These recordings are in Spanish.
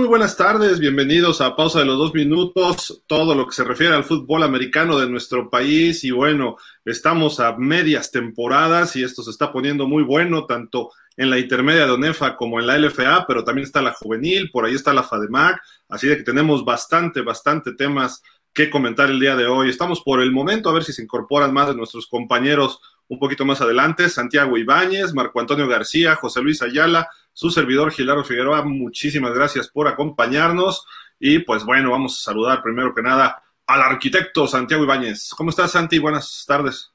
Muy buenas tardes. Bienvenidos a Pausa de los Dos Minutos. Todo lo que se refiere al fútbol americano de nuestro país. Y bueno, estamos a medias temporadas y esto se está poniendo muy bueno, tanto en la intermedia de ONEFA como en la LFA, pero también está la juvenil, por ahí está la FADEMAC. Así de que tenemos bastante, bastante temas que comentar el día de hoy. Estamos por el momento a ver si se incorporan más de nuestros compañeros un poquito más adelante. Santiago Ibáñez, Marco Antonio García, José Luis Ayala su servidor Gilaro Figueroa. Muchísimas gracias por acompañarnos. Y pues bueno, vamos a saludar primero que nada al arquitecto Santiago Ibáñez. ¿Cómo estás, Santi? Buenas tardes.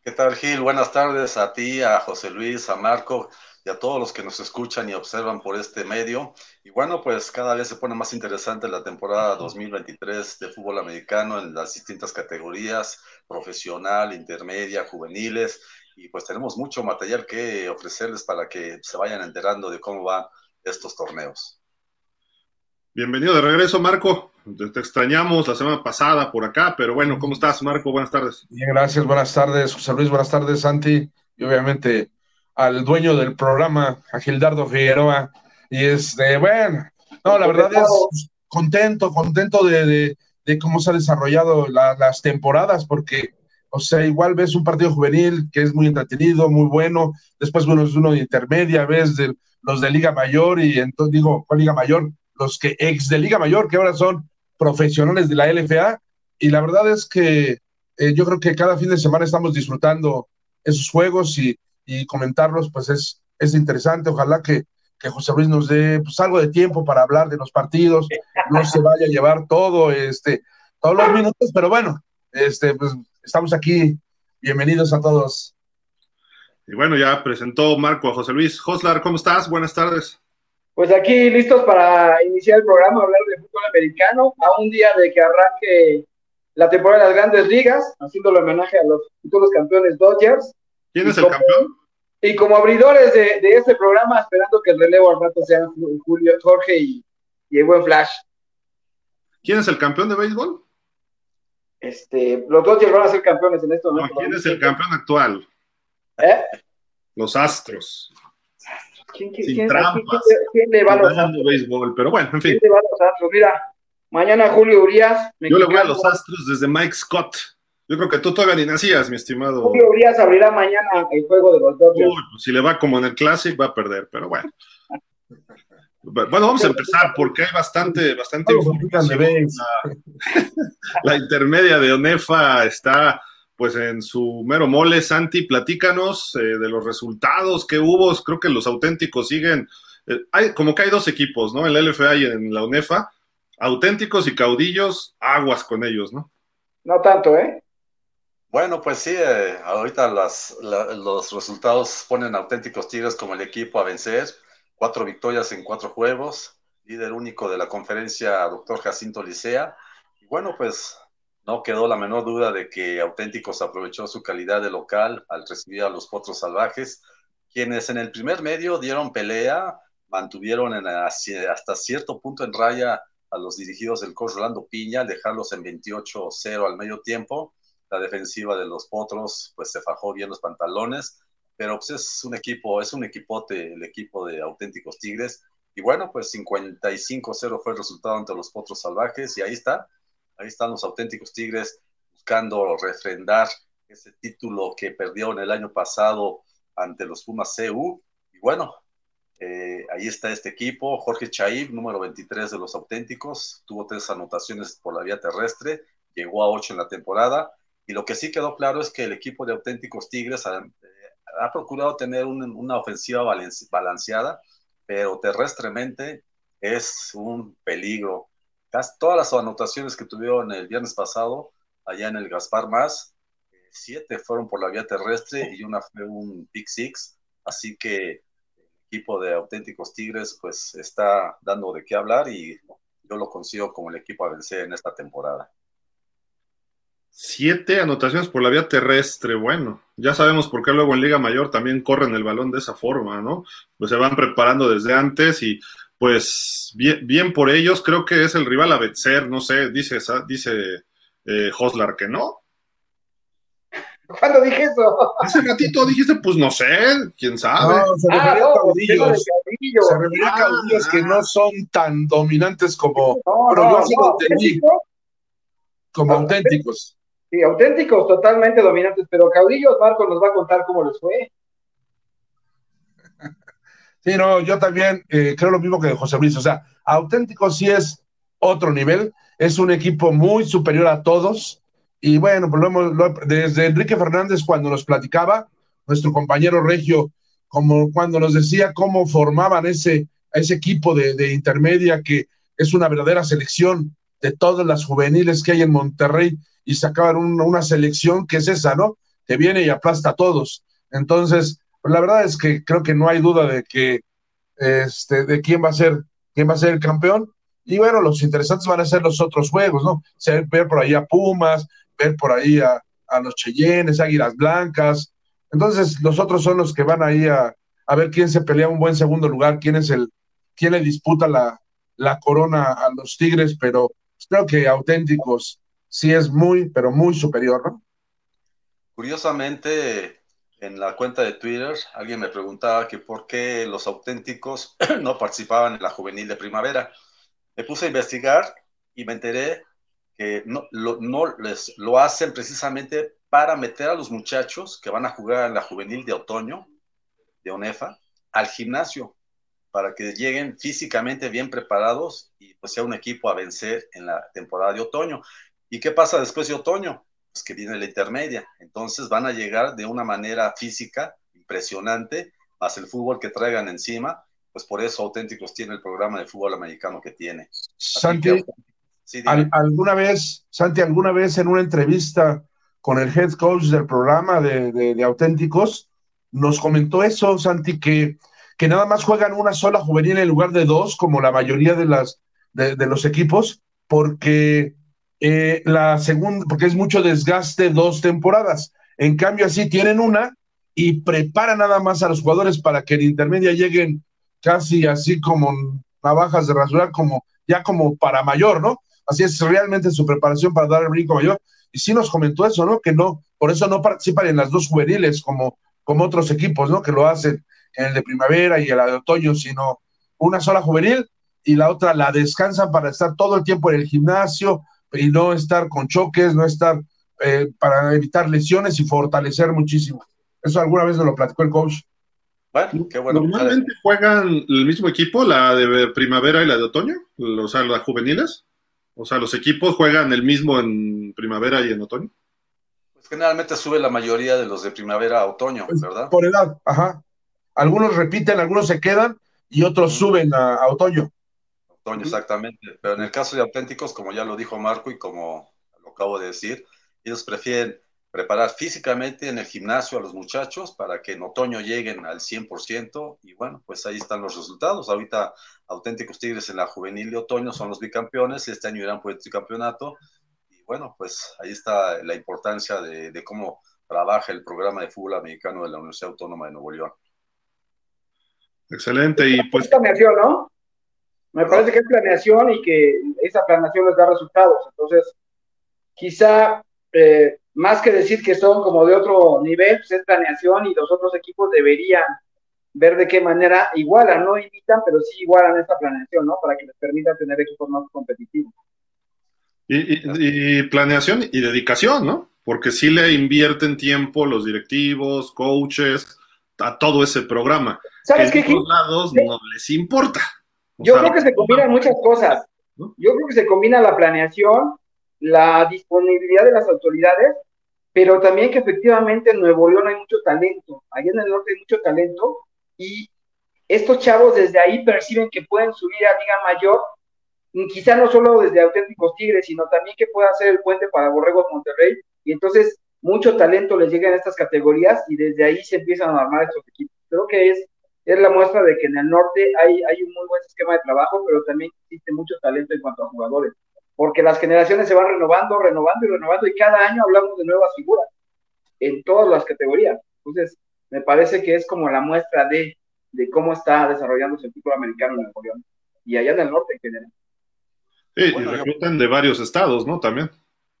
¿Qué tal, Gil? Buenas tardes a ti, a José Luis, a Marco y a todos los que nos escuchan y observan por este medio. Y bueno, pues cada vez se pone más interesante la temporada 2023 de fútbol americano en las distintas categorías, profesional, intermedia, juveniles y pues tenemos mucho material que ofrecerles para que se vayan enterando de cómo van estos torneos. Bienvenido de regreso, Marco. Te extrañamos la semana pasada por acá, pero bueno, ¿cómo estás, Marco? Buenas tardes. Bien, gracias, buenas tardes, José Luis, buenas tardes, Santi, y obviamente al dueño del programa, a Gildardo Figueroa. Y este, bueno, no, la verdad es contento, contento de, cómo se han desarrollado las temporadas, porque o sea, igual ves un partido juvenil que es muy entretenido, muy bueno, después uno es uno de intermedia, ves de, los de Liga Mayor y entonces digo, ¿cuál Liga Mayor? Los que ex de Liga Mayor, que ahora son profesionales de la LFA, y la verdad es que eh, yo creo que cada fin de semana estamos disfrutando esos juegos y, comentarlos, pues es, es interesante, ojalá que, que José Luis nos dé pues, algo de tiempo para hablar de los partidos, no se vaya a llevar todo, este, todos los minutos, pero bueno, este, pues estamos aquí. Bienvenidos a todos. Y bueno, ya presentó Marco a José Luis. Joslar, ¿cómo estás? Buenas tardes. Pues aquí listos para iniciar el programa, hablar de fútbol americano, a un día de que arranque la temporada de las grandes ligas, haciéndole homenaje a los futuros campeones Dodgers. ¿Quién es el campeón? Y como abridores de, este programa, esperando que el relevo al rato sean Julio, Jorge y, y el buen Flash. ¿Quién es el campeón de béisbol? Este, los Dodgers van a ser campeones en esto. momento. ¿Quién es el campeón actual? ¿Eh? Los Astros. ¿Quién, quién, quién, le va a los Astros? Béisbol, pero bueno, en fin. ¿Quién le va a los Astros? Mira, mañana Julio Urias. Yo le voy a los Astros desde Mike Scott. Yo creo que tú todavía ni nacías, mi estimado. Julio Urias abrirá mañana el juego de los Dodgers. Pues, si le va como en el Classic, va a perder, pero bueno. Bueno, vamos a empezar porque hay bastante, bastante información. La, intermedia de Onefa está pues en su mero mole. Santi, platícanos eh, de los resultados que hubo. Creo que los auténticos siguen. Eh, hay, como que hay dos equipos, ¿no? En la LFA y en la UNEFA. Auténticos y caudillos, aguas con ellos, ¿no? No tanto, ¿eh? Bueno, pues sí, eh, ahorita las, los resultados ponen auténticos Tigres como el equipo a vencer cuatro victorias en cuatro juegos, líder único de la conferencia, doctor Jacinto Licea. Y bueno, pues no quedó la menor duda de que Auténticos aprovechó su calidad de local al recibir a los Potros Salvajes, quienes en el primer medio dieron pelea, mantuvieron en, hasta cierto punto en raya a los dirigidos del coach Rolando Piña, al dejarlos en 28-0 al medio tiempo. La defensiva de los Potros pues se fajó bien los pantalones pero pues es un equipo, es un equipote el equipo de auténticos Tigres. Y bueno, pues 55-0 fue el resultado ante los Potros Salvajes y ahí está, ahí están los auténticos Tigres buscando refrendar ese título que perdieron el año pasado ante los Pumas CU. Y bueno, eh, ahí está este equipo, Jorge Chaib, número 23 de los auténticos, tuvo tres anotaciones por la vía terrestre, llegó a ocho en la temporada. Y lo que sí quedó claro es que el equipo de auténticos Tigres, ha procurado tener una ofensiva balanceada, pero terrestremente es un peligro. Todas las anotaciones que tuvieron el viernes pasado, allá en el Gaspar Más, siete fueron por la vía terrestre y una fue un pick six, así que el equipo de auténticos Tigres pues está dando de qué hablar y yo lo consigo como el equipo a vencer en esta temporada. Siete anotaciones por la vía terrestre, bueno, ya sabemos por qué luego en Liga Mayor también corren el balón de esa forma, ¿no? Pues se van preparando desde antes y pues bien, bien por ellos, creo que es el rival a vencer, no sé, dice, dice eh, Hoslar que no. ¿Cuándo dije eso? Hace ratito dijiste, pues no sé, quién sabe. No, se ah, no, caudillo. Se refería a caudillos que no son tan dominantes como. pero yo sí lo entendí. Como auténticos. Sí, auténticos, totalmente dominantes, pero caudillos, Marco nos va a contar cómo les fue. Sí, no, yo también eh, creo lo mismo que José Luis. O sea, auténticos sí es otro nivel, es un equipo muy superior a todos. Y bueno, pues desde Enrique Fernández cuando nos platicaba, nuestro compañero Regio, como cuando nos decía cómo formaban ese, ese equipo de, de intermedia, que es una verdadera selección de todas las juveniles que hay en Monterrey y sacaban una selección que es esa, ¿no? Que viene y aplasta a todos. Entonces, pues la verdad es que creo que no hay duda de que este, de quién va a ser, quién va a ser el campeón. Y bueno, los interesantes van a ser los otros juegos, ¿no? ver por ahí a Pumas, ver por ahí a, los Cheyennes, Águilas Blancas. Entonces, los otros son los que van ahí a, a ver quién se pelea un buen segundo lugar, quién es el, quién le disputa la, la corona a los Tigres, pero creo que auténticos sí es muy, pero muy superior, ¿no? Curiosamente, en la cuenta de Twitter, alguien me preguntaba que por qué los auténticos no participaban en la juvenil de primavera. Me puse a investigar y me enteré que no, lo, no les, lo hacen precisamente para meter a los muchachos que van a jugar en la juvenil de otoño de ONEFA al gimnasio para que lleguen físicamente bien preparados y pues sea un equipo a vencer en la temporada de otoño. ¿Y qué pasa después de otoño? Pues que viene la intermedia. Entonces van a llegar de una manera física impresionante, más el fútbol que traigan encima. Pues por eso Auténticos tiene el programa de fútbol americano que tiene. Santi, ¿alguna vez, Santi, alguna vez en una entrevista con el head coach del programa de, Auténticos, nos comentó eso, Santi, que, que nada más juegan una sola juvenil en lugar de dos, como la mayoría de, los equipos, porque eh, la segunda, porque es mucho desgaste dos temporadas. En cambio, así tienen una y preparan nada más a los jugadores para que en intermedia lleguen casi así como navajas de rasurar, como ya como para mayor, ¿no? Así es realmente su preparación para dar el brinco mayor. Y sí nos comentó eso, ¿no? Que no, por eso no participan en las dos juveniles como, como otros equipos, ¿no? Que lo hacen en el de primavera y el de otoño, sino una sola juvenil y la otra la descansan para estar todo el tiempo en el gimnasio, y no estar con choques, no estar eh, para evitar lesiones y fortalecer muchísimo. Eso alguna vez nos lo platicó el coach. Bueno, qué bueno. ¿Normalmente juegan el mismo equipo, la de primavera y la de otoño? O sea, las juveniles. O sea, los equipos juegan el mismo en primavera y en otoño. Pues generalmente sube la mayoría de los de primavera a otoño, pues, ¿verdad? Por edad, ajá. Algunos repiten, algunos se quedan y otros suben a otoño exactamente. Pero en el caso de auténticos, como ya lo dijo Marco y como lo acabo de decir, ellos prefieren preparar físicamente en el gimnasio a los muchachos para que en otoño lleguen al 100% y bueno, pues ahí están los resultados. Ahorita auténticos Tigres en la juvenil de otoño son los bicampeones y este año irán por el tricampeonato y bueno, pues ahí está la importancia de, de cómo trabaja el programa de fútbol americano de la Universidad Autónoma de Nuevo León. Excelente y pues... ¿no? Me parece que es planeación y que esa planeación les da resultados. Entonces, quizá eh, más que decir que son como de otro nivel, pues es planeación y los otros equipos deberían ver de qué manera igualan, no imitan, pero sí igualan esta planeación, ¿no? Para que les permita tener equipos más competitivos. Y, planeación y dedicación, ¿no? Porque sí le invierten tiempo los directivos, coaches, a todo ese programa. ¿Sabes que qué? lados no les importa. Yo creo que se combinan muchas cosas. Yo creo que se combina la planeación, la disponibilidad de las autoridades, pero también que efectivamente en Nuevo León hay mucho talento. Allá en el norte hay mucho talento y estos chavos desde ahí perciben que pueden subir a Liga Mayor, quizá no solo desde auténticos Tigres, sino también que pueda ser el puente para Borregos Monterrey. Y entonces mucho talento les llega en estas categorías y desde ahí se empiezan a armar estos equipos. Creo que es es la muestra de que en el norte hay, hay un muy buen esquema de trabajo, pero también existe mucho talento en cuanto a jugadores, porque las generaciones se van renovando, renovando y renovando, y cada año hablamos de nuevas figuras en todas las categorías. Entonces, me parece que es como la muestra de, de cómo está desarrollándose el fútbol americano en el León, y allá en el norte en general. Sí, y reclutan de varios estados, ¿no? También.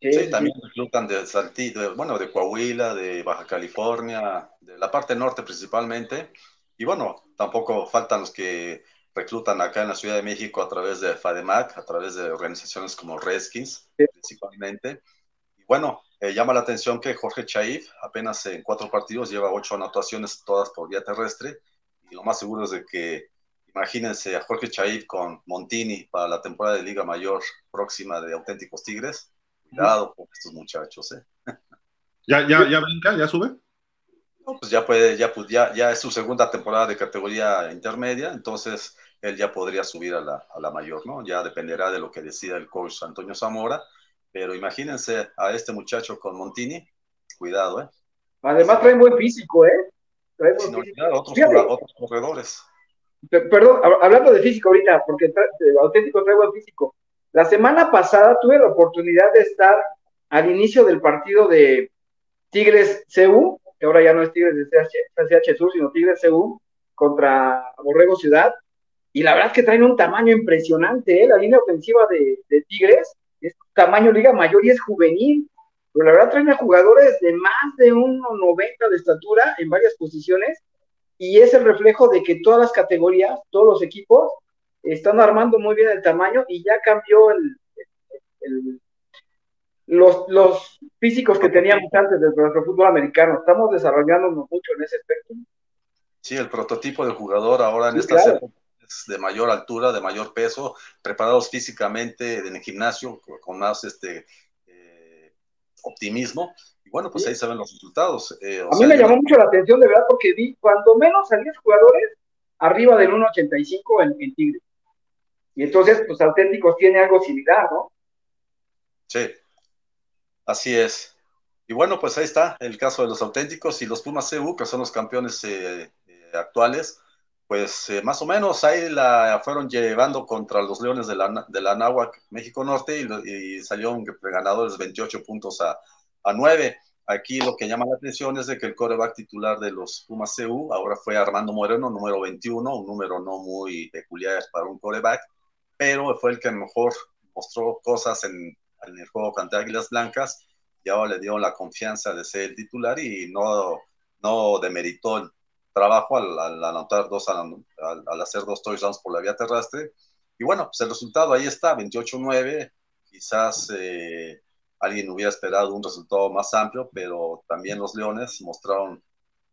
Sí, también reclutan de Saltillo, bueno, de Coahuila, de Baja California, de la parte norte principalmente, Y bueno, tampoco faltan los que reclutan acá en la Ciudad de México a través de FADEMAC, a través de organizaciones como Redskins, principalmente. Y bueno, eh, llama la atención que Jorge Chaif apenas en cuatro partidos lleva ocho anotaciones, todas por vía terrestre. Y lo más seguro es de que, imagínense a Jorge Chaif con Montini para la temporada de Liga Mayor próxima de Auténticos Tigres. Cuidado con estos muchachos, ¿eh? ¿Ya, ya, ya brinca? ¿Ya sube? Pues ya puede, ya, pues ya, ya es su segunda temporada de categoría intermedia, entonces él ya podría subir a la, a la mayor, ¿no? Ya dependerá de lo que decida el coach Antonio Zamora, pero imagínense a este muchacho con Montini, cuidado, ¿eh? Además trae buen físico, ¿eh? Trae buen físico. Otros, corredores. Perdón, hablando de físico ahorita, porque auténtico trae buen físico. La semana pasada tuve la oportunidad de estar al inicio del partido de Tigres CU que ahora ya no es Tigres de CH, Sur, sino Tigres CU, contra Borrego Ciudad. Y la verdad es que traen un tamaño impresionante, ¿eh? la línea ofensiva de, Tigres es tamaño liga mayor y es juvenil. Pero la verdad traen a jugadores de más de 1,90 de estatura en varias posiciones y es el reflejo de que todas las categorías, todos los equipos están armando muy bien el tamaño y ya cambió el, los, los físicos que teníamos antes de nuestro fútbol americano. Estamos desarrollándonos mucho en ese aspecto. Sí, el prototipo de jugador ahora en esta estas es de mayor altura, de mayor peso, preparados físicamente en el gimnasio con más este eh, optimismo. Y bueno, pues ahí se ven los resultados. Eh, a mí me llamó mucho la atención, de verdad, porque vi cuando menos salían jugadores arriba del 1.85 en, en Tigre. Y entonces, pues Auténticos tiene algo similar, ¿no? Sí, Así es. Y bueno, pues ahí está el caso de los auténticos y los Pumas CU, que son los campeones eh, eh, actuales, pues eh, más o menos ahí la fueron llevando contra los Leones de la, de la México Norte, y, salieron ganadores 28 puntos a, a 9. Aquí lo que llama la atención es de que el coreback titular de los Pumas CU ahora fue Armando Moreno, número 21, un número no muy peculiar para un coreback, pero fue el que mejor mostró cosas en, en el juego contra Águilas Blancas y ahora le dio la confianza de ser el titular y no, no demeritó el trabajo al, anotar dos, al, hacer dos touchdowns por la vía terrestre. Y bueno, pues el resultado ahí está, 28-9. Quizás eh, alguien hubiera esperado un resultado más amplio, pero también los Leones mostraron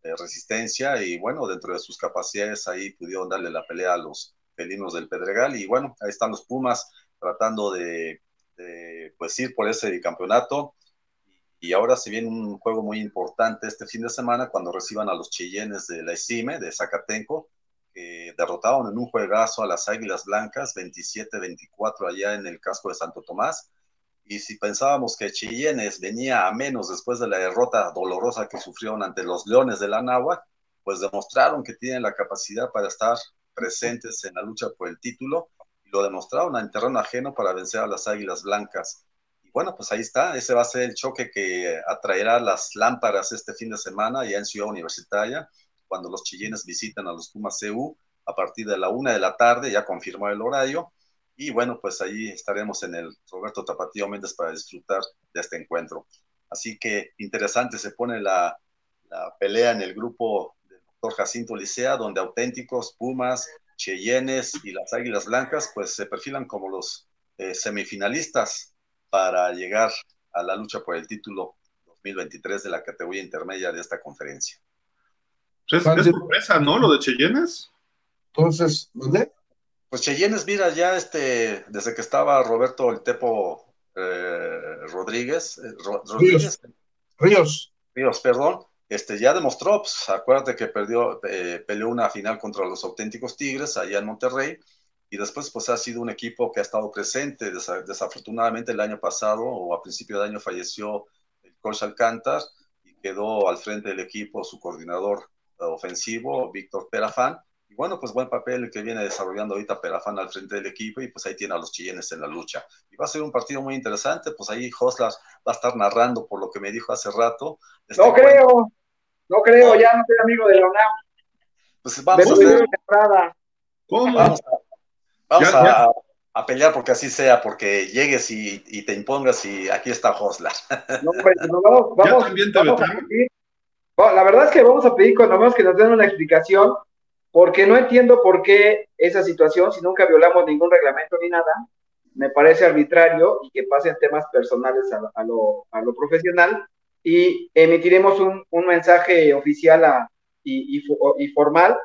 eh, resistencia y bueno, dentro de sus capacidades ahí pudieron darle la pelea a los felinos del Pedregal. Y bueno, ahí están los Pumas tratando de pues ir por ese campeonato. Y ahora se viene un juego muy importante este fin de semana cuando reciban a los Cheyennes de la ESIME, de Zacatenco, que derrotaron en un juegazo a las Águilas Blancas, 27-24 allá en el casco de Santo Tomás. Y si pensábamos que Cheyennes venía a menos después de la derrota dolorosa que sufrieron ante los Leones de la Náhuac, pues demostraron que tienen la capacidad para estar presentes en la lucha por el título lo demostraron en terreno ajeno para vencer a las Águilas Blancas. Y bueno, pues ahí está, ese va a ser el choque que atraerá las lámparas este fin de semana ya en Ciudad Universitaria, cuando los chillines visiten a los Pumas CU a partir de la una de la tarde, ya confirmó el horario. Y bueno, pues ahí estaremos en el Roberto Tapatío Méndez para disfrutar de este encuentro. Así que interesante se pone la, la pelea en el grupo del doctor Jacinto Licea, donde auténticos Pumas, Cheyennes y las Águilas Blancas, pues se perfilan como los eh, semifinalistas para llegar a la lucha por el título 2023 de la categoría intermedia de esta conferencia. Pues es, sorpresa, ¿no? Lo de Cheyennes. Entonces, ¿dónde? Pues Cheyennes, mira, ya este, desde que estaba Roberto El Tepo eh, Rodríguez, eh, Rodríguez, Ríos. Ríos, perdón, este, ya demostró, pues, acuérdate que perdió, eh, peleó una final contra los auténticos Tigres allá en Monterrey, y después pues ha sido un equipo que ha estado presente. desafortunadamente el año pasado o a principio de año falleció el coach Alcántar y quedó al frente del equipo su coordinador ofensivo, Víctor Perafán. Y bueno, pues buen papel el que viene desarrollando ahorita Perafán al frente del equipo y pues ahí tiene a los chillenes en la lucha. Y va a ser un partido muy interesante, pues ahí Hoslar va a estar narrando por lo que me dijo hace rato. Este no creo, no creo, ya no soy amigo de la UNAM. Pues vamos a hacer... ¿Cómo? Vamos a, a, pelear porque así sea, porque llegues y, te impongas y aquí está Hoslar. No, pues, vamos, vamos, vamos a pedir, la verdad es que vamos a pedir cuando menos que nos den una explicación porque no entiendo por qué esa situación, si nunca violamos ningún reglamento ni nada, me parece arbitrario y que pasen temas personales a, lo, profesional. Y emitiremos un, mensaje oficial y, formal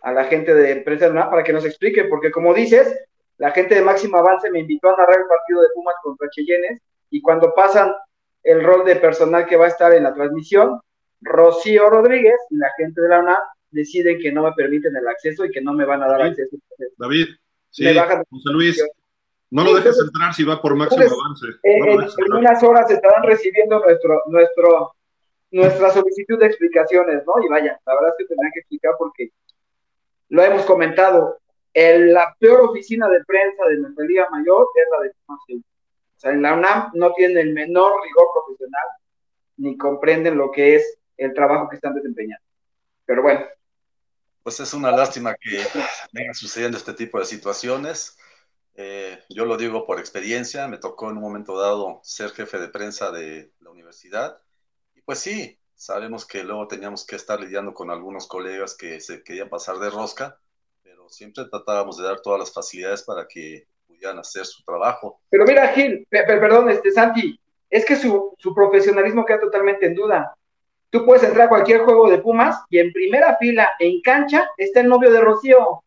a la gente de prensa para que nos explique, porque como dices, la gente de Máximo Avance me invitó a narrar el partido de Pumas contra Cheyennes y cuando pasan el rol de personal que va a estar en la transmisión, Rocío Rodríguez la gente de la UNAM deciden que no me permiten el acceso y que no me van a dar acceso. David, sí, José Luis, no lo dejes entrar si va por máximo avance. en, unas horas estarán recibiendo nuestro, nuestro, nuestra solicitud de explicaciones, ¿no? Y vaya, la verdad es que tendrán que explicar porque lo hemos comentado. la peor oficina de prensa de nuestra Liga Mayor es la de O sea, en la UNAM no tienen el menor rigor profesional ni comprenden lo que es el trabajo que están desempeñando. Pero bueno. Pues es una lástima que vengan sucediendo este tipo de situaciones. Eh, yo lo digo por experiencia, me tocó en un momento dado ser jefe de prensa de la universidad. Y pues sí, sabemos que luego teníamos que estar lidiando con algunos colegas que se querían pasar de rosca, pero siempre tratábamos de dar todas las facilidades para que pudieran hacer su trabajo. Pero mira, Gil, perdón, este Santi, es que su, su profesionalismo queda totalmente en duda. Tú puedes entrar a cualquier juego de Pumas y en primera fila, en cancha, está el novio de Rocío.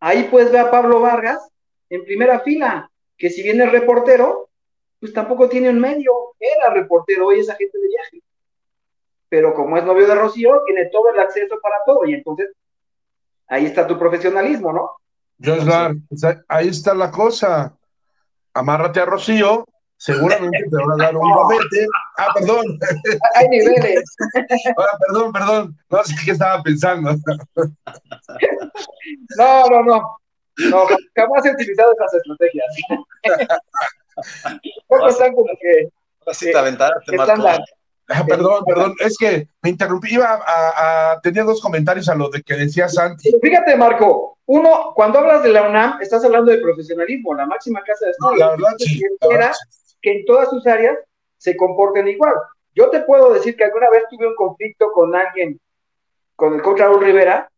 Ahí puedes ver a Pablo Vargas en primera fila, que si viene el reportero, pues tampoco tiene un medio. Era reportero, hoy es agente de viaje. Pero como es novio de Rocío, tiene todo el acceso para todo. Y entonces, ahí está tu profesionalismo, ¿no? Joslar, ahí está la cosa. Amárrate a Rocío seguramente te van a dar un gafete. Ah, perdón. Hay niveles. Ahora, perdón, perdón. No sé qué estaba pensando. No, no, no. No, jamás he utilizado esas estrategias. Poco están como que. Así te aventaste, Ah, perdón, perdón, es que me interrumpí, iba a, a, tenía dos comentarios a lo de que decía Santi. Fíjate, Marco, uno, cuando hablas de la UNAM, estás hablando de profesionalismo, la máxima casa de estudios. la verdad, sí, que en todas sus áreas se comporten igual. Yo te puedo decir que alguna vez tuve un conflicto con alguien, con el coach Rivera,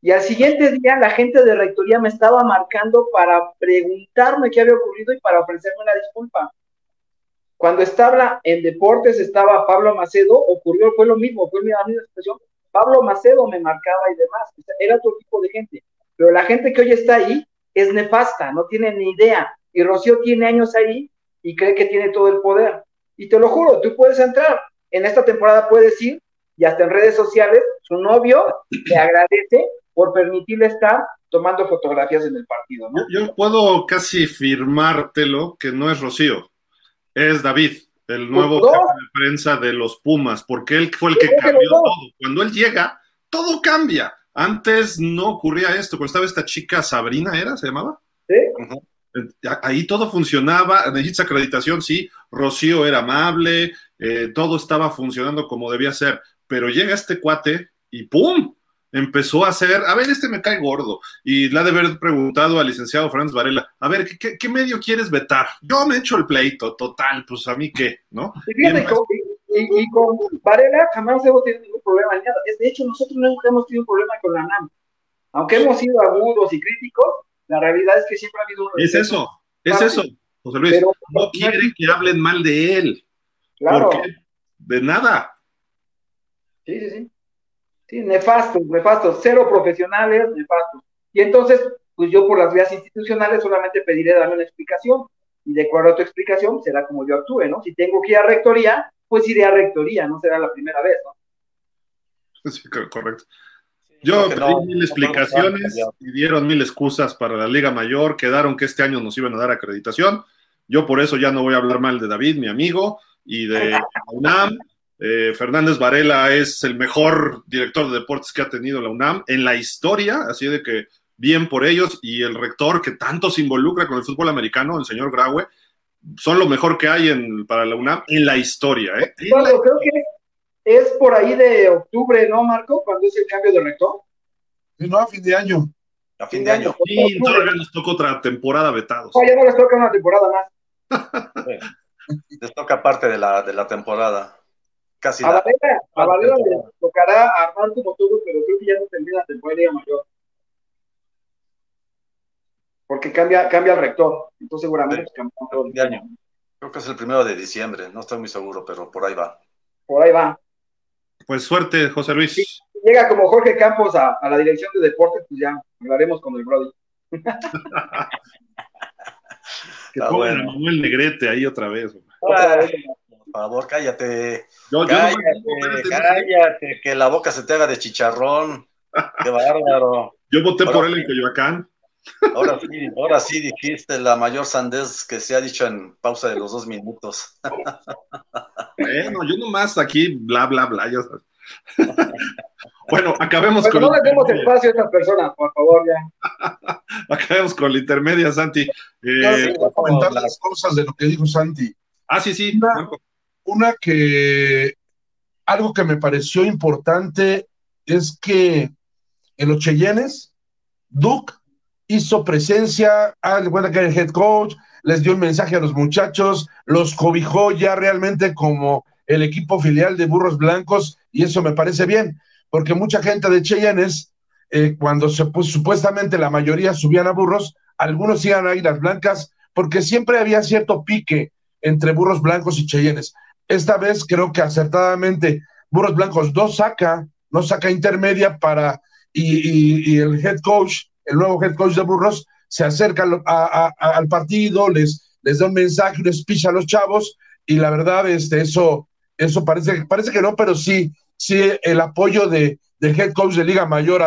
y al siguiente día la gente de rectoría me estaba marcando para preguntarme qué había ocurrido y para ofrecerme una disculpa. Cuando estaba en deportes, estaba Pablo Macedo, ocurrió, fue lo mismo, fue la misma expresión. Pablo Macedo me marcaba y demás. Era otro tipo de gente. Pero la gente que hoy está ahí es nefasta, no tiene ni idea. Y Rocío tiene años ahí y cree que tiene todo el poder. Y te lo juro, tú puedes entrar. En esta temporada puedes ir y hasta en redes sociales, su novio te agradece por permitirle estar tomando fotografías en el partido. Yo, puedo casi firmártelo que no es Rocío, es David, el nuevo jefe de prensa de los Pumas, porque él fue el que cambió todo. Cuando él llega, todo cambia. Antes no ocurría esto, cuando estaba esta chica Sabrina, ¿era? ¿Se llamaba? Sí. Ahí todo funcionaba, necesitas acreditación, sí, Rocío era amable, eh, todo estaba funcionando como debía ser, pero llega este cuate y ¡pum! Empezó a hacer, a ver, este me cae gordo. Y le ha de haber preguntado al licenciado Franz Varela, a ver, ¿qué, medio quieres vetar? Yo me echo el pleito, total, pues a mí qué, ¿no? Y, con, Varela jamás hemos tenido ningún problema. De hecho, nosotros no hemos tenido un problema con la NAM. Aunque hemos sido agudos y críticos, la realidad es que siempre ha habido un... Es eso, es eso, José Luis. no quiere que hablen mal de él. Claro. de nada. Sí, sí, sí. Sí, nefasto, nefasto. Cero profesionales, nefasto. Y entonces, pues yo por las vías institucionales solamente pediré darme una explicación. Y de acuerdo a tu explicación, será como yo actúe, ¿no? Si tengo que ir a rectoría, pues iré a rectoría, no será la primera vez, ¿no? Sí, correcto. Yo pedí mil explicaciones y dieron mil excusas para la Liga Mayor, quedaron que este año nos iban a dar acreditación. Yo por eso ya no voy a hablar mal de David, mi amigo, y de UNAM. Eh, Fernández Varela es el mejor director de deportes que ha tenido la UNAM en la historia, así de que bien por ellos, y el rector que tanto se involucra con el fútbol americano, el señor Graue, son lo mejor que hay en, para la UNAM en la historia. ¿eh? creo que es por ahí de octubre, ¿no, Marco? Cuando es el cambio de rector. Sí, no, a fin de año. A fin de año. Sí, todavía nos toca otra temporada vetados. No, ya no les toca una temporada más. les toca parte de la, de la temporada. casi. A Valera, a Valera le tocará armar como todo, pero creo que ya no termina la temporada mayor. Porque cambia, cambia el rector, entonces seguramente sí. cambia todo el año. Creo que es el primero de diciembre, no estoy muy seguro, pero por ahí va. Por ahí va. Pues suerte, José Luis. Si llega como Jorge Campos a, a, la dirección de deportes, pues ya hablaremos con el Brody. que pongan bueno. a Manuel Negrete ahí otra vez. Ah, por favor, cállate. Yo, cállate, yo no cállate, que la boca se te haga de chicharrón. Qué bárbaro. Yo voté ahora, por él en Coyoacán. Ahora sí, ahora sí dijiste la mayor sandez que se ha dicho en pausa de los dos minutos. Bueno, yo nomás aquí, bla, bla, bla. Ya bueno, acabemos Pero con. No le demos espacio a estas personas, por favor, ya. acabemos con la intermedia, Santi. Eh, no, comentar las cosas de lo que dijo Santi. Ah, sí, sí. Una, una, que. Algo que me pareció importante es que en los Cheyennes, Duke hizo presencia, al bueno que el head coach, les dio un mensaje a los muchachos, los cobijó ya realmente como el equipo filial de Burros Blancos, y eso me parece bien, porque mucha gente de Cheyennes, eh, cuando se pues, supuestamente la mayoría subían a burros, algunos iban a Águilas Blancas, porque siempre había cierto pique entre Burros Blancos y Cheyennes. Esta vez creo que acertadamente Burros Blancos no saca, no saca intermedia para, y el head coach el nuevo head coach de Burros, se acerca a, a, al partido, les, les da un mensaje, un speech a los chavos, y la verdad, este, eso, eso parece, parece que no, pero sí, sí, el apoyo de, del head coach de Liga Mayor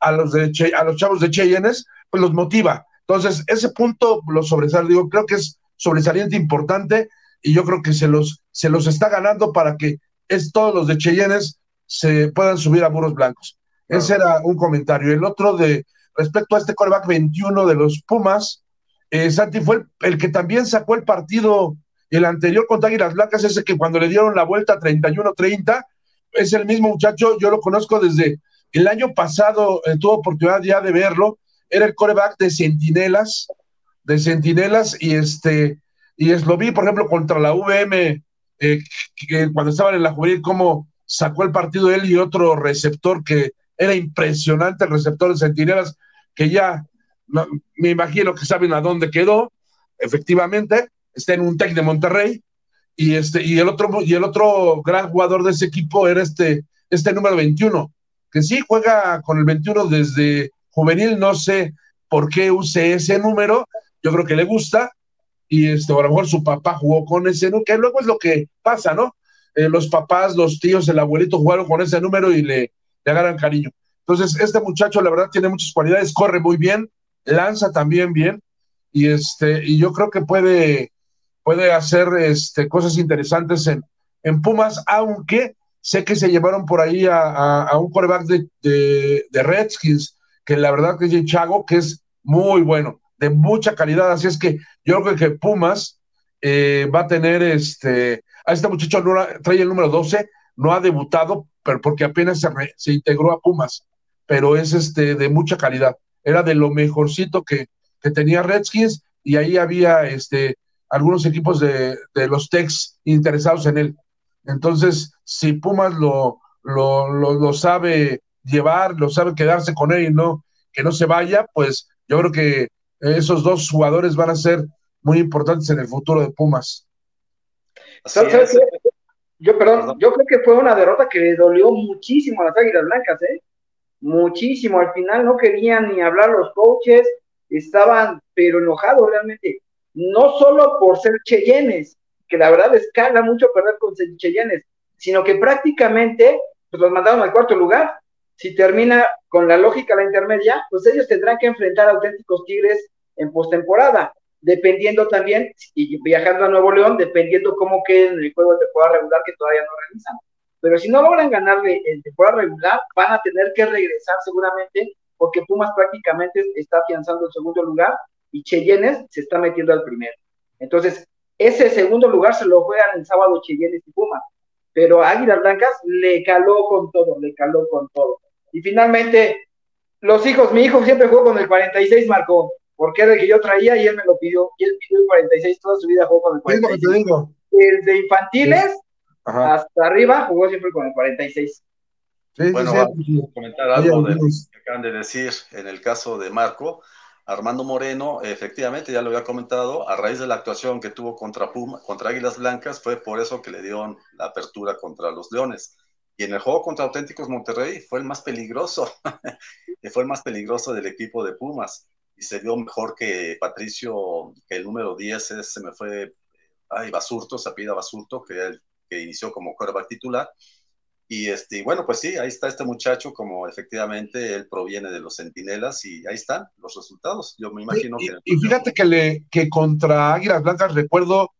a, los, de che, a los chavos de Cheyennes, pues los motiva. Entonces, ese punto lo sobresale, digo, creo que es sobresaliente importante, y yo creo que se los, se los está ganando para que es, todos los de Cheyennes se puedan subir a burros blancos. Claro. Ese era un comentario. El otro de, respecto a este coreback 21 de los Pumas, eh, Santi fue el, que también sacó el partido, el anterior contra Águilas Blancas, ese que cuando le dieron la vuelta 31-30, es el mismo muchacho, yo lo conozco desde el año pasado, eh, tuve oportunidad ya de verlo, era el coreback de Centinelas, de Centinelas, y este, y es, lo vi, por ejemplo, contra la VM, eh, que, cuando estaban en la juvenil, cómo sacó el partido él y otro receptor que era impresionante el receptor de Centinelas, que ya me imagino que saben a dónde quedó, efectivamente, está en un TEC de Monterrey, y este, y el otro, y el otro gran jugador de ese equipo era este, este número 21, que sí juega con el 21 desde juvenil, no sé por qué use ese número, yo creo que le gusta, y este, a lo mejor su papá jugó con ese número, que luego es lo que pasa, ¿no? Eh, los papás, los tíos, el abuelito jugaron con ese número y le, le agarran cariño. Entonces, este muchacho, la verdad, tiene muchas cualidades, corre muy bien, lanza también bien, y este, y yo creo que puede, puede hacer este, cosas interesantes en, en Pumas, aunque sé que se llevaron por ahí a, a, un coreback de, de, Redskins, que la verdad que es Chago, que es muy bueno, de mucha calidad, así es que yo creo que Pumas eh, va a tener este, a este muchacho trae el número 12, no ha debutado, pero porque apenas se, re, se integró a Pumas, pero es este de mucha calidad. Era de lo mejorcito que, que tenía Redskins y ahí había este algunos equipos de, de los Tex interesados en él. Entonces, si Pumas lo, lo, lo, lo, sabe llevar, lo sabe quedarse con él y no que no se vaya, pues yo creo que esos dos jugadores van a ser muy importantes en el futuro de Pumas. ¿Sabes? Yo, perdón, yo creo que fue una derrota que le dolió muchísimo a las Águilas Blancas, ¿eh? Muchísimo. Al final no querían ni hablar los coaches, estaban pero enojados realmente. No solo por ser Cheyennes, que la verdad les caga mucho perder con Cheyennes, sino que prácticamente pues, los mandaron al cuarto lugar. Si termina con la lógica la intermedia, pues ellos tendrán que enfrentar a auténticos Tigres en postemporada dependiendo también, y viajando a Nuevo León, dependiendo cómo quede en el juego de temporada regular que todavía no realizan. Pero si no logran ganarle en temporada regular, van a tener que regresar seguramente, porque Pumas prácticamente está afianzando el segundo lugar y Cheyennes se está metiendo al primero. Entonces, ese segundo lugar se lo juegan el sábado Cheyennes y Pumas. Pero Águilas Blancas le caló con todo, le caló con todo. Y finalmente, los hijos, mi hijo siempre jugó con el 46, marcó porque era el que yo traía y él me lo pidió. Y él pidió el 46 toda su vida, jugó con el 46. Te digo. El de infantiles, hasta arriba jugó siempre con el 46. bueno, vamos a comentar algo de lo que acaban de decir en el caso de Marco. Armando Moreno, efectivamente, ya lo había comentado, a raíz de la actuación que tuvo contra Puma, contra Águilas Blancas, fue por eso que le dieron la apertura contra los Leones. Y en el juego contra Auténticos Monterrey fue el más peligroso, fue el más peligroso del equipo de Pumas. Y se vio mejor que Patricio, que el número 10 se me fue, ay, Basurto, Sapida Basurto, que, el, que inició como quarterback titular y este, bueno, pues sí, ahí está este muchacho, como efectivamente él proviene de los centinelas y ahí están los resultados. Yo me imagino y, que. Y fíjate que, le, que contra Águilas Blancas recuerdo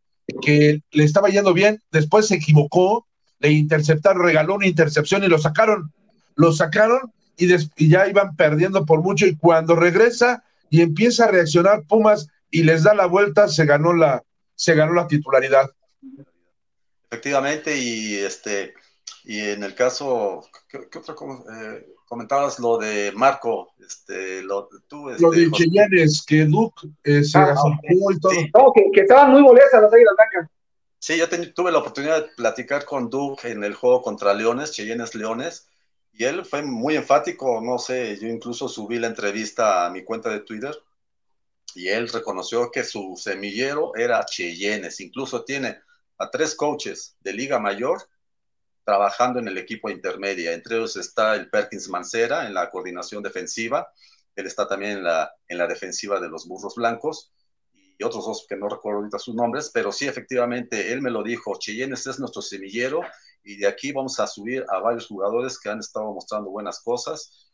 que le estaba yendo bien, después se equivocó, le interceptaron, regaló una intercepción y lo sacaron. Lo sacaron y, y ya iban perdiendo por mucho. Y cuando regresa y empieza a reaccionar Pumas y les da la vuelta, se ganó la, se ganó la titularidad. Efectivamente, y este y en el caso, ¿qué, otra eh, comentabas lo de Marco? Este, lo, tú, este, lo de Cheyennes, que Duke eh, se ah, y todo. No, que, estaban muy molestas las Águilas Blancas. Sí, yo tuve la oportunidad de platicar con Duke en el juego contra Leones, Cheyennes Leones, y él fue muy enfático, no sé, yo incluso subí la entrevista a mi cuenta de Twitter, y él reconoció que su semillero era Cheyennes, incluso tiene a tres coaches de Liga Mayor trabajando en el equipo intermedia. Entre ellos está el Perkins Mancera en la coordinación defensiva. Él está también en la, en la defensiva de los Burros Blancos y otros dos que no recuerdo ahorita sus nombres, pero sí, efectivamente, él me lo dijo, Cheyennes es nuestro semillero y de aquí vamos a subir a varios jugadores que han estado mostrando buenas cosas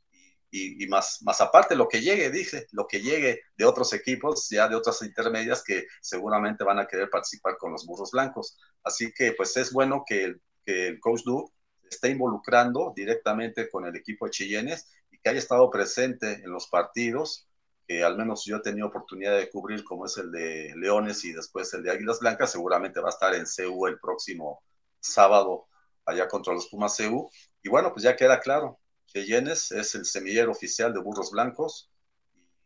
y, y, más, más aparte lo que llegue, dice, lo que llegue de otros equipos, ya de otras intermedias que seguramente van a querer participar con los burros blancos. Así que pues es bueno que el que el coach Duke esté involucrando directamente con el equipo de Chillenes y que haya estado presente en los partidos que al menos yo he tenido oportunidad de cubrir, como es el de Leones y después el de Águilas Blancas, seguramente va a estar en CU el próximo sábado, allá contra los Pumas CU. Y bueno, pues ya queda claro, Chillenes es el semillero oficial de Burros Blancos.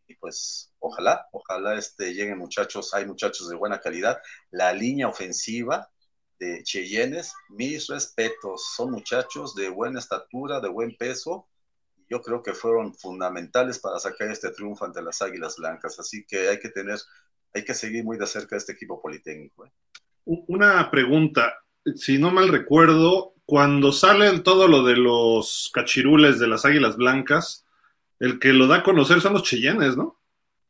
Y pues ojalá, ojalá este, lleguen muchachos, hay muchachos de buena calidad. La línea ofensiva de Cheyennes, mis respetos, son muchachos de buena estatura, de buen peso, yo creo que fueron fundamentales para sacar este triunfo ante las Águilas Blancas, así que hay que tener, hay que seguir muy de cerca este equipo politécnico. ¿eh? Una pregunta, si no mal recuerdo, cuando salen todo lo de los cachirules de las Águilas Blancas, el que lo da a conocer son los Cheyennes, ¿no?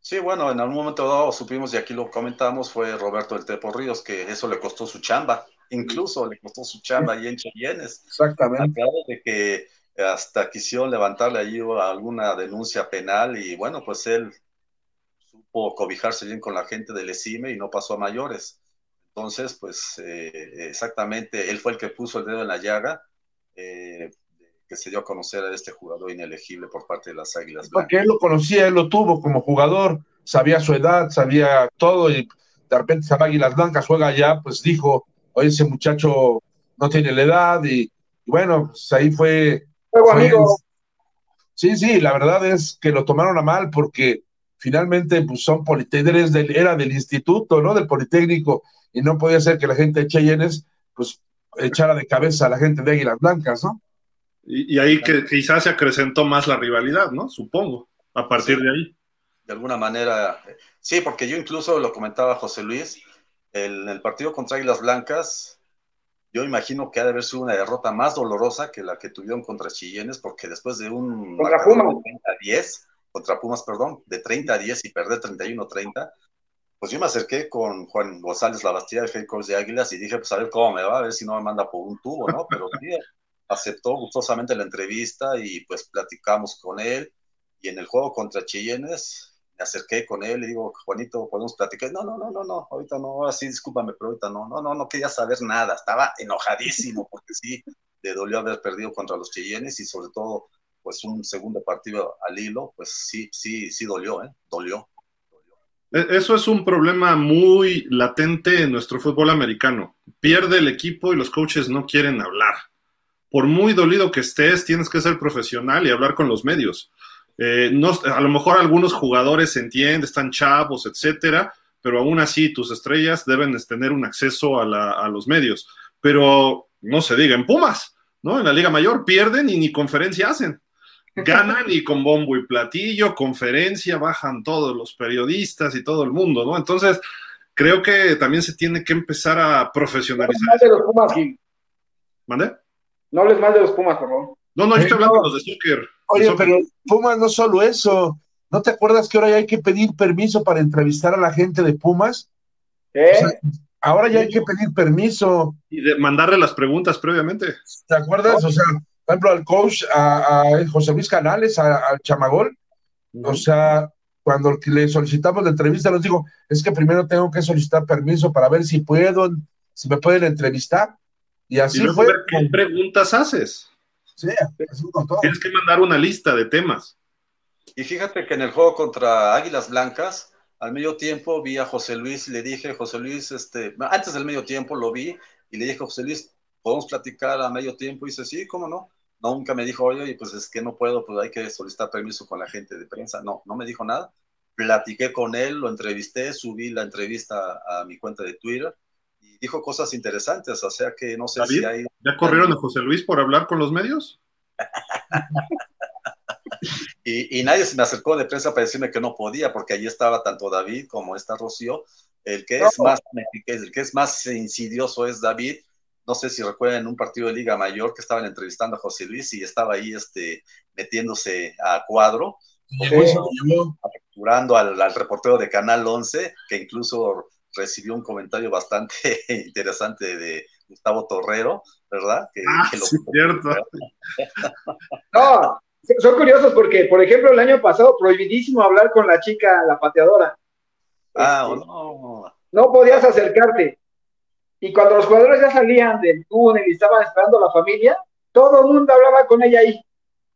Sí, bueno, en algún momento dado supimos y aquí lo comentamos, fue Roberto el Tepo Ríos, que eso le costó su chamba incluso le costó su chamba ahí en Cheyennes. Exactamente. de que hasta quisieron levantarle allí alguna denuncia penal y bueno, pues él supo cobijarse bien con la gente del ESIME y no pasó a mayores. Entonces, pues eh, exactamente, él fue el que puso el dedo en la llaga, eh, que se dio a conocer a este jugador inelegible por parte de las Águilas Blancas. Porque él lo conocía, él lo tuvo como jugador, sabía su edad, sabía todo y de repente esa Águilas Blancas juega allá, pues dijo, oye, ese muchacho no tiene la edad y, bueno, pues ahí fue... sí, sí, la verdad es que lo tomaron a mal porque finalmente pues son politécnicos, del, era del instituto, ¿no? Del Politécnico, y no podía ser que la gente de Cheyennes, pues, echara de cabeza a la gente de Águilas Blancas, ¿no? Y, ahí que quizás se acrecentó más la rivalidad, ¿no? Supongo, a partir de ahí. De alguna manera, sí, porque yo incluso lo comentaba José Luis, el, el partido contra Águilas Blancas, yo imagino que ha de haber sido una derrota más dolorosa que la que tuvieron contra Chillenes, porque después de un contra Pumas. de 30 a 10, contra Pumas, perdón, de 30 a 10 y perder 31 a 30, pues yo me acerqué con Juan González Labastida, el head coach de Águilas, y dije, pues a ver cómo me va, a ver si no me manda por un tubo, ¿no? Pero sí, aceptó gustosamente la entrevista y pues platicamos con él. Y en el juego contra Chillenes, acerqué con él y digo, Juanito, podemos platicar. No, no, no, no, no, ahorita no, así discúlpame, pero ahorita no, no, no, no quería saber nada. Estaba enojadísimo porque sí, le dolió haber perdido contra los Cheyennes y sobre todo, pues un segundo partido al hilo, pues sí, sí, sí dolió, ¿eh? Dolió. E, eso es un problema muy latente en nuestro fútbol americano. Pierde el equipo y los coaches no quieren hablar. Por muy dolido que estés, tienes que ser profesional y hablar con los medios. Eh, no, a lo mejor algunos jugadores se entienden, están chavos, etcétera, pero aún así tus estrellas deben tener un acceso a, los medios. Pero no se diga en Pumas, ¿no? En la Liga Mayor pierden y ni conferencia hacen. Ganan y con bombo y platillo, conferencia, bajan todos los periodistas y todo el mundo, ¿no? Entonces, creo que también se tiene que empezar a profesionalizar. No hables mal de los Pumas, Gil. ¿Mande? No hables mal de los Pumas, por favor. No, no, yo estoy hablando de los de soccer. Oye, pero Pumas no solo eso. ¿No te acuerdas que ahora ya hay que pedir permiso para entrevistar a la gente de Pumas? ¿Eh? O sea, ahora ya hay que pedir permiso. Y de mandarle las preguntas previamente. ¿Te acuerdas? O sea, por ejemplo, al coach, a, a José Luis Canales, al Chamagol, o sea, cuando le solicitamos la entrevista, nos dijo, es que primero tengo que solicitar permiso para ver si puedo, si me pueden entrevistar. Y Y así luego fue. ver qué preguntas haces. Sí, así con todo. Tienes que mandar una lista de temas. Y fíjate que en el juego contra Águilas Blancas, al medio tiempo vi a José Luis y le dije, José Luis, este, antes del medio tiempo lo vi y le dije, José Luis, ¿podemos platicar a medio tiempo? Y dice, sí, ¿cómo no? No, nunca me dijo, oye, y pues es que no puedo, pues hay que solicitar permiso con la gente de prensa. No, no me dijo nada. Platiqué con él, lo entrevisté, subí la entrevista a mi cuenta de Twitter y dijo cosas interesantes, o sea que no sé David, si hay... ¿Ya corrieron a José Luis por hablar con los medios? Y, y nadie se me acercó de prensa para decirme que no podía, porque allí estaba tanto David como esta Rocío. El que es No. más el que es más insidioso es David. No sé si recuerdan en un partido de Liga Mayor que estaban entrevistando a José Luis y estaba ahí este, metiéndose a cuadro, capturando al, al reportero de Canal 11, que incluso recibió un comentario bastante interesante de Gustavo Torrero, ¿verdad? Que, Ah, que lo- sí, cierto. No, son curiosos porque, por ejemplo, el año pasado prohibidísimo hablar con la chica, la pateadora. Ah, Este, no. no podías acercarte. Y cuando los jugadores ya salían del túnel y estaban esperando a la familia, todo el mundo hablaba con ella ahí.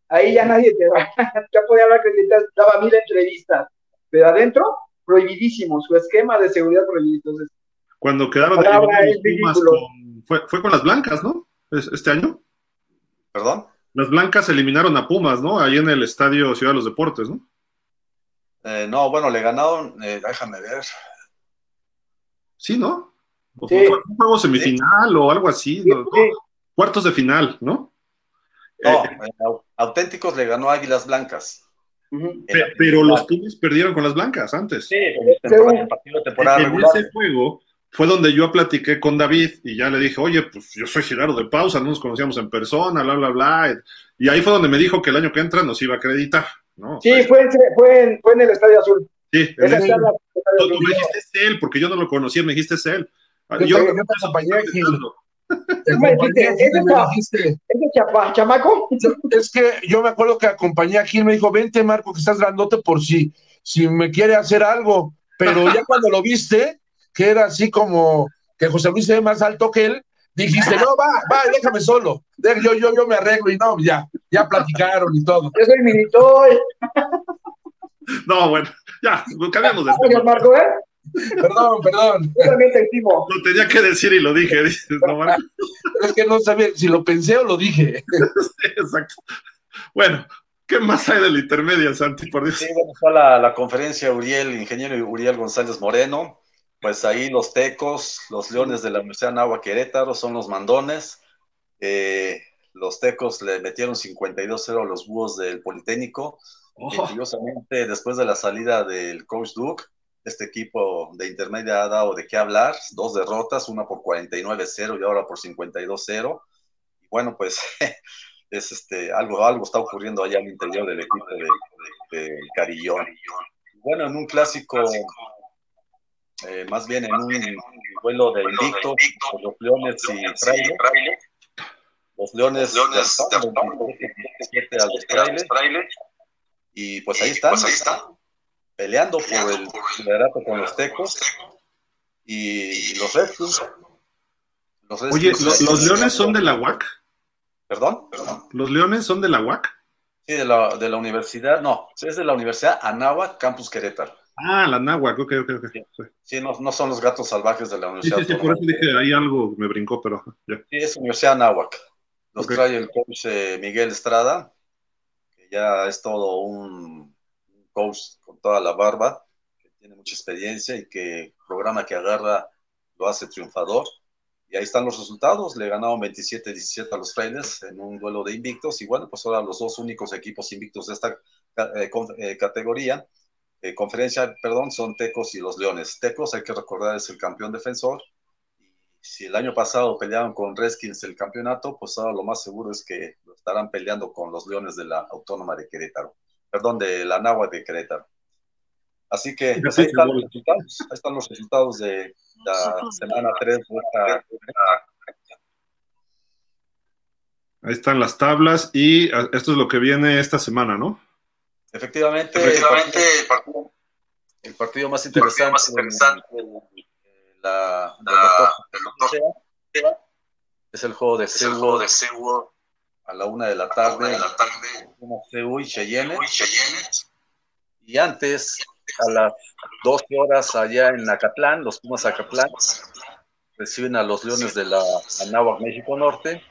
Ahí ya nadie te va, ya podía hablar con ella, daba mil entrevistas. Pero adentro, prohibidísimo, su esquema de seguridad prohibido. Entonces, Cuando quedaron ridículo. con- fue, fue con las blancas, ¿no? Es- Este año. ¿Perdón? Las blancas eliminaron a Pumas, ¿no? Ahí en el estadio Ciudad de los Deportes, ¿no? Eh, no, bueno, le ganaron, eh, déjame ver. Sí, ¿no? O Sí. Fue fue un juego semifinal o algo así. sí, ¿no? sí, Cuartos de final, ¿no? No, Eh, eh, Au- Auténticos le ganó a Águilas Blancas. la pero los Pumas perdieron con las blancas antes. Sí, en el el partido de temporada en regular. ese juego fue donde yo platiqué con David y ya le dije, oye, pues yo soy Gerardo de Pausa, no nos conocíamos en persona, bla, bla, bla. Y ahí fue donde me dijo que el año que entra nos iba a acreditar, ¿no? O Sí, sea, fue, en- fue, en, fue en el Estadio Azul. sí, en Esa ese- charla- tú, tú me dijiste es él, porque yo no lo conocía, me dijiste es él. Ah, Yo te- yo te acompañé aquí. Tú me dijiste, acompañé, "Ese me chava- dijiste, ese chapa- chamaco, Es que yo me acuerdo que acompañé a Gil, me dijo, vente Marco, que estás grandote por si, si me quiere hacer algo. Pero ya cuando lo viste, que era así como que José Luis se ve más alto que él, dijiste, no, va, va, déjame solo. De- Yo, yo, yo me arreglo y no, ya, ya platicaron y todo. yo soy militoy. No, bueno, ya, cambiamos de tema. Marco, ¿eh? Perdón, perdón. Yo también te estimo. Lo tenía que decir y lo dije, dices, no? Es que no sabía si lo pensé o lo dije. Exacto. Bueno, ¿qué más hay del intermedio, Santi? Por Dios. Sí, bueno, está la, la conferencia Uriel, ingeniero Uriel González Moreno. Pues ahí los tecos, los leones de la Universidad de Nahua Querétaro son los mandones. Eh, los tecos le metieron 52-0 a los búhos del Politécnico. Oh, Y curiosamente, después de la salida del coach Duke, este equipo de intermedia ha dado de qué hablar. Dos derrotas, una por 49-0 y ahora por 52-0. Y bueno, pues es este, algo, algo está ocurriendo allá al interior del equipo de, de Carillón. Bueno, en un clásico, eh, más bien en un vuelo de invicto, los Leones y Fraile. Los Leones derrotaron 27 a los Frailes. Y pues ahí están, peleando por el liderato con los Tecos y los Redskins. Los Oye, Redskins- ¿lo- ¿los leones son de la UAC? ¿Perdón? ¿Los leones son de la UAC? Sí, de la, de la universidad, no, es de la Universidad Anáhuac, Campus Querétaro. Ah, la náhuac, ok, ok, ok. Sí, Sí, no, no son los gatos salvajes de la sí, Universidad sí, sí, por eso dije, ahí algo me brincó, pero ya. Sí, es Universidad Anáhuac. Los Ok. trae el coach eh, Miguel Estrada, que ya es todo un coach con toda la barba, que tiene mucha experiencia y que programa que agarra lo hace triunfador. Y ahí están los resultados. Le ganaron 27-17 a los Frailes en un duelo de invictos. Y bueno, pues ahora los dos únicos equipos invictos de esta eh, eh, categoría, eh, conferencia, perdón, son Tecos y los Leones. Tecos, hay que recordar, es el campeón defensor. Y si el año pasado pelearon con Redskins el campeonato, pues ahora lo más seguro es que estarán peleando con los Leones de la Autónoma de Querétaro. Perdón, de la Nahua de Querétaro. Así que ahí, están los resultados, ahí están los resultados de la semana 3 Ahí están las tablas y ah, esto es lo que viene esta semana, ¿no? Efectivamente, Efectivamente el, partido, el, partido, más interesante, más interesante la, la, del doctor, es el juego de Seúl a la una de la tarde, de la tarde Seúl y Cheyenne. Y antes, a las 12 horas allá en Acatlán, los Pumas Acatlán reciben a los Leones de la Anáhuac México Norte.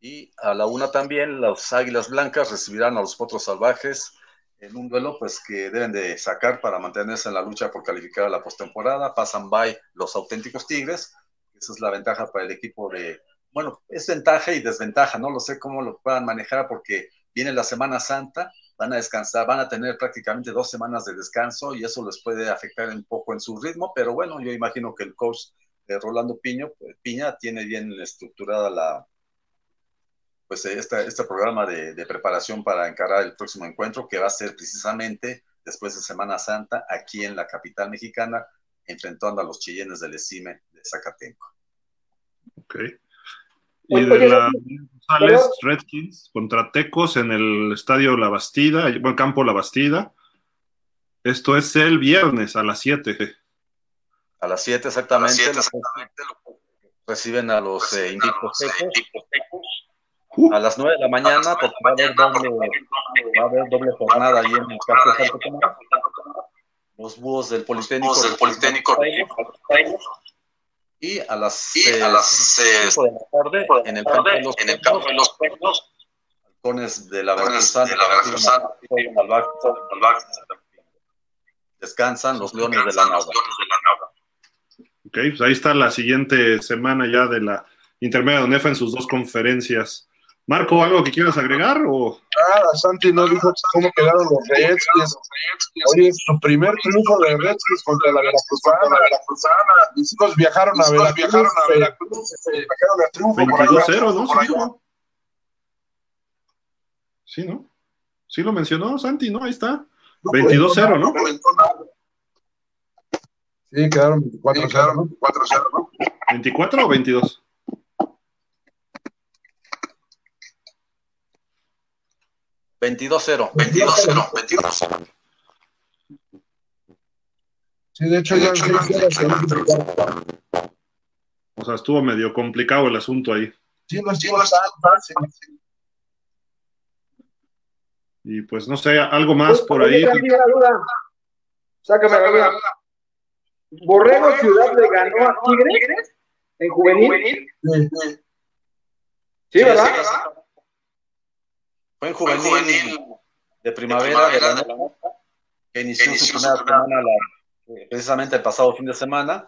Y a la una también, los Águilas Blancas recibirán a los Potros Salvajes en un duelo pues que deben de sacar para mantenerse en la lucha por calificar a la postemporada. Pasan by los auténticos Tigres. Esa es la ventaja para el equipo de, bueno, es ventaja y desventaja, no lo sé cómo lo puedan manejar porque viene la Semana Santa, van a descansar, van a tener prácticamente dos semanas de descanso y eso les puede afectar un poco en su ritmo, pero bueno, yo imagino que el coach de Rolando Piño, pues, Piña tiene bien estructurada la, pues este, este programa de, preparación para encarar el próximo encuentro que va a ser precisamente después de Semana Santa aquí en la capital mexicana, enfrentando a los chillenes del ESIME de Zacatenco. Ok. Y de la González Redskins contra Tecos en el estadio La Bastida, bueno, campo La Bastida. Esto es el viernes a las 7. A las 7 exactamente. siete, exactamente. Reciben a los eh, invictos Tecos. Uh. A las 9 de la mañana, porque va a haber doble, va a haber doble jornada ahí en el campo de Santo Los búhos del Politécnico. Del Politécnico y a las, y a las eh, de la tarde en el campo de los, en el campo de los pueblos, halcones de la Veracruzana, descansan los leones de la nava. Ok, pues ahí está la siguiente semana ya de la intermedia de UNEFA en sus dos conferencias. Marco, ¿algo que quieras agregar? O? Nada, Santi no dijo cómo quedaron los Redskins. Oye, su primer triunfo de Redskins contra la Veracruzana. Mis hijos viajaron a Veracruz. Viajaron a Veracruz. Viajaron a triunfo 22-0, ¿no? Sí, ¿no? Sí lo mencionó Santi, ¿no? Ahí está. 22-0, ¿no? Sí, quedaron 24-0, ¿no? 24 o 22? 22-0. 22-0. 22-0. Sí, de hecho, ya, O sea, estuvo medio complicado el asunto ahí. Sí, no estuvo fácil. Y pues no sé, algo más por ahí. Sácame la duda. Borrego Ciudad le ganó a Tigres en juvenil. Sí, ¿verdad? Fue en juvenil, de primavera, de la que inició, su primera semana precisamente el pasado fin de semana.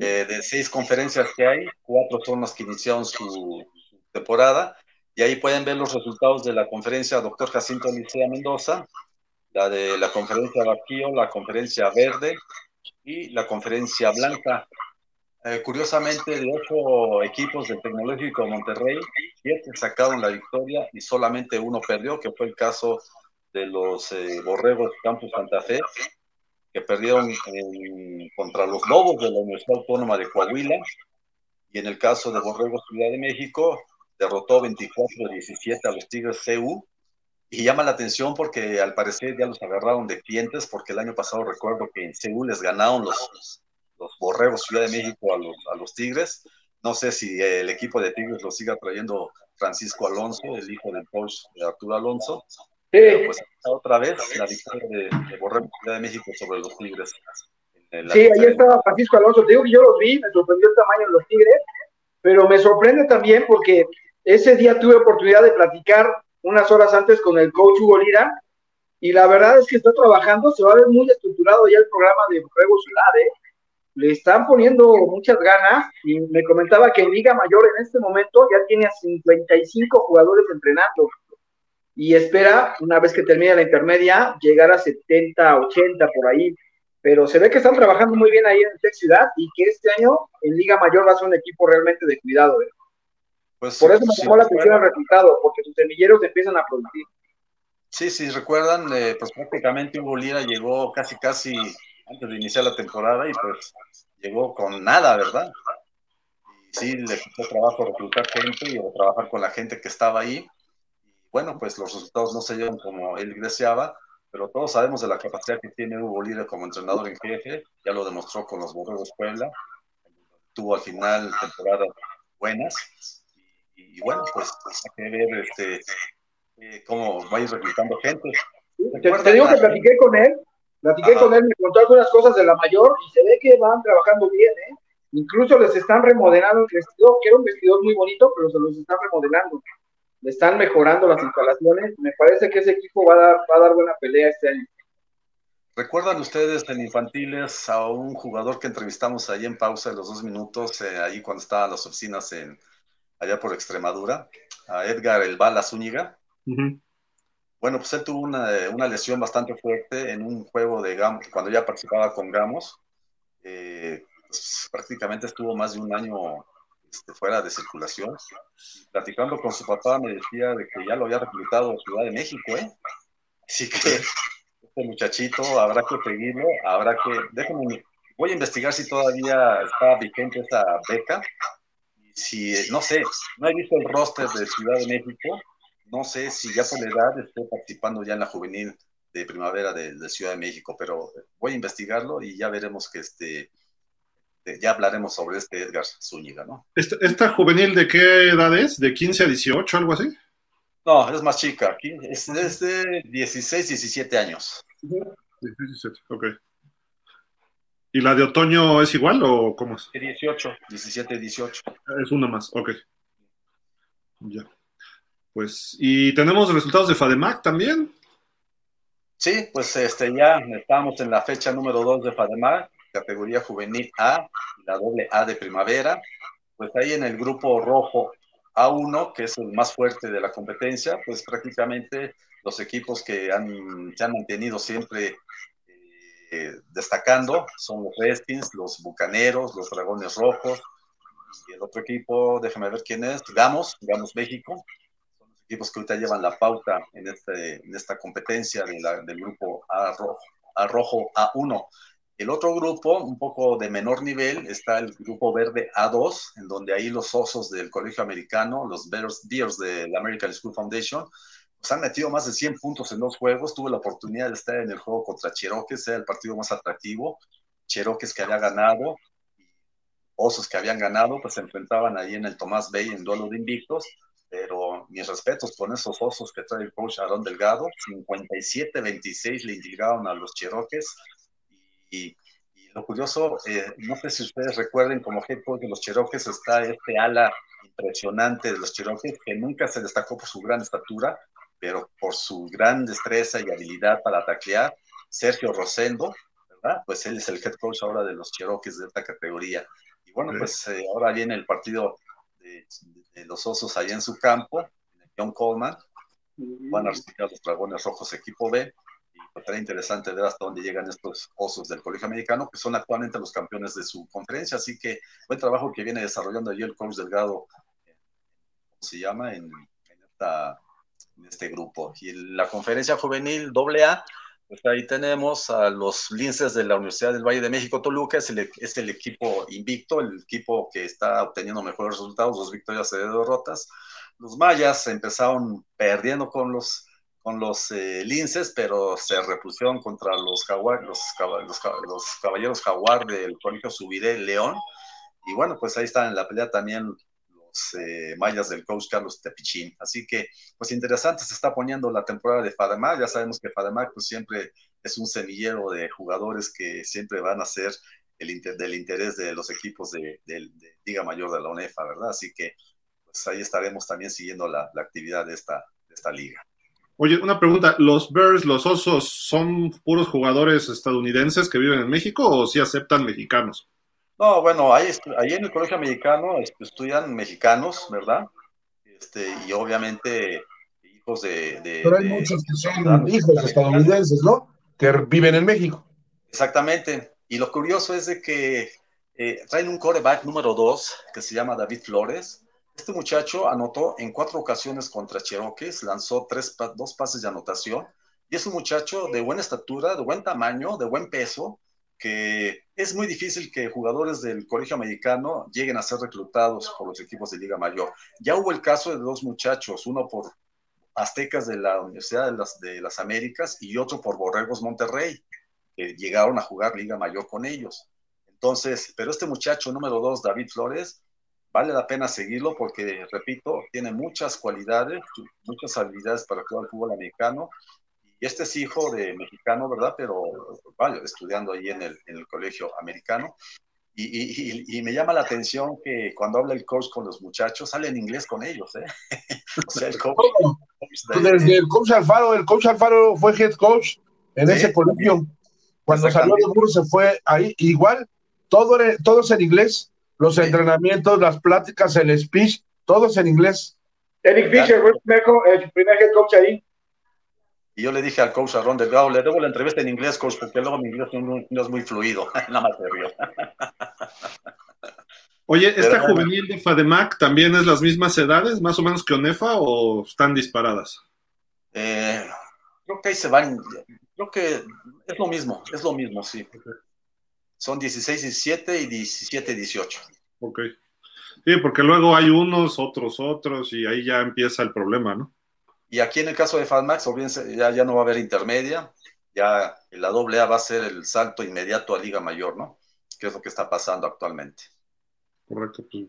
Eh, de seis conferencias que hay, cuatro son las que iniciaron su, temporada. Y ahí pueden ver los resultados de la conferencia Doctor Jacinto Licea Mendoza, la de la conferencia Baquío, la conferencia Verde y la conferencia Blanca. Eh, curiosamente, de ocho equipos del Tecnológico de Monterrey, siete sacaron la victoria y solamente uno perdió, que fue el caso de los eh, Borregos Campus Santa Fe, que perdieron contra los Lobos de la Universidad Autónoma de Coahuila. Y en el caso de Borregos Ciudad de México, derrotó 24-17 a los Tigres CU. Y llama la atención porque al parecer ya los agarraron de clientes, porque el año pasado recuerdo que en Seúl les ganaron los los Borregos Ciudad de México a los, a los Tigres. No sé si el equipo de Tigres lo siga trayendo Francisco Alonso, el hijo del coach de Arturo Alonso. Sí. pues otra vez la victoria de, de Borregos Ciudad de México sobre los Tigres. Sí, ahí estaba Francisco Alonso. Te digo que yo los vi, me sorprendió el tamaño de los Tigres, pero me sorprende también porque ese día tuve oportunidad de platicar unas horas antes con el coach Hugo Lira y la verdad es que está trabajando, se va a ver muy estructurado ya el programa de Borregos Ciudad, ¿eh? Le están poniendo muchas ganas y me comentaba que en Liga Mayor en este momento ya tiene a 55 jugadores entrenando y espera, una vez que termine la intermedia, llegar a 70, 80 por ahí. Pero se ve que están trabajando muy bien ahí en Tech Ciudad y que este año en Liga Mayor va a ser un equipo realmente de cuidado. ¿eh? Pues, por eso me llamó la atención el resultado, porque sus semilleros empiezan a producir. Sí, sí, recuerdan, eh, pues prácticamente Hugo Lira llegó casi, casi antes de iniciar la temporada y pues llegó con nada, ¿verdad? Y sí, le costó trabajo reclutar gente y trabajar con la gente que estaba ahí. Bueno, pues los resultados no se llevan como él deseaba, pero todos sabemos de la capacidad que tiene Hugo Lira como entrenador en jefe, ya lo demostró con los Borregos Puebla, tuvo al final temporadas buenas, y, bueno, pues hay que ver este, eh, cómo va a ir reclutando gente. Te, digo que platiqué con él, platiqué con él, me contó algunas cosas de la mayor y se ve que van trabajando bien, ¿eh? Incluso les están remodelando el vestidor, que era un vestidor muy bonito, pero se los están remodelando están mejorando las instalaciones. Me parece que ese equipo va a dar, va a dar buena pelea este año. ¿Recuerdan ustedes en infantiles a un jugador que entrevistamos ahí en pausa de los dos minutos, eh, ahí cuando estaban las oficinas en, allá por Extremadura, a Edgar El Bala Zúñiga? Bueno, pues él tuvo una, lesión bastante fuerte en un juego de Gamos, cuando ya participaba con Gamos. Eh, pues, prácticamente estuvo más de un año este, fuera de circulación. platicando con su papá me decía de que ya lo había reclutado a Ciudad de México, ¿eh? Así que este muchachito habrá que seguirlo, habrá que, déjenme, voy a investigar si todavía está vigente esa beca. Si, no sé, no he visto el roster de Ciudad de México, no sé si ya por la edad esté participando ya en la juvenil de primavera de, de Ciudad de México, pero voy a investigarlo y ya veremos que este, este, ya hablaremos sobre este Edgar Zúñiga, ¿no? ¿Esta, juvenil de qué edad es? ¿De 15 a 18, algo así? No, es más chica, es, de 16, 17 años. 16, 17, ok. ¿Y la de otoño es igual o cómo es? 18, 17, 18. Es una más, ok. Ya. Pues, ¿y tenemos resultados de FADEMAC también? Sí, pues este, ya estamos en la fecha número 2 de FADEMAC categoría juvenil A la doble A de primavera. Pues ahí en el grupo rojo A1, que es el más fuerte de la competencia, pues prácticamente los equipos que han, se han mantenido siempre eh, destacando son los Redskins, los Bucaneros, los Dragones Rojos, y el otro equipo, déjame ver quién es, Gamos, Gamos México, equipos que ahorita llevan la pauta en, este, en esta competencia de la, del grupo A rojo, A rojo A1. El otro grupo, un poco de menor nivel, está el grupo verde A2, en donde ahí los osos del colegio americano, los Bears, Deers de la American School Foundation, pues han metido más de 100 puntos en dos juegos. Tuve la oportunidad de estar en el juego contra Cherokee, era el partido más atractivo. Cherokee que había ganado, osos que habían ganado, pues se enfrentaban ahí en el Tomás Bay en duelo de invictos. Pero mis respetos con esos osos que trae el coach Aaron Delgado, 57-26 le indicaron a los Cherokees y, lo curioso, eh, no sé si ustedes recuerden, como head coach de los Cherokees está este ala impresionante de los Cherokees, que nunca se destacó por su gran estatura, pero por su gran destreza y habilidad para taclear, Sergio Rosendo, ¿verdad? Pues él es el head coach ahora de los Cherokees de esta categoría. Y bueno, pues eh, ahora viene el partido de, los Osos allá en su campo, en John Coleman, van a recibir los Dragones Rojos equipo B, será interesante ver hasta dónde llegan estos osos del Colegio Americano, que son actualmente los campeones de su conferencia. Así que buen trabajo que viene desarrollando allí el coach Delgado, ¿cómo se llama? En, este grupo. Y la conferencia juvenil AA, pues ahí tenemos a los linces de la Universidad del Valle de México, Toluca, es el, es el equipo invicto, el equipo que está obteniendo mejores resultados, dos victorias y dos derrotas. Los mayas empezaron perdiendo con los con los eh, linces, pero se repusieron contra los, jaguar, los, los, caballeros jaguar del colegio Subiré León. Y bueno, pues ahí están en la pelea también eh, mayas del coach Carlos Tepichín. Así que, pues interesante, se está poniendo la temporada de Fademac. Ya sabemos que Fademac pues siempre es un semillero de jugadores que siempre van a ser el del interés de los equipos de, Liga Mayor de la UNEFA, ¿verdad? Así que, pues ahí estaremos también siguiendo la, la actividad de esta, de esta liga. Oye, una pregunta, ¿los Bears, los Osos, son puros jugadores estadounidenses que viven en México o sí aceptan mexicanos? No, bueno, ahí, ahí en el colegio americano estudian mexicanos, ¿verdad? Este, y obviamente hijos de... Pero hay muchos que son hijos estadounidenses, ¿no? Que viven en México. Exactamente. Y lo curioso es de que eh, traen un coreback número dos que se llama David Flores. Este muchacho anotó en cuatro ocasiones contra Cherokees, lanzó tres, dos pases de anotación. Y es un muchacho de buena estatura, de buen tamaño, de buen peso, que es muy difícil que jugadores del colegio americano lleguen a ser reclutados por los equipos de Liga Mayor. Ya hubo el caso de dos muchachos, uno por Aztecas de la Universidad de las, Américas y otro por Borregos Monterrey, que llegaron a jugar Liga Mayor con ellos. Entonces, pero este muchacho número dos, David Flores, vale la pena seguirlo porque, repito, tiene muchas cualidades, muchas habilidades para jugar al fútbol americano este es hijo de mexicano, ¿verdad? Pero vaya, estudiando ahí en el, en el colegio americano. Y, y, y, me llama la atención que cuando habla el coach con los muchachos, sale en inglés con ellos, ¿eh? o sea, el coach. Desde el coach Alfaro, el coach Alfaro fue head coach en ese colegio. Cuando salió de Burro se fue ahí, igual, todo, todos en inglés, los entrenamientos, las pláticas, el speech, todos en inglés. Eric Fisher fue el primer head coach ahí. Y yo le dije al coach a Ron de le debo la entrevista en inglés, coach, porque luego mi inglés no, es muy fluido. Nada más te río. Oye, ¿esta juvenil de FADEMAC también es las mismas edades, más o menos que ONEFA, o están disparadas? Eh, creo que ahí se van, creo que es lo mismo, es lo mismo, sí. Son 16, 17 y 17, 18. Ok. Sí, porque luego hay unos, otros, otros, y ahí ya empieza el problema, ¿no? Y aquí en el caso de FADMAX, ya, ya no va a haber intermedia, ya la doble A va a ser el salto inmediato a Liga Mayor, ¿no? Que es lo que está pasando actualmente. Correcto. Pues.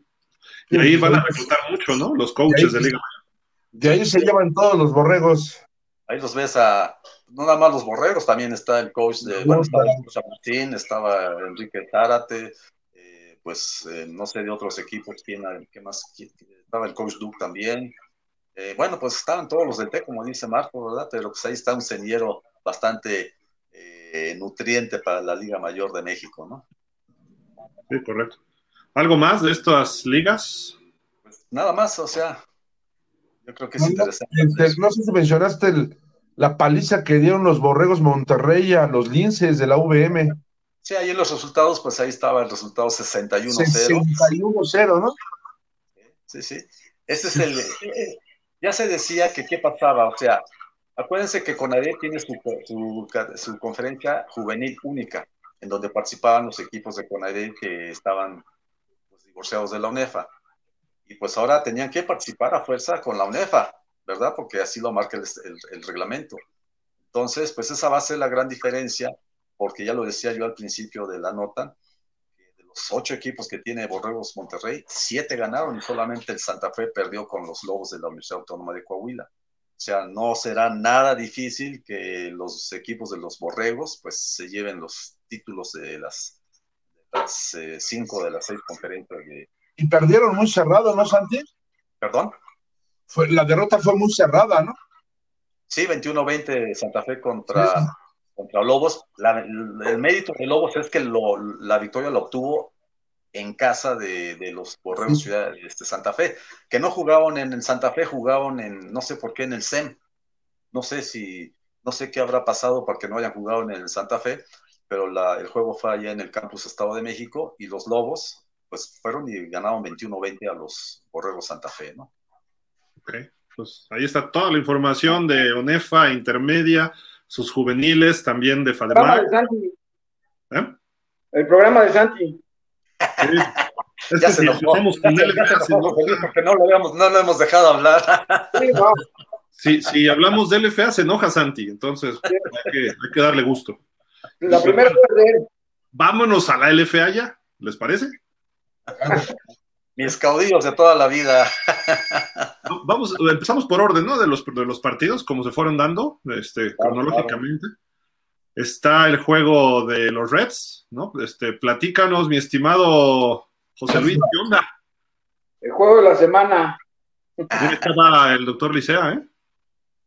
Y ahí van a reclutar mucho, ¿no? Los coaches de, Liga Mayor. De ahí se llevan todos los borregos. Ahí los ves a, no nada más los borregos, también está el coach de, bueno, estaba Martín, estaba Enrique Tárate, eh, pues eh, no sé de otros equipos, quién, qué más, estaba el coach Duke también, eh, bueno, pues estaban todos los de T, como dice Marco, ¿verdad? Pero pues ahí está un señero bastante eh, nutriente para la Liga Mayor de México, ¿no? Sí, correcto. ¿Algo más de estas ligas? Pues nada más, o sea, yo creo que es interesante. Este, no sé si mencionaste la paliza que dieron los Borregos Monterrey a los Linces de la VM. Sí, ahí en los resultados, pues ahí estaba el resultado 61-0. 61-0, ¿no? Sí, sí. Este es el, ya se decía que qué pasaba, o sea, acuérdense que CONADE tiene su, su, conferencia juvenil única, en donde participaban los equipos de CONADE que estaban pues, divorciados de la UNEFA. Y pues ahora tenían que participar a fuerza con la UNEFA, ¿verdad? Porque así lo marca el, reglamento. Entonces, pues esa va a ser la gran diferencia, porque ya lo decía yo al principio de la nota, ocho equipos que tiene Borregos Monterrey, siete ganaron y solamente el Santa Fe perdió con los Lobos de la Universidad Autónoma de Coahuila. O sea, no será nada difícil que los equipos de los Borregos pues se lleven los títulos de las, eh, cinco de las seis conferencias. Y perdieron muy cerrado, ¿no, Santi? ¿Perdón? Fue, la derrota fue muy cerrada, ¿no? Sí, 21-20 Santa Fe contra, contra Lobos. el mérito de Lobos es que la victoria la obtuvo en casa de, los Borregos Ciudad de este, Santa Fe, que no jugaban en el Santa Fe, jugaban en, no sé por qué, en el SEM. No sé si, no sé qué habrá pasado para que no hayan jugado en el Santa Fe, pero el juego fue allá en el campus Estado de México y los Lobos, pues fueron y ganaron 21-20 a los Borregos Santa Fe, ¿no? Ok, pues ahí está toda la información de ONEFA intermedia sus juveniles también de Fademar. ¿Eh? El programa de Santi. Es ya que se si estamos con él, porque no lo, habíamos, no lo hemos dejado hablar. Sí, si, hablamos de LFA se enoja Santi, entonces hay que, hay que darle gusto. La primera de Vámonos a la LFA ya, ¿les parece? Mis caudillos de toda la vida. Vamos, empezamos por orden, ¿no? De los, de los partidos, como se fueron dando, este, cronológicamente. Está el juego de los Reds, ¿no? Este, platícanos, mi estimado José Luis, ¿qué onda? El juego de la semana. ¿Dónde estaba el doctor Licea, eh?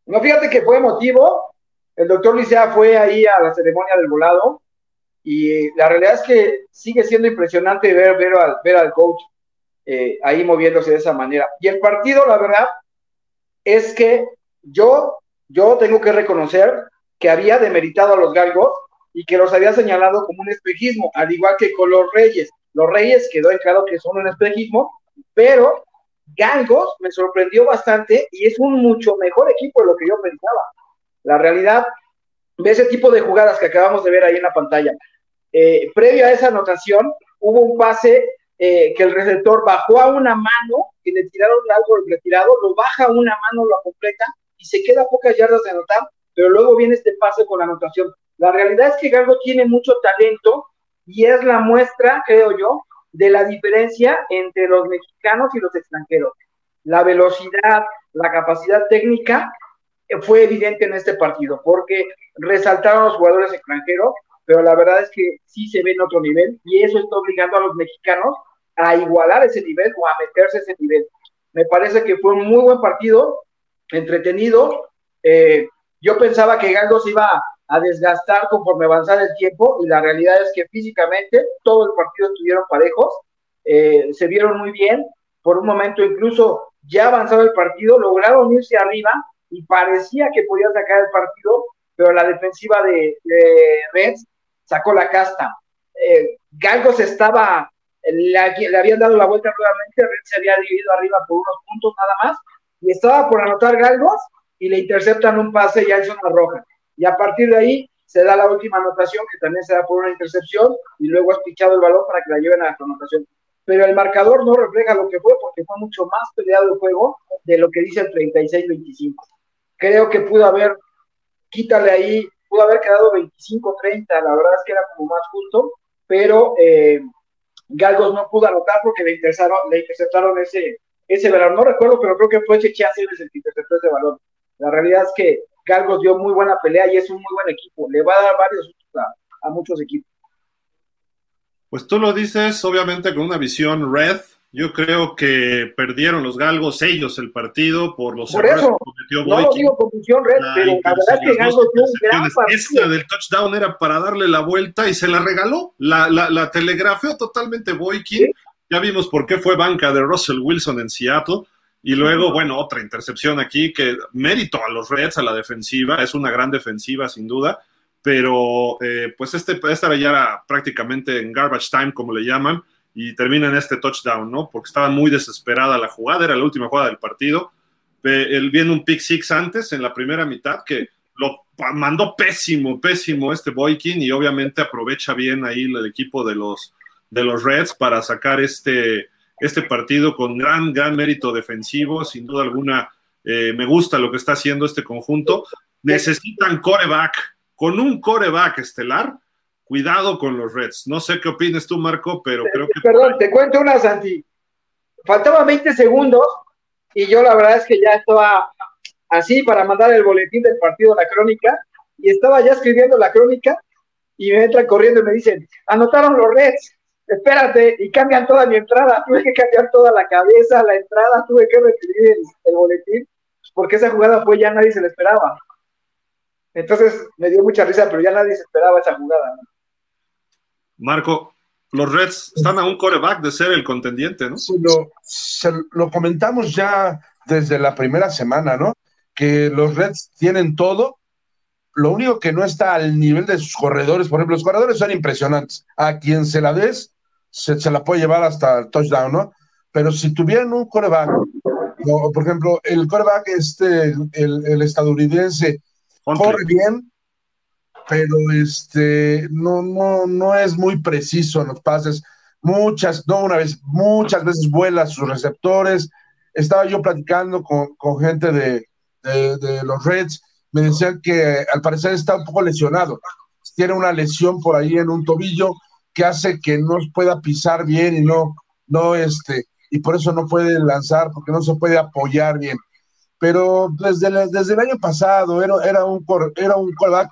No, fíjate que fue emotivo. El doctor Licea fue ahí a la ceremonia del volado Y la realidad es que sigue siendo impresionante ver, ver, al, ver al coach eh, ahí moviéndose de esa manera. Y el partido, la verdad, es que yo, yo tengo que reconocer que había demeritado a los galgos y que los había señalado como un espejismo, al igual que con los reyes. Los reyes quedó en claro que son un espejismo, pero Galgos me sorprendió bastante y es un mucho mejor equipo de lo que yo pensaba. La realidad de ese tipo de jugadas que acabamos de ver ahí en la pantalla. Eh, previo a esa anotación, hubo un pase eh, que el receptor bajó a una mano, y le tiraron algo retirado, lo baja a una mano, lo completa y se queda a pocas yardas de anotar, pero luego viene este pase con la anotación. La realidad es que Galgo tiene mucho talento y es la muestra, creo yo, de la diferencia entre los mexicanos y los extranjeros. La velocidad, la capacidad técnica eh, fue evidente en este partido, porque resaltaron los jugadores extranjeros, pero la verdad es que sí se ve en otro nivel y eso está obligando a los mexicanos a igualar ese nivel o a meterse ese nivel. Me parece que fue un muy buen partido, entretenido. Eh, yo pensaba que Galdos iba a desgastar conforme avanzara el tiempo y la realidad es que físicamente todo el partido estuvieron parejos, eh, se vieron muy bien, por un momento incluso ya avanzado el partido, lograron irse arriba y parecía que podían sacar el partido, pero la defensiva de, Reds sacó la casta. Eh, Galgos estaba, le, le habían dado la vuelta nuevamente, Reds se había dividido arriba por unos puntos nada más, y estaba por anotar Galgos y le interceptan un pase ya en zona roja y a partir de ahí se da la última anotación, que también se da por una intercepción, y luego es pichado el balón para que la lleven a la anotación. Pero el marcador no refleja lo que fue, porque fue mucho más peleado el juego de lo que dice el 36-25. Creo que pudo haber, quítale ahí, pudo haber quedado 25-30, la verdad es que era como más justo, pero eh, Galgos no pudo anotar porque le, le interceptaron ese, ese balón. No recuerdo, pero creo que fue Cheche el que interceptó ese balón. La realidad es que Galgos dio muy buena pelea y es un muy buen equipo. Le va a dar varios a, muchos equipos. Pues tú lo dices, obviamente, con una visión red. Yo creo que perdieron los galgos ellos el partido por los por errores eso, que cometió No lo digo con visión red, pero la verdad es que Galgos dio un gran Esta del touchdown era para darle la vuelta y se la regaló. La, la, la telegrafeó totalmente Boykin. Ya vimos por qué fue banca de Russell Wilson en Seattle. Y luego, bueno, otra intercepción aquí que mérito a los Reds, a la defensiva, es una gran defensiva sin duda, pero eh, pues este, esta ya era prácticamente en garbage time, como le llaman, y termina en este touchdown, ¿no? Porque estaba muy desesperada la jugada, era la última jugada del partido. Él viene un pick six antes, en la primera mitad, que lo mandó pésimo, pésimo este Boykin, y obviamente aprovecha bien ahí el equipo de los, de los Reds para sacar este este partido con gran, gran mérito defensivo, sin duda alguna. Eh, me gusta lo que está haciendo este conjunto. Necesitan coreback, con un coreback estelar. Cuidado con los Reds. No sé qué opinas tú, Marco, pero creo que. Perdón, te cuento una, Santi. Faltaban 20 segundos y yo la verdad es que ya estaba así para mandar el boletín del partido, la crónica, y estaba ya escribiendo la crónica y me entran corriendo y me dicen, anotaron los Reds espérate, y cambian toda mi entrada, tuve que cambiar toda la cabeza, la entrada, tuve que recibir el, boletín, porque esa jugada fue ya nadie se la esperaba. Entonces me dio mucha risa, pero ya nadie se esperaba esa jugada. Marco, los Reds están a un coreback de ser el contendiente, ¿no? Sí, lo, lo comentamos ya desde la primera semana, ¿no? Que los Reds tienen todo, lo único que no está al nivel de sus corredores, por ejemplo, los corredores son impresionantes. A quien se la des, se, la puede llevar hasta el touchdown, ¿no? Pero si tuvieran un coreback, por ejemplo, el coreback, este, el, estadounidense, corre bien, pero este, no, no, no es muy preciso en los pases. Muchas, no una vez, muchas veces vuela sus receptores. Estaba yo platicando con, gente de, de los Reds me decían que al parecer está un poco lesionado. Tiene una lesión por ahí en un tobillo que hace que no pueda pisar bien y no, no, este, y por eso no puede lanzar, porque no se puede apoyar bien. Pero desde, desde el año pasado era, era, un, era un quarterback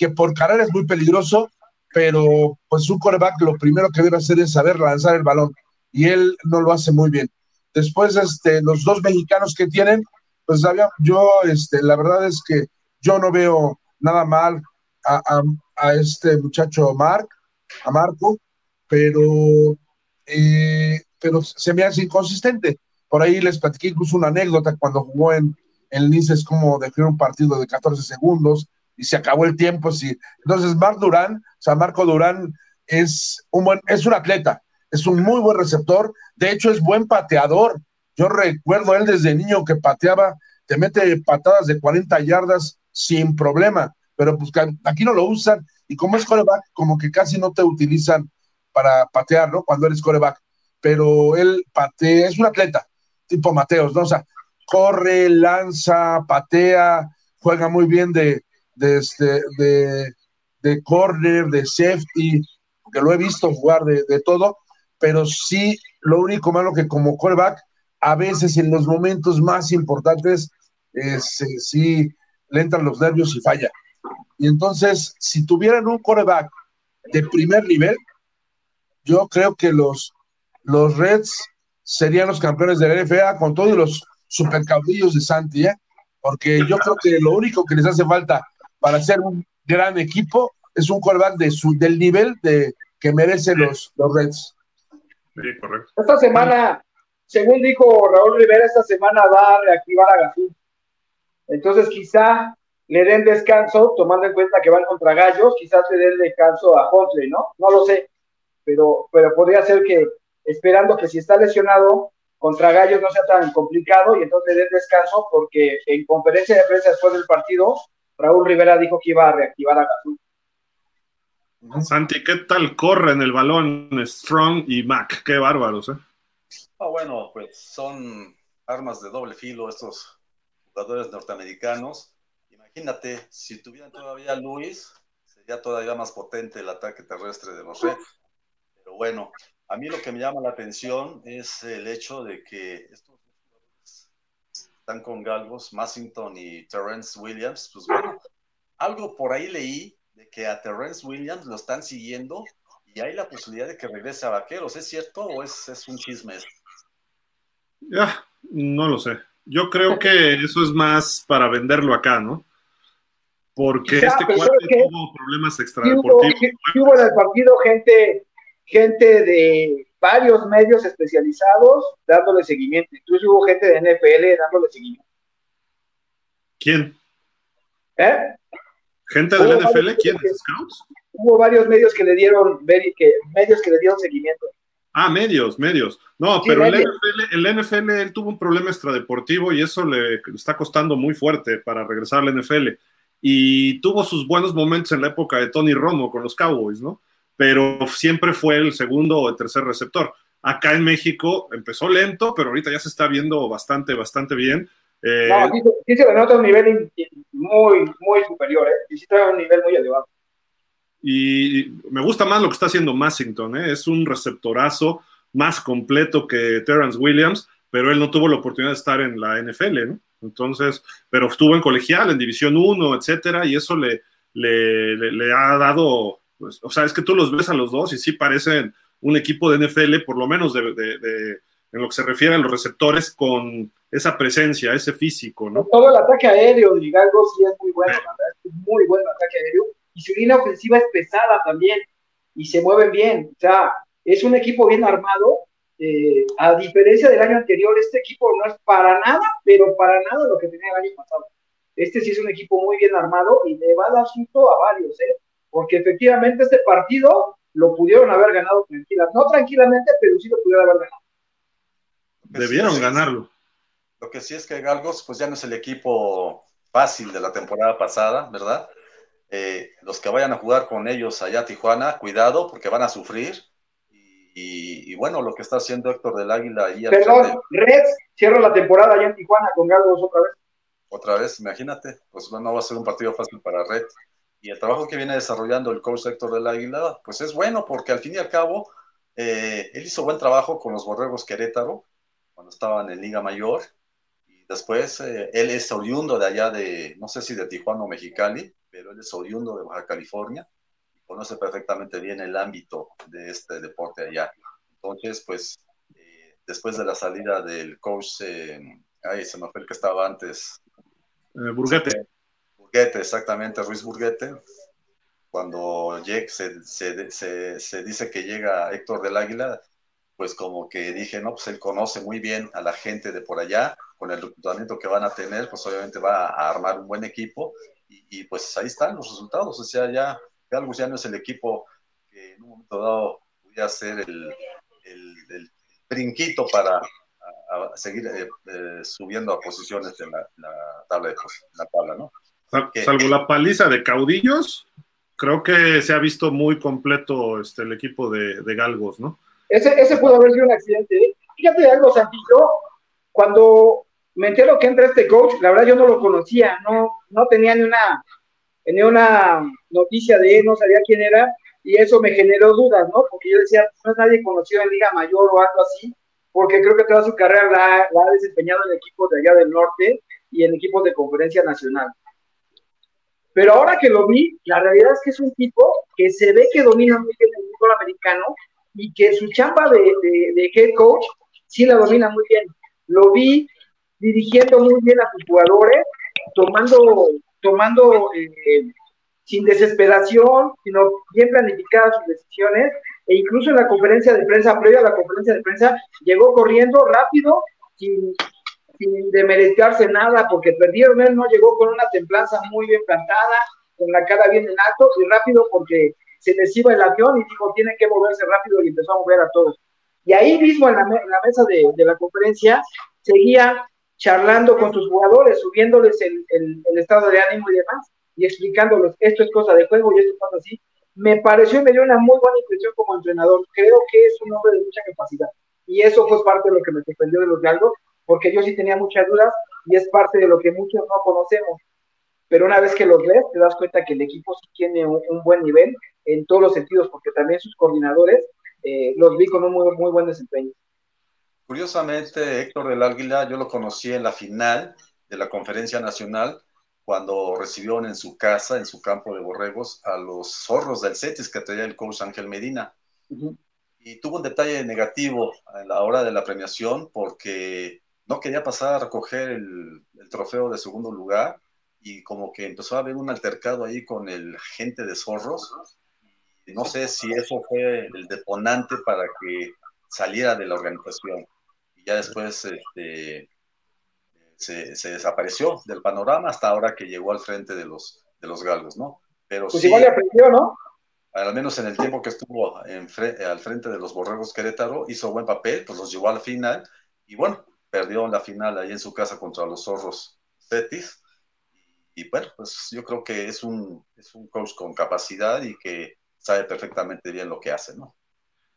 que por carrera es muy peligroso, pero pues un quarterback lo primero que debe hacer es saber lanzar el balón, y él no lo hace muy bien. Después, este, los dos mexicanos que tienen, pues yo, este, la verdad es que yo no veo nada mal a, este muchacho Mark, a Marco, pero, eh, pero se me hace inconsistente. Por ahí les platiqué incluso una anécdota cuando jugó en, el Nice, es como dejar un partido de 14 segundos y se acabó el tiempo. Sí. Entonces, Marc Durán, o sea, Marco Durán es un, buen, es un atleta, es un muy buen receptor, de hecho es buen pateador. Yo recuerdo él desde niño que pateaba, te mete patadas de 40 yardas sin problema, pero pues aquí no lo usan y como es coreback, como que casi no te utilizan para patear, ¿no? Cuando eres coreback, pero él patea, es un atleta, tipo Mateos, ¿no? O sea, corre, lanza, patea, juega muy bien de, de, este, de, de corner, de safety, que lo he visto jugar de, de, todo, pero sí, lo único malo que como coreback, a veces en los momentos más importantes, es, eh, sí le entran los nervios y falla. Y entonces, si tuvieran un coreback de primer nivel, yo creo que los, los Reds serían los campeones de la NFA con todos los supercaudillos de Santi, ¿eh? porque yo creo que lo único que les hace falta para ser un gran equipo es un coreback de su, del nivel de, que merecen los, los Reds. Sí, correcto. Esta semana, según dijo Raúl Rivera, esta semana va a reactivar a Gasú. Entonces quizá le den descanso, tomando en cuenta que van contra Gallos, quizás le den descanso a Huntley, ¿no? No lo sé, pero, pero podría ser que, esperando que si está lesionado, contra Gallos no sea tan complicado y entonces le den descanso, porque en conferencia de prensa después del partido, Raúl Rivera dijo que iba a reactivar a Gasú. Santi, ¿qué tal corren el balón Strong y Mac? Qué bárbaros, ¿eh? Ah, bueno, pues son armas de doble filo estos jugadores norteamericanos. Imagínate, si tuvieran todavía Luis, sería todavía más potente el ataque terrestre de los Reds. Pero bueno, a mí lo que me llama la atención es el hecho de que estos están con galgos, Massington y Terrence Williams, pues bueno, algo por ahí leí de que a Terrence Williams lo están siguiendo y hay la posibilidad de que regrese a Vaqueros. ¿Es cierto o es, es un chisme? Ya, no lo sé. Yo creo que eso es más para venderlo acá, ¿no? Porque este cuate tuvo problemas extradeportivos. Hubo, hubo en el partido gente, gente de varios medios especializados dándole seguimiento. Incluso hubo gente de NFL dándole seguimiento. ¿Quién? ¿Eh? ¿Gente de la NFL? ¿Quién? ¿Scouts? Hubo varios medios que le dieron, que, medios que le dieron seguimiento. Ah, medios, medios. No, pero el NFL, el NFL, él tuvo un problema extradeportivo y eso le está costando muy fuerte para regresar al NFL. Y tuvo sus buenos momentos en la época de Tony Romo con los Cowboys, ¿no? Pero siempre fue el segundo o el tercer receptor. Acá en México empezó lento, pero ahorita ya se está viendo bastante, bastante bien. Eh, no, sí, se denota un nivel muy, muy superior, ¿eh? Y sí trae un nivel muy elevado. Y me gusta más lo que está haciendo Massington, ¿eh? es un receptorazo más completo que Terrence Williams, pero él no tuvo la oportunidad de estar en la NFL, ¿no? Entonces, pero estuvo en colegial, en División 1, etcétera, y eso le, le, le, ha dado, pues, o sea, es que tú los ves a los dos y sí parecen un equipo de NFL, por lo menos de, en lo que se refiere a los receptores, con esa presencia, ese físico, ¿no? Todo el ataque aéreo de Hidalgo sí es muy bueno, ¿verdad? Es muy bueno el ataque aéreo y su línea ofensiva es pesada también y se mueven bien. O sea, es un equipo bien armado. Eh, a diferencia del año anterior, este equipo no es para nada, pero para nada lo que tenía el año pasado. Este sí es un equipo muy bien armado y le va a dar susto a varios, ¿eh? Porque efectivamente este partido lo pudieron haber ganado tranquilamente, no tranquilamente, pero sí lo pudieron haber ganado. Debieron ganarlo. Lo que sí es que Galgos, pues ya no es el equipo fácil de la temporada pasada, ¿verdad? Eh, los que vayan a jugar con ellos allá a Tijuana, cuidado porque van a sufrir. Y, bueno, lo que está haciendo Héctor del Águila ahí. Perdón, Reds cierra la temporada allá en Tijuana con Galgos otra vez. Otra vez, imagínate, pues bueno, va a ser un partido fácil para Red. Y el trabajo que viene desarrollando el coach Héctor del Águila, pues es bueno porque al fin y al cabo, eh, él hizo buen trabajo con los Borregos Querétaro cuando estaban en Liga Mayor. Y después, eh, él es oriundo de allá de, no sé si de Tijuana o Mexicali, pero él es oriundo de Baja California y conoce perfectamente bien el ámbito de este deporte allá. Entonces, pues, eh, después de la salida del coach, ay, se me fue el que estaba antes. Eh, Burguete. Exactamente, Ruiz Burguete. cuando se, se, dice que llega Héctor del Águila, pues como que dije, no, pues él conoce muy bien a la gente de por allá, con el reclutamiento que van a tener, pues obviamente va a armar un buen equipo y, pues ahí están los resultados, o sea, ya Galgos ya no es el equipo que en un momento dado pudiera ser el, el, para seguir eh, eh, subiendo a posiciones en de, la tabla, ¿no? Salvo la paliza de caudillos, creo que se ha visto muy completo este, el equipo de, de Galgos, ¿no? Ese, ese, pudo haber sido un accidente. ¿eh? Fíjate algo, Santillo, cuando me entero que entra este coach, la verdad yo no lo conocía, no, no tenía ni una, ni una noticia de él, no sabía quién era, y eso me generó dudas, ¿no? Porque yo decía, no es nadie conocido en Liga Mayor o algo así, porque creo que toda su carrera la, la ha desempeñado en equipos de allá del norte y en equipos de conferencia nacional. Pero ahora que lo vi, la realidad es que es un tipo que se ve que domina muy bien el fútbol americano y que su chamba de, de, head coach sí la domina muy bien. Lo vi dirigiendo muy bien a sus jugadores, tomando, tomando eh, sin desesperación, sino bien planificadas sus decisiones, e incluso en la conferencia de prensa, previa a la conferencia de prensa, llegó corriendo rápido, sin, sin demeritarse nada, porque perdieron, él no llegó con una templanza muy bien plantada, con la cara bien en alto y rápido porque se les iba el avión y dijo, tienen que moverse rápido y empezó a mover a todos. Y ahí mismo en la, mesa de, la conferencia seguía charlando con sus jugadores, subiéndoles el, el, estado de ánimo y demás, y explicándoles, esto es cosa de juego y esto pasa así. Me pareció y me dio una muy buena impresión como entrenador. Creo que es un hombre de mucha capacidad. Y eso fue parte de lo que me sorprendió de los galgos, porque yo sí tenía muchas dudas y es parte de lo que muchos no conocemos. Pero una vez que los ves, te das cuenta que el equipo sí tiene un, buen nivel en todos los sentidos, porque también sus coordinadores eh, los vi con un muy, muy buen desempeño. Curiosamente, Héctor del Águila, yo lo conocí en la final de la conferencia nacional, cuando recibieron en su casa, en su campo de borregos, a los zorros del CETIS que traía el coach Ángel Medina. Y tuvo un detalle negativo a la hora de la premiación porque no quería pasar a recoger el, trofeo de segundo lugar y como que empezó a haber un altercado ahí con el gente de zorros. No sé si eso fue el detonante para que saliera de la organización. Y ya después este, se, desapareció del panorama hasta ahora que llegó al frente de los, de los galgos, ¿no? Pero pues igual le aprendió, ¿no? Al menos en el tiempo que estuvo al frente de los Borregos Querétaro, hizo buen papel, pues los llevó al final. Y bueno, perdió en la final ahí en su casa contra los zorros Cetis. Y, bueno, pues yo creo que es un, es un coach con capacidad y que sabe perfectamente bien lo que hace, ¿no?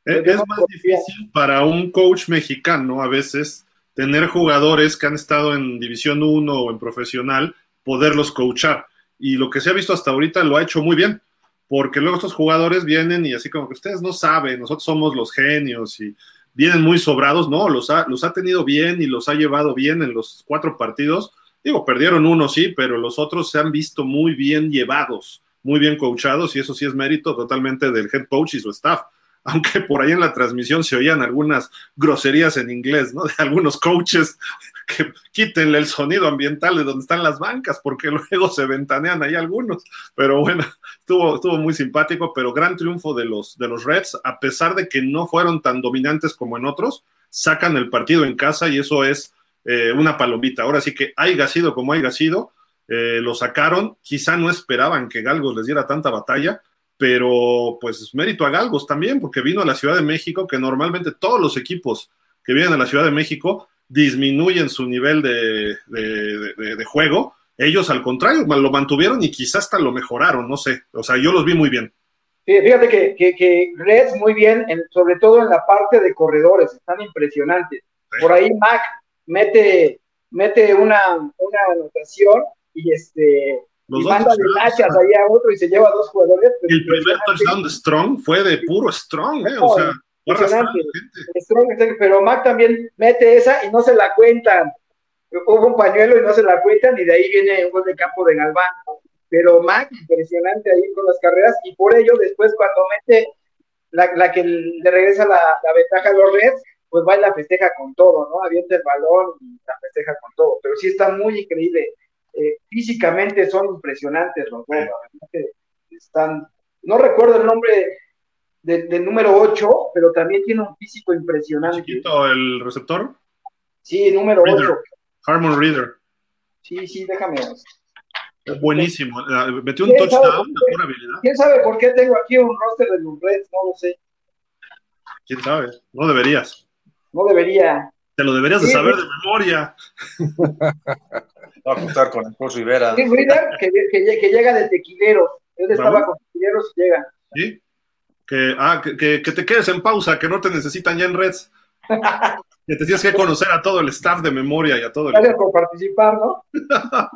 Es, más difícil para un coach mexicano a veces tener jugadores que han estado en División 1 o en profesional, poderlos coachar. Y lo que se ha visto hasta ahorita lo ha hecho muy bien, porque luego estos jugadores vienen y así como que ustedes no saben, nosotros somos los genios y vienen muy sobrados, no, los ha, los ha tenido bien y los ha llevado bien en los cuatro partidos. Digo, perdieron uno, sí, pero los otros se han visto muy bien llevados, muy bien coachados y eso sí es mérito totalmente del head coach y su staff aunque por ahí en la transmisión se oían algunas groserías en inglés, ¿no? De algunos coaches que quítenle el sonido ambiental de donde están las bancas, porque luego se ventanean ahí algunos. Pero bueno, estuvo, estuvo muy simpático, pero gran triunfo de los, de los Reds, a pesar de que no fueron tan dominantes como en otros, sacan el partido en casa y eso es eh, una palomita. Ahora sí que haya sido como haya sido, eh, lo sacaron, quizá no esperaban que Galgos les diera tanta batalla, pero pues mérito a Galgos también, porque vino a la Ciudad de México, que normalmente todos los equipos que vienen a la Ciudad de México disminuyen su nivel de, juego. Ellos, al contrario, lo mantuvieron y quizás hasta lo mejoraron, no sé. O sea, yo los vi muy bien. Fíjate que, que, Reds muy bien, sobre todo en la parte de corredores, están impresionantes. Por ahí Mac mete, mete una, una anotación y este los y manda de nachas ahí a otro y se lleva a dos jugadores. El primer touchdown de Strong fue de puro Strong, ¿eh? O sea, Strong, pero Mac también mete esa y no se la cuentan. Hubo un pañuelo y no se la cuentan, y de ahí viene un gol de campo de Galván. Pero Mac, impresionante ahí con las carreras, y por ello, después, cuando mete la, la que le regresa la, la, ventaja a los Reds, pues va y la festeja con todo, ¿no? Avienta el balón y la festeja con todo. Pero sí está muy increíble eh, físicamente son impresionantes los dos, están no recuerdo el nombre del número 8, pero también tiene un físico impresionante. ¿Chiquito el receptor? Sí, número 8. Harmon Reader. Sí, sí, déjame. Es buenísimo. Metió un touchdown, pura habilidad. ¿Quién sabe por qué tengo aquí un roster de los Reds? No lo sé. ¿Quién sabe? No deberías. No debería. Te lo deberías de saber de memoria. Va a juntar con el Cruz Rivera. Sí, Rivera, que, que, que, llega de tequileros. Él estaba con tequileros y llega. Sí. Que, ah, que, que, te quedes en pausa, que no te necesitan ya en Reds. que te tienes que conocer a todo el staff de memoria y a todo el. Gracias por participar, ¿no?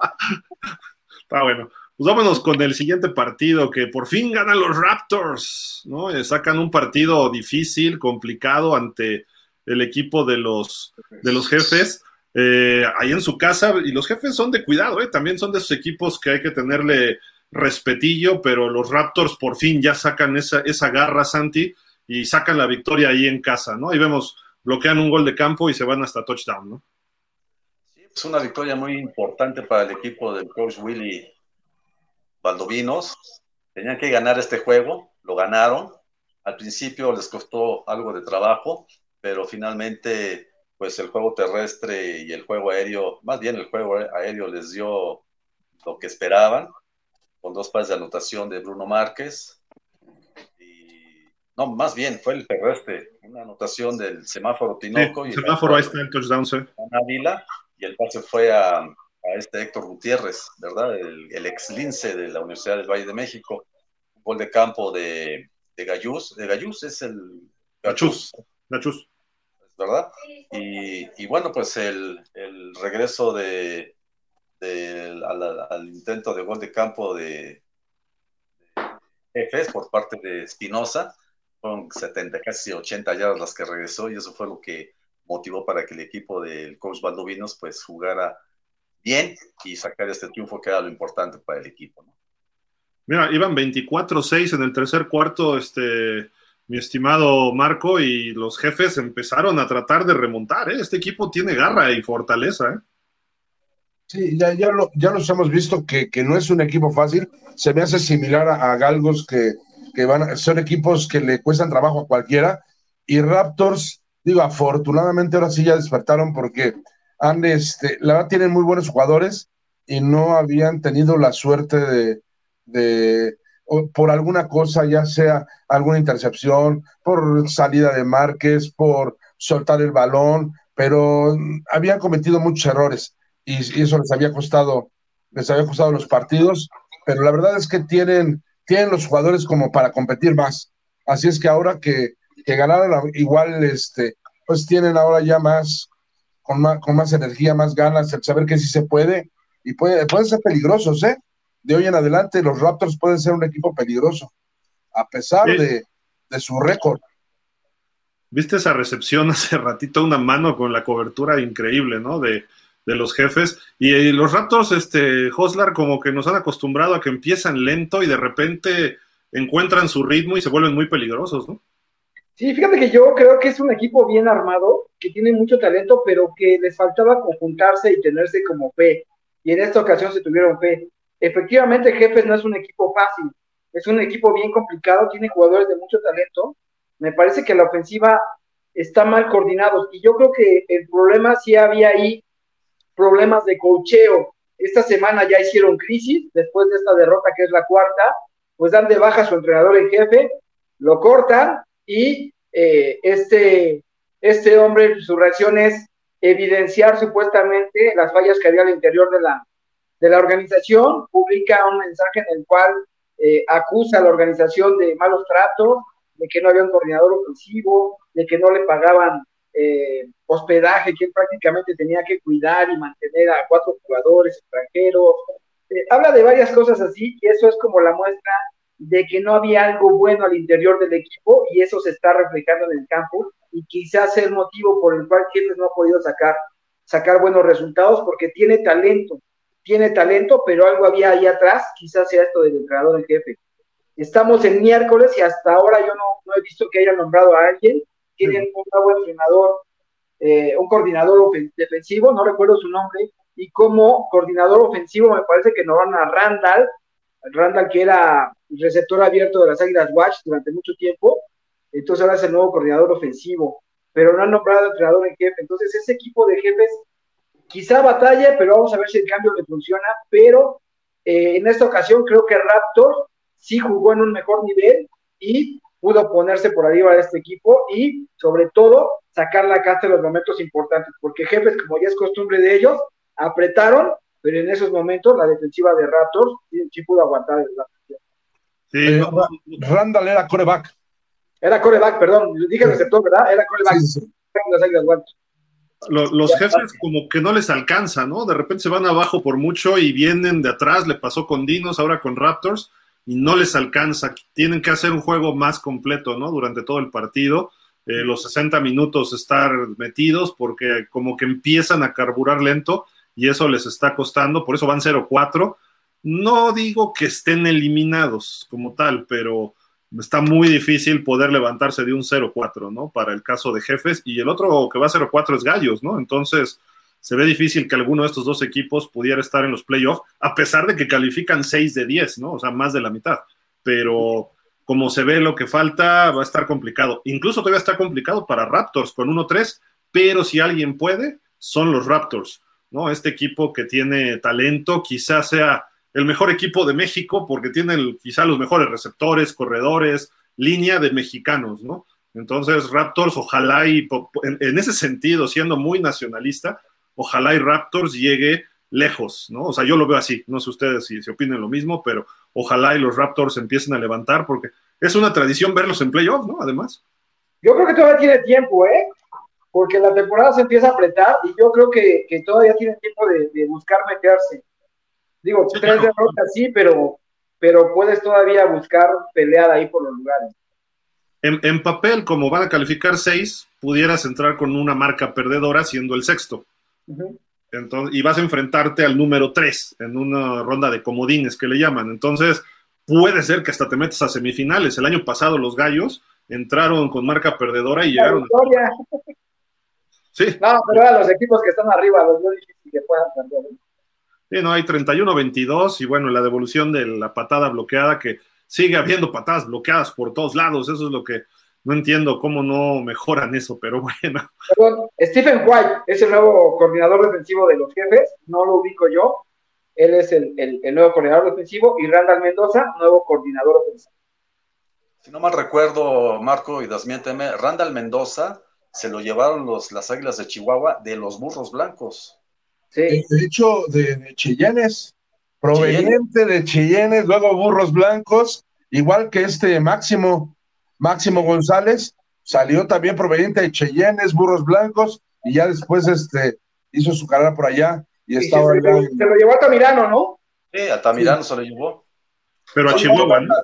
Está bueno. Pues vámonos con el siguiente partido, que por fin ganan los Raptors, ¿no? Eh, sacan un partido difícil, complicado ante el equipo de los, de los jefes. Eh, ahí en su casa, y los jefes son de cuidado, ¿eh? también son de esos equipos que hay que tenerle respetillo, pero los Raptors por fin ya sacan esa, esa garra, Santi, y sacan la victoria ahí en casa, ¿no? Ahí vemos, bloquean un gol de campo y se van hasta touchdown, ¿no? Es una victoria muy importante para el equipo del coach Willy Valdovinos. Tenían que ganar este juego, lo ganaron. Al principio les costó algo de trabajo, pero finalmente, pues el juego terrestre y el juego aéreo, más bien el juego aéreo les dio lo que esperaban, con dos pases de anotación de Bruno Márquez. Y, no, más bien fue el terrestre, una anotación del semáforo Tinoco. y el semáforo, ahí está el touchdown, sí. y el pase fue a a este Héctor Gutiérrez, ¿verdad? El, ex lince de la Universidad del Valle de México. Un gol de campo de, de Gallus. De Gallus es el. Gachus. Gachus. ¿Verdad? Y, y, bueno, pues el, el regreso de, al, intento de gol de campo de, Jefes por parte de Espinosa. Fueron 70, casi 80 yardas las que regresó y eso fue lo que motivó para que el equipo del coach Valdovinos pues jugara bien y sacar este triunfo que era lo importante para el equipo. Mira, iban 24-6 en el tercer cuarto, este, mi estimado Marco, y los jefes empezaron a tratar de remontar. ¿eh? Este equipo tiene garra y fortaleza. ¿eh? Sí, ya, ya, lo, ya los hemos visto que, que, no es un equipo fácil. Se me hace similar a, Galgos, que, que van, son equipos que le cuestan trabajo a cualquiera. Y Raptors, digo, afortunadamente ahora sí ya despertaron porque han, este, la verdad tienen muy buenos jugadores y no habían tenido la suerte de, de por alguna cosa, ya sea alguna intercepción, por salida de Márquez, por soltar el balón, pero habían cometido muchos errores y, eso les había costado, les había costado los partidos, pero la verdad es que tienen, tienen los jugadores como para competir más. Así es que ahora que, que ganaron igual, este, pues tienen ahora ya más, con más, con más energía, más ganas, el saber que sí se puede y puede, pueden ser peligrosos, ¿eh? De hoy en adelante los Raptors pueden ser un equipo peligroso, a pesar de, de, su récord. ¿Viste esa recepción hace ratito? Una mano con la cobertura increíble, ¿no? De, de los jefes. Y, los Raptors, este, Hoslar, como que nos han acostumbrado a que empiezan lento y de repente encuentran su ritmo y se vuelven muy peligrosos, ¿no? Sí, fíjate que yo creo que es un equipo bien armado, que tiene mucho talento, pero que les faltaba conjuntarse y tenerse como fe. Y en esta ocasión se tuvieron fe. Efectivamente, Jefes no es un equipo fácil, es un equipo bien complicado, tiene jugadores de mucho talento. Me parece que la ofensiva está mal coordinado y yo creo que el problema sí había ahí problemas de cocheo. Esta semana ya hicieron crisis después de esta derrota que es la cuarta, pues dan de baja a su entrenador en jefe, lo cortan y eh, este, este hombre, su reacción es evidenciar supuestamente las fallas que había al interior de la, de la organización, publica un mensaje en el cual eh, acusa a la organización de malos tratos, de que no había un coordinador ofensivo, de que no le pagaban eh, hospedaje, que prácticamente tenía que cuidar y mantener a cuatro jugadores extranjeros. habla de varias cosas así y eso es como la muestra de que no había algo bueno al interior del equipo y eso se está reflejando en el campo y quizás es el motivo por el cual Kienes no ha podido sacar, sacar buenos resultados porque tiene talento, tiene talento, pero algo había ahí atrás, quizás sea esto del entrenador en jefe. Estamos en miércoles y hasta ahora yo no, he visto que hayan nombrado a alguien. Tienen un nuevo entrenador, eh, un coordinador defensivo, no recuerdo su nombre, y como coordinador ofensivo me parece que no van a Randall, Randall, que era receptor abierto de las Águilas Watch durante mucho tiempo, entonces ahora es el nuevo coordinador ofensivo, pero no han nombrado entrenador en jefe. Entonces, ese equipo de jefes quizá batalla, pero vamos a ver si el cambio le funciona. Pero eh, en esta ocasión creo que Raptor sí jugó en un mejor nivel y pudo ponerse por arriba de este equipo y, sobre todo, sacar la casta en los momentos importantes, porque jefes, como ya es costumbre de ellos, apretaron, pero en esos momentos la defensiva de Raptors sí, pudo aguantar el sí, eh, Randall era coreback. Era coreback, perdón, dije receptor, ¿verdad? Era coreback. Los, los jefes como que no les alcanza, ¿no? De repente se van abajo por mucho y vienen de atrás, le pasó con Dinos, ahora con Raptors, y no les alcanza. Tienen que hacer un juego más completo, ¿no? Durante todo el partido. Eh, los 60 minutos estar metidos porque como que empiezan a carburar lento y eso les está costando, por eso van 0-4. No digo que estén eliminados como tal, pero está muy difícil poder levantarse de un 0-4, ¿no? Para el caso de jefes. Y el otro que va a 0-4 es Gallos, ¿no? Entonces, se ve difícil que alguno de estos dos equipos pudiera estar en los playoffs, a pesar de que califican 6 de 10, ¿no? O sea, más de la mitad. Pero como se ve lo que falta, va a estar complicado. Incluso todavía está complicado para Raptors con 1-3, pero si alguien puede, son los Raptors, ¿no? Este equipo que tiene talento, quizás sea el mejor equipo de México porque tiene quizá los mejores receptores, corredores, línea de mexicanos, ¿no? Entonces, Raptors, ojalá y en, ese sentido, siendo muy nacionalista, ojalá y Raptors llegue lejos, ¿no? O sea, yo lo veo así, no sé ustedes si, si opinen lo mismo, pero ojalá y los Raptors empiecen a levantar porque es una tradición verlos en playoff, ¿no? Además. Yo creo que todavía tiene tiempo, ¿eh? Porque la temporada se empieza a apretar y yo creo que, todavía tiene tiempo de, buscar meterse. Digo, tres derrotas sí, pero, pero puedes todavía buscar pelear ahí por los lugares. En, papel, como van a calificar seis, pudieras entrar con una marca perdedora siendo el sexto. Entonces, y vas a enfrentarte al número 3 en una ronda de comodines que le llaman. Entonces, puede ser que hasta te metas a semifinales. El año pasado los gallos entraron con marca perdedora y llegaron. Sí. No, pero a los equipos que están arriba, los no difícil que puedan perder. Sí, no, hay 31-22 y bueno, la devolución de la patada bloqueada que sigue habiendo patadas bloqueadas por todos lados. Eso es lo que no entiendo cómo no mejoran eso, pero bueno. Perdón, Stephen White es el nuevo coordinador defensivo de los jefes, no lo ubico yo. Él es el, nuevo coordinador defensivo y Randall Mendoza, nuevo coordinador ofensivo. Si no mal recuerdo, Marco, y desmiénteme, Randall Mendoza se lo llevaron los, las Águilas de Chihuahua de los Burros Blancos. Sí. De hecho, de, de proveniente de Cheyennes, luego Burros Blancos, igual que este Máximo, Máximo González salió también proveniente de Cheyennes, Burros Blancos, y ya después este, hizo su carrera por allá y, estaba se, se, lo llevó a Tamirano, ¿no? Sí, a Tamirano se lo llevó. Pero a Chihuahua, ¿no?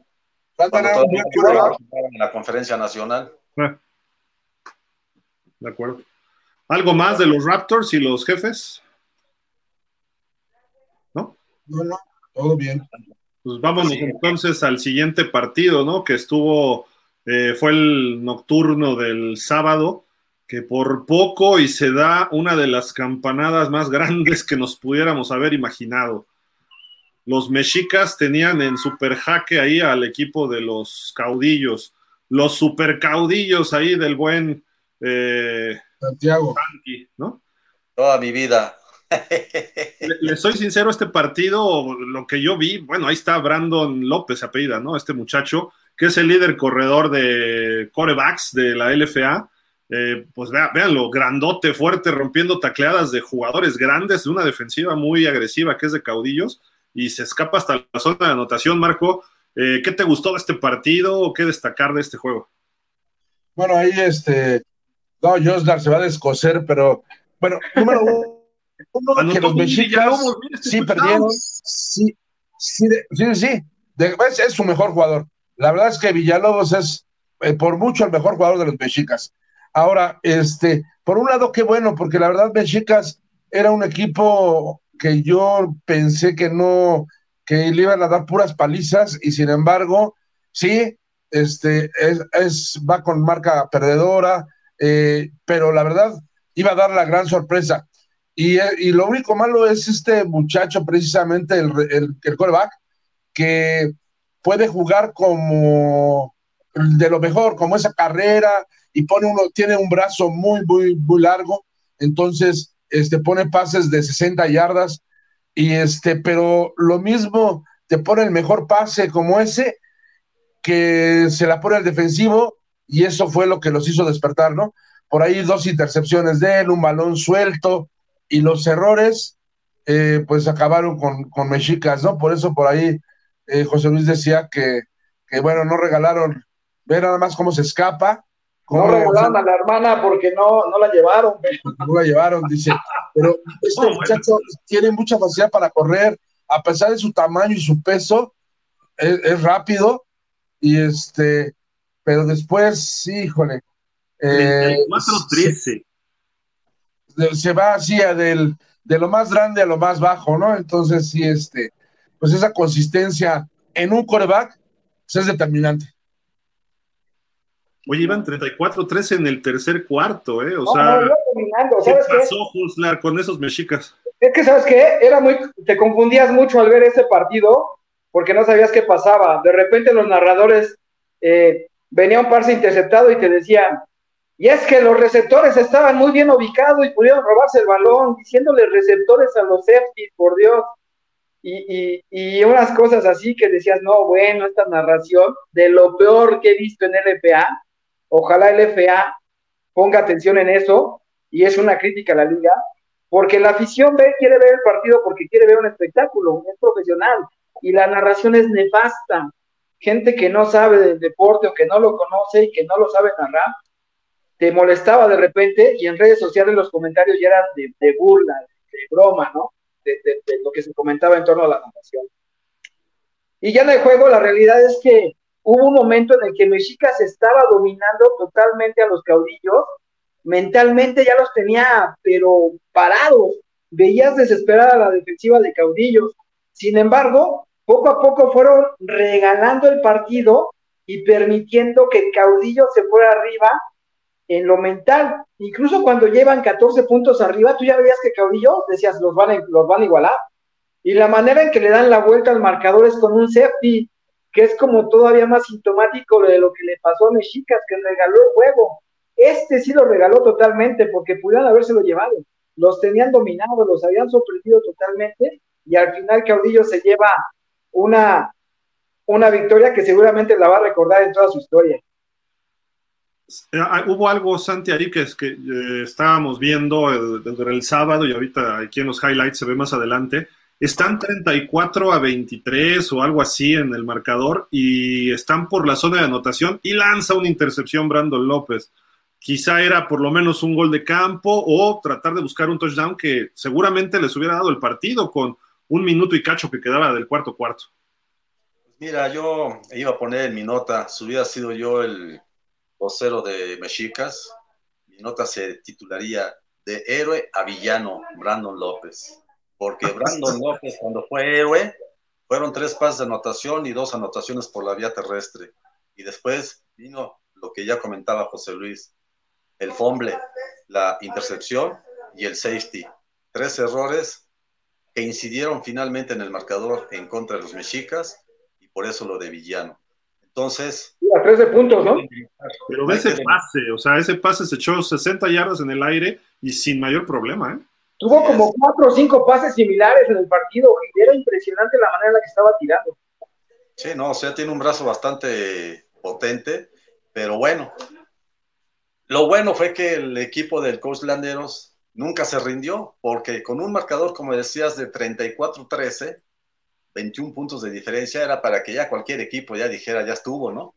En la conferencia nacional. Ah. De acuerdo. ¿Algo más de los Raptors y los jefes? ¿No? No, no, todo bien. Pues vámonos entonces al siguiente partido, ¿no? Que estuvo eh, fue el nocturno del sábado, que por poco y se da una de las campanadas más grandes que nos pudiéramos haber imaginado. Los mexicas tenían en super jaque ahí al equipo de los caudillos, los super caudillos ahí del buen eh, Santiago. ¿no? Toda mi vida. Le, soy sincero, este partido, lo que yo vi, bueno, ahí está Brandon López, apellida, ¿no? Este muchacho, que es el líder corredor de corebacks de la LFA. Eh, pues véanlo, grandote, fuerte, rompiendo tacleadas de jugadores grandes, de una defensiva muy agresiva que es de caudillos, y se escapa hasta la zona de anotación, Marco. Eh, ¿Qué te gustó de este partido o qué destacar de este juego? Bueno, ahí este, no, Joslar se va a descoser, pero bueno, número uno, que los mexicas sí perdieron, sí, sí, sí, sí, es su mejor jugador. La verdad es que Villalobos es eh, por mucho el mejor jugador de los mexicas. Ahora, este, por un lado, qué bueno, porque la verdad, Mexicas era un equipo que yo pensé que no, que le iban a dar puras palizas, y sin embargo, sí, este, es, va con marca perdedora, eh, pero la verdad iba a dar la gran sorpresa. Y, y, lo único malo es este muchacho, precisamente el, el, el coreback, que puede jugar como de lo mejor, como esa carrera, y pone uno, tiene un brazo muy, muy, muy largo, entonces este, pone pases de 60 yardas, y este, pero lo mismo te pone el mejor pase como ese, que se la pone al defensivo, y eso fue lo que los hizo despertar, ¿no? Por ahí dos intercepciones de él, un balón suelto, y los errores, eh, pues acabaron con, con Mexicas, ¿no? Por eso por ahí eh, José Luis decía que, que, bueno, no regalaron, ve nada más cómo se escapa. no regalaron a la hermana porque no, no la llevaron. No la llevaron, dice. Pero este muchacho tiene mucha facilidad para correr, a pesar de su tamaño y su peso, es, rápido. Y este, pero después, sí, híjole. Eh, 13 Se, se, va así del, de lo más grande a lo más bajo, ¿no? Entonces, sí, este, pues esa consistencia en un coreback pues, es determinante. Oye, iban 34-13 en el tercer cuarto, ¿eh? O sea, ¿Sabes ¿qué pasó, con esos mexicas? Es que, ¿sabes qué? Era muy, te confundías mucho al ver ese partido porque no sabías qué pasaba. De repente los narradores eh, venía un parse interceptado y te decían, y es que los receptores estaban muy bien ubicados y pudieron robarse el balón, diciéndole receptores a los safety, por Dios y, y, unas cosas así que decías, no, bueno, esta narración de lo peor que he visto en LFA, ojalá LFA ponga atención en eso, y es una crítica a la liga, porque la afición ve, quiere ver el partido porque quiere ver un espectáculo, es profesional, y la narración es nefasta. Gente que no sabe del deporte o que no lo conoce y que no lo sabe narrar, te molestaba de repente y en redes sociales los comentarios ya eran de, de burla, de broma, ¿no? De, lo que se comentaba en torno a la narración. Y ya en el juego, la realidad es que hubo un momento en el que Mexicas estaba dominando totalmente a los caudillos, mentalmente ya los tenía, pero parados. Veías desesperada la defensiva de caudillos. Sin embargo, poco a poco fueron regalando el partido y permitiendo que Caudillo se fuera arriba en lo mental. Incluso cuando llevan 14 puntos arriba, tú ya veías que Caudillo, decías, los van, a, los van a igualar. Y la manera en que le dan la vuelta al marcador es con un safety, que es como todavía más sintomático de lo que le pasó a Mexicas, que regaló el juego. Este sí lo regaló totalmente, porque pudieron habérselo llevado. Los tenían dominados, los habían sorprendido totalmente, y al final Caudillo se lleva una, una victoria que seguramente la va a recordar en toda su historia. Eh, ah, hubo algo, Santi, ahí que, es que eh, estábamos viendo el, el, sábado y ahorita aquí en los highlights se ve más adelante. Están 34 a 23 o algo así en el marcador y están por la zona de anotación y lanza una intercepción Brandon López. Quizá era por lo menos un gol de campo o tratar de buscar un touchdown que seguramente les hubiera dado el partido con un minuto y cacho que quedaba del cuarto cuarto. Mira, yo iba a poner en mi nota, si hubiera sido yo el vocero de Mexicas, mi nota se titularía De héroe a villano, Brandon López. Porque Brandon López, cuando fue héroe, fueron tres pases de anotación y dos anotaciones por la vía terrestre. Y después vino lo que ya comentaba José Luis, el fomble, la intercepción y el safety. Tres errores que incidieron finalmente en el marcador en contra de los mexicas y por eso lo de villano. Entonces. a 13 puntos, ¿no? Pero ese pase, o sea, ese pase se echó 60 yardas en el aire y sin mayor problema, ¿eh? Tuvo como cuatro o cinco pases similares en el partido y era impresionante la manera en la que estaba tirando. Sí, no, o sea, tiene un brazo bastante potente, pero bueno. Lo bueno fue que el equipo del Coach Landeros nunca se rindió, porque con un marcador, como decías, de 34-13, 21 puntos de diferencia era para que ya cualquier equipo ya dijera, ya estuvo, ¿no?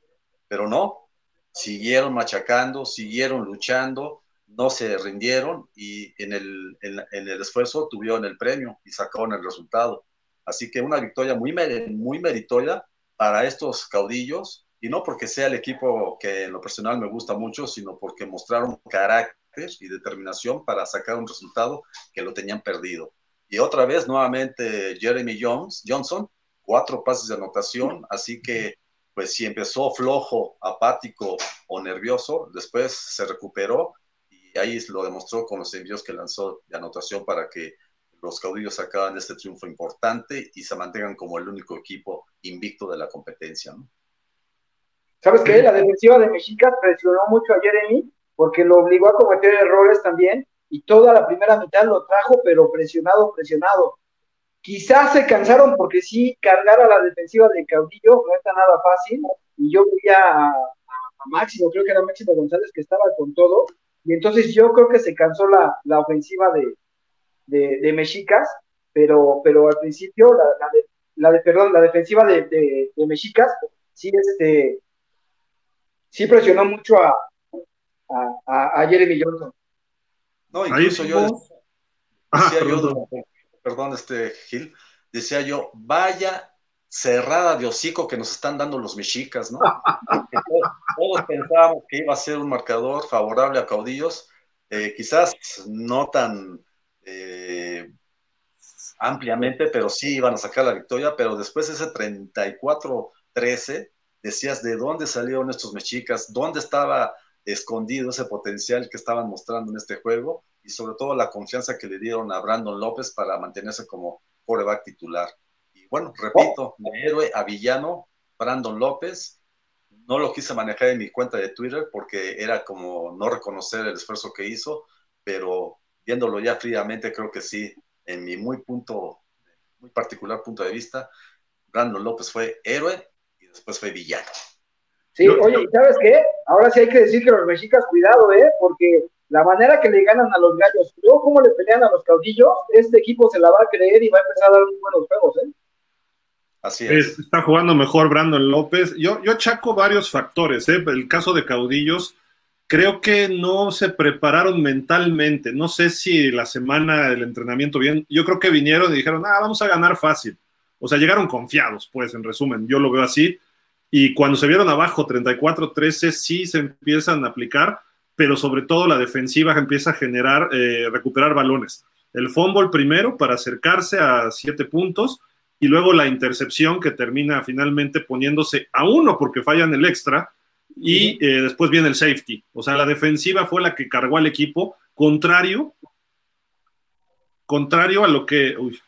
Pero no, siguieron machacando, siguieron luchando, no se rindieron y en el, en, el esfuerzo tuvieron el premio y sacaron el resultado. Así que una victoria muy, muy meritoria para estos caudillos y no porque sea el equipo que en lo personal me gusta mucho, sino porque mostraron carácter y determinación para sacar un resultado que lo tenían perdido. Y otra vez, nuevamente, Jeremy Jones, Johnson, cuatro pases de anotación, así que, pues si empezó flojo, apático o nervioso, después se recuperó y ahí lo demostró con los envíos que lanzó de anotación para que los caudillos sacaban este triunfo importante y se mantengan como el único equipo invicto de la competencia. ¿no? ¿Sabes qué? La defensiva de Mexicas presionó mucho a Jeremy porque lo obligó a cometer errores también y toda la primera mitad lo trajo, pero presionado, presionado. Quizás se cansaron porque sí, cargar a la defensiva de Caudillo no está nada fácil. Y yo veía a, a Máximo, creo que era Máximo González que estaba con todo. Y entonces yo creo que se cansó la, la ofensiva de, de, Mexicas, pero, pero al principio la, la, de, la de, perdón, la defensiva de, de, de, Mexicas sí, este, sí presionó mucho a, a, a Jeremy Johnson. No, incluso yo decía ah, yo, perdón, este Gil, decía yo, vaya cerrada de hocico que nos están dando los mexicas, ¿no? todos, todos, pensábamos que iba a ser un marcador favorable a caudillos, eh, quizás no tan eh, ampliamente, pero sí iban a sacar la victoria, pero después ese 34-13, decías de dónde salieron estos mexicas, dónde estaba escondido ese potencial que estaban mostrando en este juego y sobre todo la confianza que le dieron a Brandon López para mantenerse como coreback titular. Y bueno, repito, de héroe a villano, Brandon López, no lo quise manejar en mi cuenta de Twitter porque era como no reconocer el esfuerzo que hizo, pero viéndolo ya fríamente creo que sí, en mi muy punto, muy particular punto de vista, Brandon López fue héroe y después fue villano. Sí, oye, ¿y sabes qué? Ahora sí hay que decir que los mexicas, cuidado, ¿eh? Porque la manera que le ganan a los gallos, luego cómo le pelean a los caudillos, este equipo se la va a creer y va a empezar a dar muy buenos juegos, ¿eh? Así es. Está jugando mejor Brandon López. Yo, yo achaco varios factores, ¿eh? El caso de caudillos, creo que no se prepararon mentalmente. No sé si la semana del entrenamiento bien, yo creo que vinieron y dijeron, ah, vamos a ganar fácil. O sea, llegaron confiados, pues, en resumen, yo lo veo así y cuando se vieron abajo 34-13 sí se empiezan a aplicar, pero sobre todo la defensiva empieza a generar, eh, recuperar balones. El fumble primero para acercarse a siete puntos y luego la intercepción que termina finalmente poniéndose a uno porque fallan el extra y eh, después viene el safety. O sea, la defensiva fue la que cargó al equipo, contrario, contrario a lo que... Uy,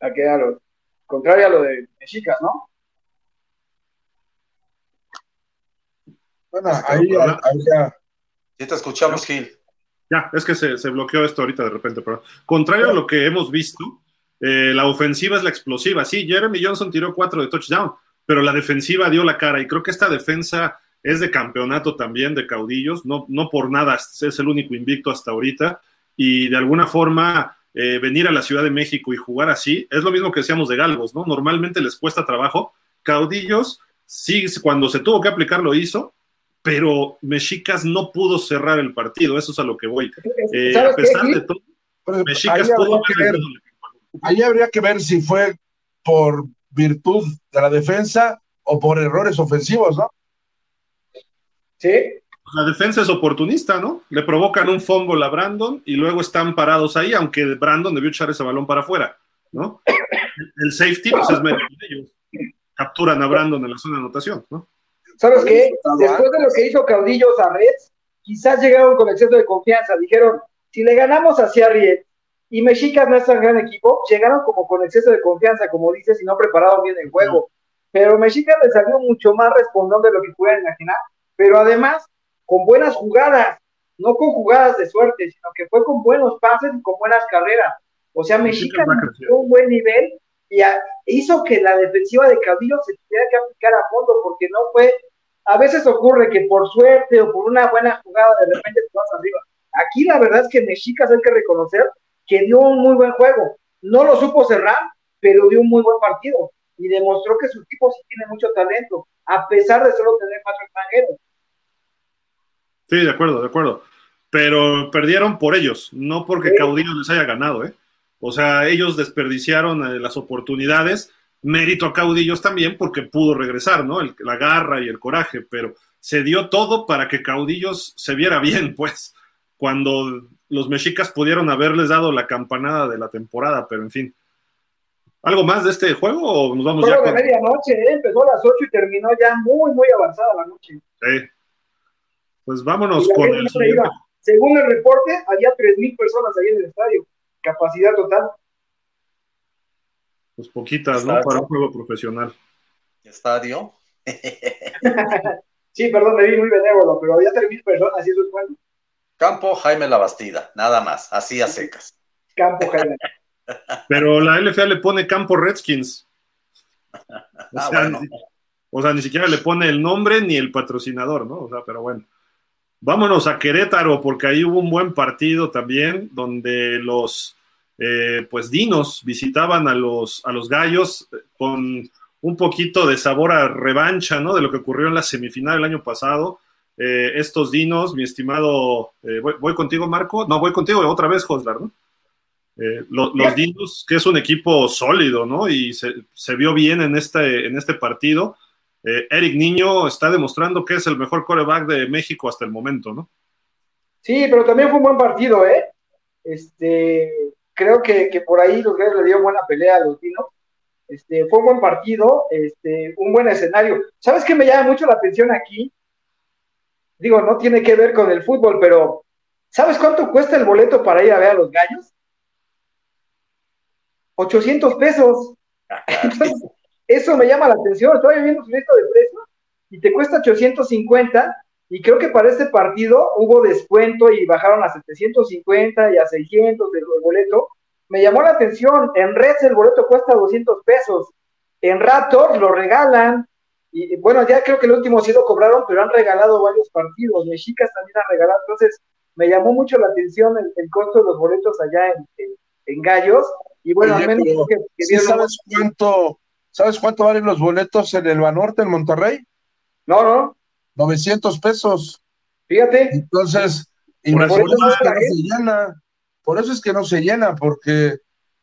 a que a lo contrario a lo de Mexicas, ¿no? Bueno, ahí, ahí ya. Ya te escuchamos, Gil. Ya, es que se, se, bloqueó esto ahorita de repente, pero contrario a lo que hemos visto, eh, la ofensiva es la explosiva. Sí, Jeremy Johnson tiró cuatro de touchdown, pero la defensiva dio la cara y creo que esta defensa es de campeonato también de caudillos, no, no por nada es el único invicto hasta ahorita y de alguna forma eh, venir a la Ciudad de México y jugar así, es lo mismo que decíamos de Galgos, ¿no? Normalmente les cuesta trabajo. Caudillos, sí, cuando se tuvo que aplicar lo hizo, pero Mexicas no pudo cerrar el partido, eso es a lo que voy. Eh, a pesar de todo, Mexicas pudo ver, Ahí habría que ver si fue por virtud de la defensa o por errores ofensivos, ¿no? Sí, la defensa es oportunista, ¿no? Le provocan un fumble a Brandon y luego están parados ahí, aunque Brandon debió echar ese balón para afuera, ¿no? El safety, pues es medio de ellos. Capturan a Brandon en la zona de anotación, ¿no? ¿Sabes qué? Después de lo que hizo Caudillos a Reds, quizás llegaron con exceso de confianza. Dijeron, si le ganamos hacia Reds y Mexicas no es tan gran equipo, llegaron como con exceso de confianza, como dices, y no prepararon bien el juego. Pero Mexicas le salió mucho más respondón de lo que pudieran imaginar. Pero además, con buenas jugadas, no con jugadas de suerte, sino que fue con buenos pases y con buenas carreras. O sea, México tuvo un buen nivel y hizo que la defensiva de Caudillo se tuviera que aplicar a fondo, porque no fue, a veces ocurre que por suerte o por una buena jugada de repente te vas arriba. Aquí la verdad es que Mexicas hay que reconocer que dio un muy buen juego. No lo supo cerrar, pero dio un muy buen partido y demostró que su equipo sí tiene mucho talento, a pesar de solo tener cuatro extranjeros. Sí, de acuerdo, de acuerdo. Pero perdieron por ellos, no porque. Caudillo les haya ganado, ¿eh? O sea, ellos desperdiciaron eh, las oportunidades, mérito a Caudillos también porque pudo regresar, ¿no? El, la garra y el coraje, pero se dio todo para que Caudillos se viera bien, pues, cuando los mexicas pudieron haberles dado la campanada de la temporada, pero en fin. ¿Algo más de este juego o nos vamos juego ya? de con... medianoche, ¿eh? empezó a las 8 y terminó ya muy, muy avanzada la noche. Sí. Pues vámonos con el siguiente. según el reporte, había 3.000 personas ahí en el estadio, capacidad total. Pues poquitas, ¿no? Para un juego profesional. Estadio. sí, perdón, me vi muy benévolo, pero había 3.000 personas y eso es bueno. Campo Jaime La Bastida, nada más, así a secas. Campo Jaime. Pero la LFA le pone Campo Redskins. O, Ah, sea, bueno. ni, o sea, ni siquiera le pone el nombre ni el patrocinador, ¿no? O sea, pero bueno. Vámonos a Querétaro, porque ahí hubo un buen partido también, donde los eh, pues dinos visitaban a los, a los gallos eh, con un poquito de sabor a revancha, ¿no? De lo que ocurrió en la semifinal el año pasado. Eh, estos dinos, mi estimado, eh, voy, voy contigo, Marco. No, voy contigo otra vez, Joslar, ¿no? Eh, lo- los Dinos, que es un equipo sólido, ¿no? Y se, se vio bien en este, en este partido. Eh, Eric Niño está demostrando que es el mejor coreback de México hasta el momento, ¿no? Sí, pero también fue un buen partido, ¿eh? Este, creo que, que por ahí los Gallos le dieron buena pelea a los Dinos. Este, fue un buen partido, este, un buen escenario. ¿Sabes qué me llama mucho la atención aquí? Digo, no tiene que ver con el fútbol, pero ¿sabes cuánto cuesta el boleto para ir a ver a los Gallos? 800 pesos. Entonces, eso me llama la atención. Estaba viendo su lista de precios y te cuesta 850 y creo que para este partido hubo descuento y bajaron a 750 y a 600 del boleto. Me llamó la atención. En Reds el boleto cuesta 200 pesos. En Raptors lo regalan. Y bueno, ya creo que el último sí lo cobraron, pero han regalado varios partidos. Mexicas también han regalado. Entonces, me llamó mucho la atención el, el costo de los boletos allá en, en, en Gallos. Y bueno, al menos que, que ¿sí dieron- ¿Sabes cuánto, ¿Sabes cuánto valen los boletos en el Banorte en Monterrey? No, no, 900 pesos. fíjate. Entonces, Por eso no que no se llena. Por eso es que no se llena, porque,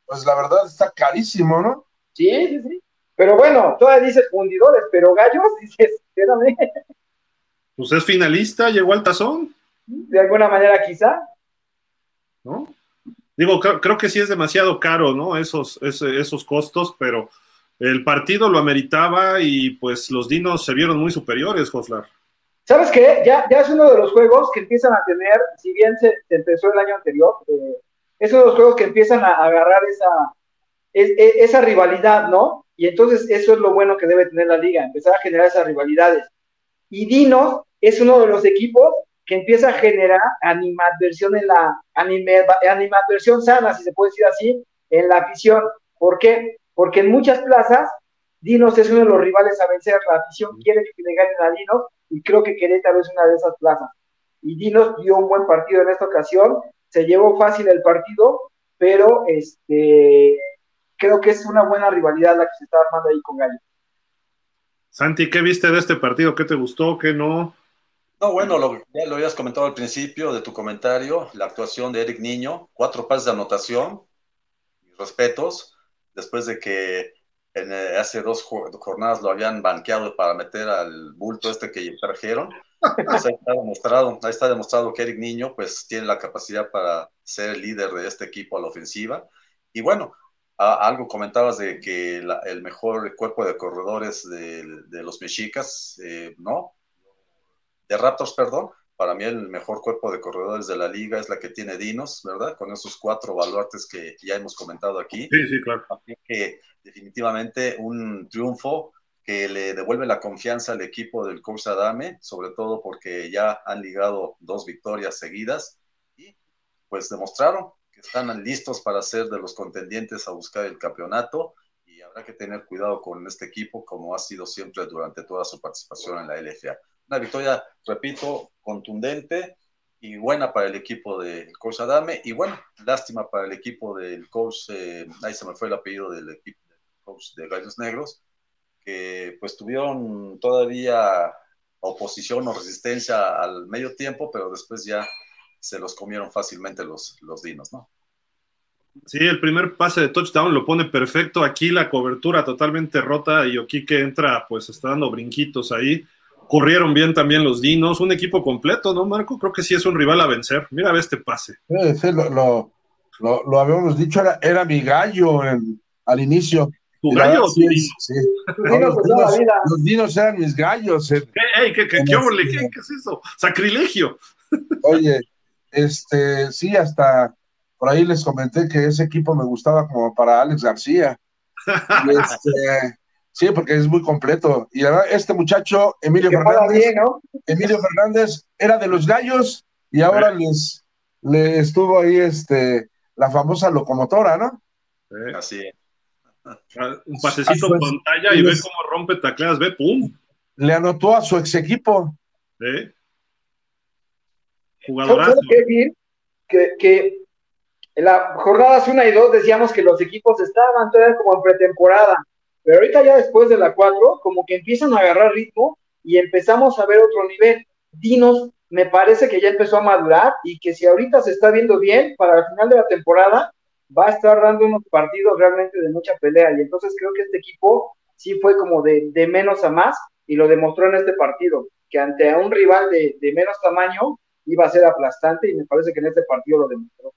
pues la verdad está carísimo, ¿no? Sí, sí, sí. Pero bueno, todavía dices fundidores, pero gallos, dices, espérame, Pues es finalista, llegó al tazón, de alguna manera quizá. ¿no? Digo, creo, creo que sí es demasiado caro, ¿no? Esos, ese- esos costos, pero el partido lo ameritaba y pues los dinos se vieron muy superiores, Joslar. ¿Sabes qué? Ya, ya es uno de los juegos que empiezan a tener, si bien se, se empezó el año anterior, eh, es uno de los juegos que empiezan a agarrar esa, es- es- esa rivalidad, ¿no? Y entonces eso es lo bueno que debe tener la liga, empezar a generar esas rivalidades. Y Dinos es uno de los equipos que empieza a generar animadversión en la anime, animadversión sana, si se puede decir así, en la afición. ¿Por qué? Porque en muchas plazas Dinos es uno de los rivales a vencer, la afición quiere que le ganen a Dinos y creo que Querétaro es una de esas plazas. Y Dinos dio un buen partido en esta ocasión, se llevó fácil el partido, pero este creo que es una buena rivalidad la que se está armando ahí con Gallo. Santi, ¿qué viste de este partido? ¿Qué te gustó? ¿Qué no? No, bueno, lo, ya lo habías comentado al principio de tu comentario, la actuación de Eric Niño, cuatro pases de anotación, respetos, después de que en, eh, hace dos jo- jornadas lo habían banqueado para meter al bulto este que trajeron. Pues ahí está demostrado, ahí está demostrado que Eric Niño pues tiene la capacidad para ser el líder de este equipo a la ofensiva. Y bueno, algo comentabas de que la- el mejor cuerpo de corredores de, de los mexicas, eh, no, de Raptors, perdón. Para mí el mejor cuerpo de corredores de la liga es la que tiene Dinos, ¿verdad? Con esos cuatro baluartes que ya hemos comentado aquí. Sí, sí, claro. Así que definitivamente un triunfo que le devuelve la confianza al equipo del coach Adame, sobre todo porque ya han ligado dos victorias seguidas y pues demostraron que están listos para ser de los contendientes a buscar el campeonato y habrá que tener cuidado con este equipo como ha sido siempre durante toda su participación en la LFA. Una victoria, repito, contundente y buena para el equipo del coach Adame y bueno, lástima para el equipo del coach, eh, ahí se me fue el apellido del equipo del coach de Gallos Negros, que pues tuvieron todavía oposición o resistencia al medio tiempo, pero después ya se los comieron fácilmente los, los dinos, ¿no? Sí, el primer pase de touchdown lo pone perfecto. Aquí la cobertura totalmente rota y Oquique entra, pues está dando brinquitos ahí. Corrieron bien también los Dinos. Un equipo completo, ¿no, Marco? Creo que sí es un rival a vencer. Mira, ve este pase. Sí, sí, lo, lo, lo, lo habíamos dicho, era, era mi gallo en- al inicio. ¿Tu Y gallo sí sí. No, dinos los, dinos, los dinos eran mis gallos. en- ¡Ey, qué, qué, qué, qué- qué es eso! ¡Sacrilegio! Oye, Este, sí, hasta por ahí les comenté que ese equipo me gustaba como para Alex García. Este, sí, porque es muy completo. Y ahora este muchacho, Emilio Fernández, Emilio Fernández, era de los gallos y ahora les, le estuvo ahí este, la famosa locomotora, ¿no? Así es. Un pasecito en pantalla y ve cómo rompe tacleas, ve, pum. Le anotó a su ex equipo. ¿Eh? Jugadorazo. Que, que en la jornadas 1 y 2 decíamos que los equipos estaban todavía como en pretemporada, pero ahorita ya después de la 4, como que empiezan a agarrar ritmo y empezamos a ver otro nivel. Dinos, me parece que ya empezó a madurar y que si ahorita se está viendo bien, para el final de la temporada va a estar dando unos partidos realmente de mucha pelea. Y entonces creo que este equipo sí fue como de, de menos a más y lo demostró en este partido, que ante un rival de, de menos tamaño iba a ser aplastante y me parece que en este partido lo demostró.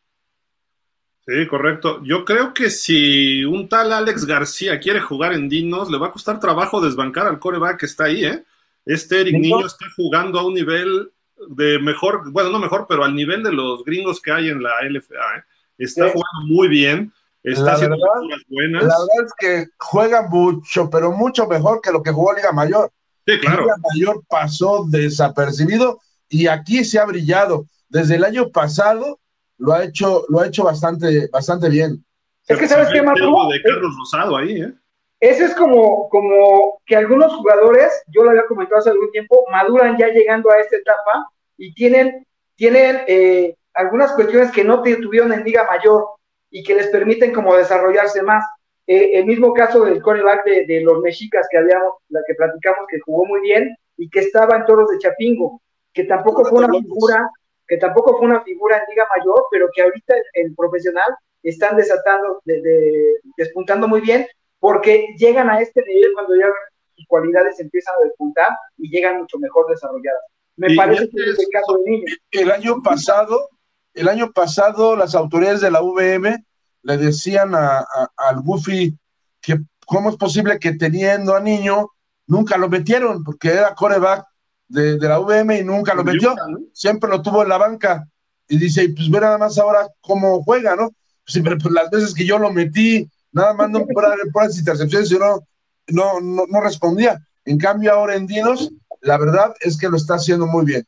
Sí, correcto. Yo creo que si un tal Alex García quiere jugar en Dinos, le va a costar trabajo desbancar al coreback que está ahí, ¿eh? Este Eric Niño está jugando a un nivel de mejor, bueno, no mejor, pero al nivel de los gringos que hay en la LFA, ¿eh? Está jugando muy bien, está haciendo cosas buenas. La verdad es que juega mucho, pero mucho mejor que lo que jugó Liga Mayor. Sí, claro. Liga Mayor pasó desapercibido y aquí se ha brillado. Desde el año pasado lo ha hecho, lo ha hecho bastante, bastante bien. Es que sabes qué, Marco. De Carlos Rosado ahí, ¿eh? Ese es como, como que algunos jugadores, yo lo había comentado hace algún tiempo, maduran ya llegando a esta etapa y tienen, tienen eh, algunas cuestiones que no tuvieron en Liga Mayor y que les permiten como desarrollarse más. Eh, el mismo caso del coreback de, de, los mexicas que habíamos, la que platicamos, que jugó muy bien y que estaba en Toros de Chapingo, que tampoco fue una figura que tampoco fue una figura en Liga Mayor, pero que ahorita en, profesional están desatando, de, despuntando muy bien, porque llegan a este nivel cuando ya sus cualidades empiezan a despuntar y llegan mucho mejor desarrolladas. Me parece que es el caso de niños. El año pasado, el año pasado las autoridades de la VM le decían a, al Buffy que cómo es posible que teniendo a niño nunca lo metieron, porque era coreback de, la VM y nunca lo metió, siempre lo tuvo en la banca. Y dice, pues ve nada más ahora cómo juega, ¿no? Pues, pues las veces que yo lo metí, nada más no por las intercepciones, y no, no, no, respondía. En cambio, ahora en Dinos, la verdad es que lo está haciendo muy bien.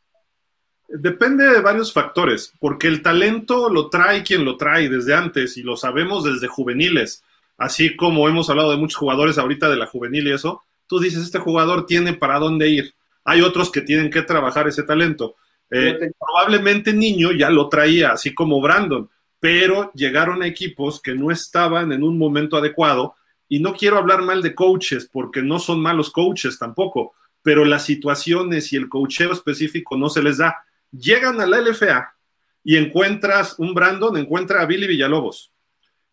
Depende de varios factores, porque el talento lo trae quien lo trae desde antes y lo sabemos desde juveniles, así como hemos hablado de muchos jugadores ahorita de la juvenil y eso, tú dices, este jugador tiene para dónde ir. Hay otros que tienen que trabajar ese talento. Eh, probablemente niño ya lo traía, así como Brandon, pero llegaron a equipos que no estaban en un momento adecuado. Y no quiero hablar mal de coaches, porque no son malos coaches tampoco, pero las situaciones y el coacheo específico no se les da. Llegan a la LFA y encuentras un Brandon, encuentra a Billy Villalobos.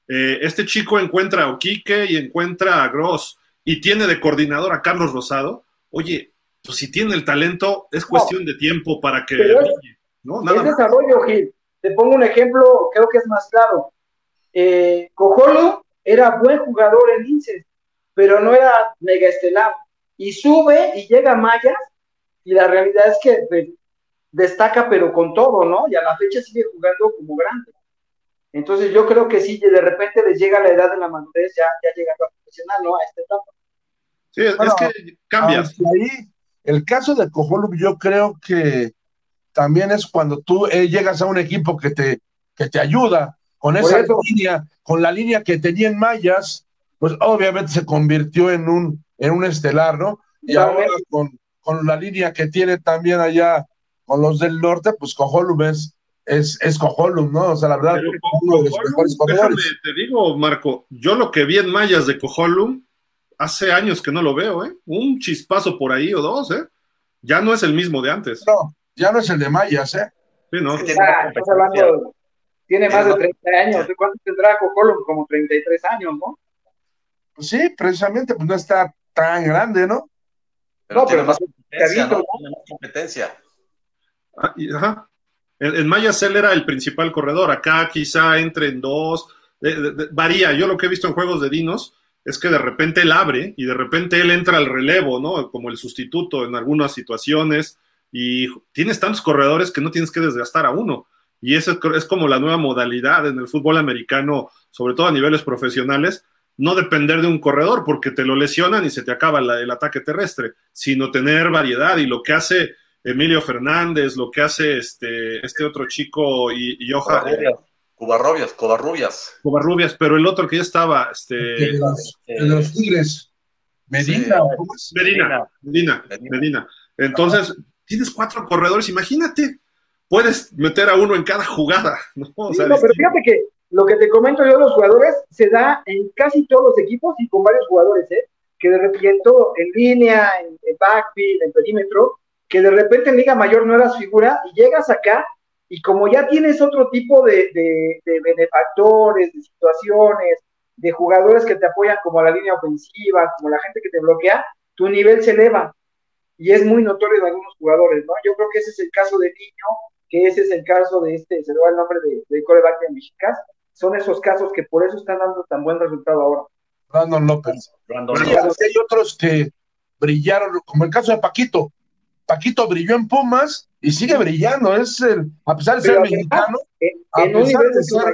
Eh, este chico encuentra a Oquique y encuentra a Gross y tiene de coordinador a Carlos Rosado. Oye, pues si tiene el talento, es cuestión de tiempo para que... Es, ¿no? Nada es desarrollo, Gil. Te pongo un ejemplo, creo que es más claro. Eh, Cojolo era buen jugador en Linces, pero no era mega estelar. Y sube y llega a Mayas, y la realidad es que pues, destaca, pero con todo, ¿no? Y a la fecha sigue jugando como grande. Entonces yo creo que sí, de repente les llega la edad de la madurez, ya, ya llegando a profesional, ¿no? A esta etapa. Sí, es que cambias. Ahí, el caso de Cojolub, yo creo que también es cuando tú eh, llegas a un equipo que te, que te ayuda con esa línea, con la línea que tenía en Mayas, pues obviamente se convirtió en un, en un estelar, ¿no? Y ahora con, con, la línea que tiene también allá con los del norte, pues Cojolub es, es, es ¿no? O sea, la verdad, uno de los mejores te digo, Marco, yo lo que vi en Mayas de Cojolum hace años que no lo veo, ¿eh? Un chispazo por ahí o dos, ¿eh? Ya no es el mismo de antes. No, ya no es el de Mayas, ¿eh? Sí, no. Ah, tiene más de 30 años. ¿Cuánto tendrá Cocolum? Como 33 años, ¿no? Pues sí, precisamente, pues no está tan grande, ¿no? no, pero más competencia, ¿no? más competencia. Ah, ajá. En, Mayas él era el principal corredor. Acá quizá entre en dos. varía. Yo lo que he visto en juegos de Dinos es que de repente él abre y de repente él entra al relevo, ¿no? Como el sustituto en algunas situaciones y tienes tantos corredores que no tienes que desgastar a uno. y eso es como la nueva modalidad en el fútbol americano, sobre todo a niveles profesionales, no depender de un corredor porque te lo lesionan y se te acaba el ataque terrestre, sino tener variedad y lo que hace Emilio Fernández, lo que hace este, este otro chico y Oja, Cubarrubias, Covarrubias. Covarrubias, pero el otro que ya estaba, este. De los, Tigres. Medina, Medina, Medina, Medina, Entonces, tienes cuatro corredores, imagínate, puedes meter a uno en cada jugada. ¿no? pero fíjate que lo que te comento yo de los jugadores se da en casi todos los equipos y con varios jugadores, ¿eh? Que de repente en línea, en, en backfield, en perímetro, que de repente en Liga Mayor no eras figura y llegas acá y como ya tienes otro tipo de, benefactores, de situaciones, de jugadores que te apoyan como la línea ofensiva, como la gente que te bloquea, tu nivel se eleva. Y es muy notorio en algunos jugadores, ¿no? Yo creo que ese es el caso de Niño, que ese es el caso de este, se le va el nombre de, de coreback de Mexicas. Son esos casos que por eso están dando tan buen resultado ahora. Brandon López. Brandon López. Hay otros que brillaron, como el caso de Paquito. Paquito brilló en Pumas y sigue brillando. Es el, a pesar de ser mexicano, a pesar de ser,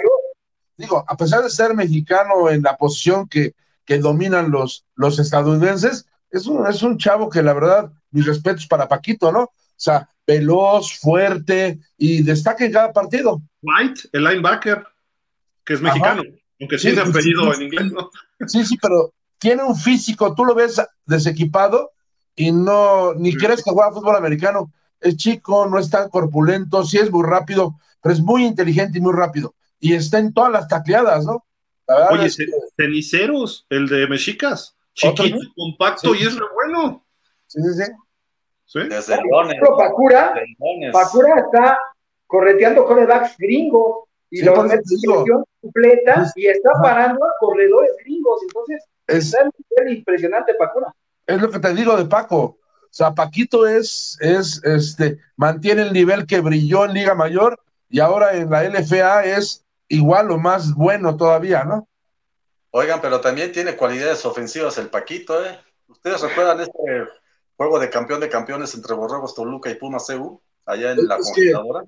digo, a pesar de ser mexicano en la posición que, que dominan los, los estadounidenses, es un, es un chavo que la verdad, mis respetos para Paquito, ¿no? O sea, veloz, fuerte y destaca en cada partido. White, el linebacker, que es mexicano, aunque sí, tiene apellido en inglés, ¿no? Sí, sí, pero tiene un físico, tú lo ves desequipado y no, ni crees que juega fútbol americano. Es chico, no es tan corpulento, sí es muy rápido, pero es muy inteligente y muy rápido. Y está en todas las tacleadas, ¿no? Oye, ceniceros, el de Mexicas, chiquito, compacto y es lo bueno. Sí, sí, sí. ¿Sí? Desde Pacura, Pacura está correteando corebacks gringos y lo mete en completa y está parando a corredores gringos. Entonces, es, impresionante Pacura es lo que te digo de Paco. O sea, Paquito es, es, este, mantiene el nivel que brilló en Liga Mayor y ahora en la LFA es igual o más bueno todavía, ¿no? Oigan, pero también tiene cualidades ofensivas el Paquito, ¿eh? ¿Ustedes recuerdan este juego de campeón de campeones entre Borregos Toluca y Puma CU, allá en la computadora?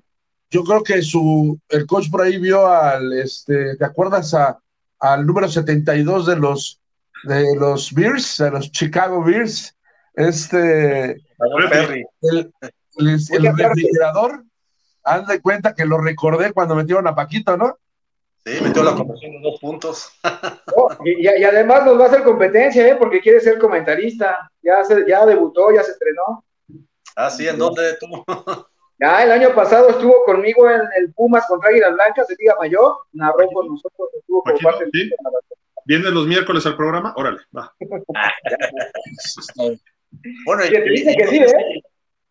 Yo creo que su, el coach por ahí vio al, este, ¿te acuerdas a, al número 72 de los de los Bears, de los Chicago Bears, este, el, el, refrigerador, haz de cuenta que lo recordé cuando metieron a Paquito, ¿no? Sí, metió la conversión de dos puntos. Oh, y, además nos va a hacer competencia, ¿eh? Porque quiere ser comentarista. Ya, se, ya debutó, ya se estrenó. Ah, sí, ¿en dónde tú? Ya, el año pasado estuvo conmigo en el Pumas contra Águilas Blancas de Liga Mayor, narró con nosotros, estuvo como parte ¿sí? ¿Vienes los miércoles al programa? Órale, va. bueno, y, dice que sí, ¿eh?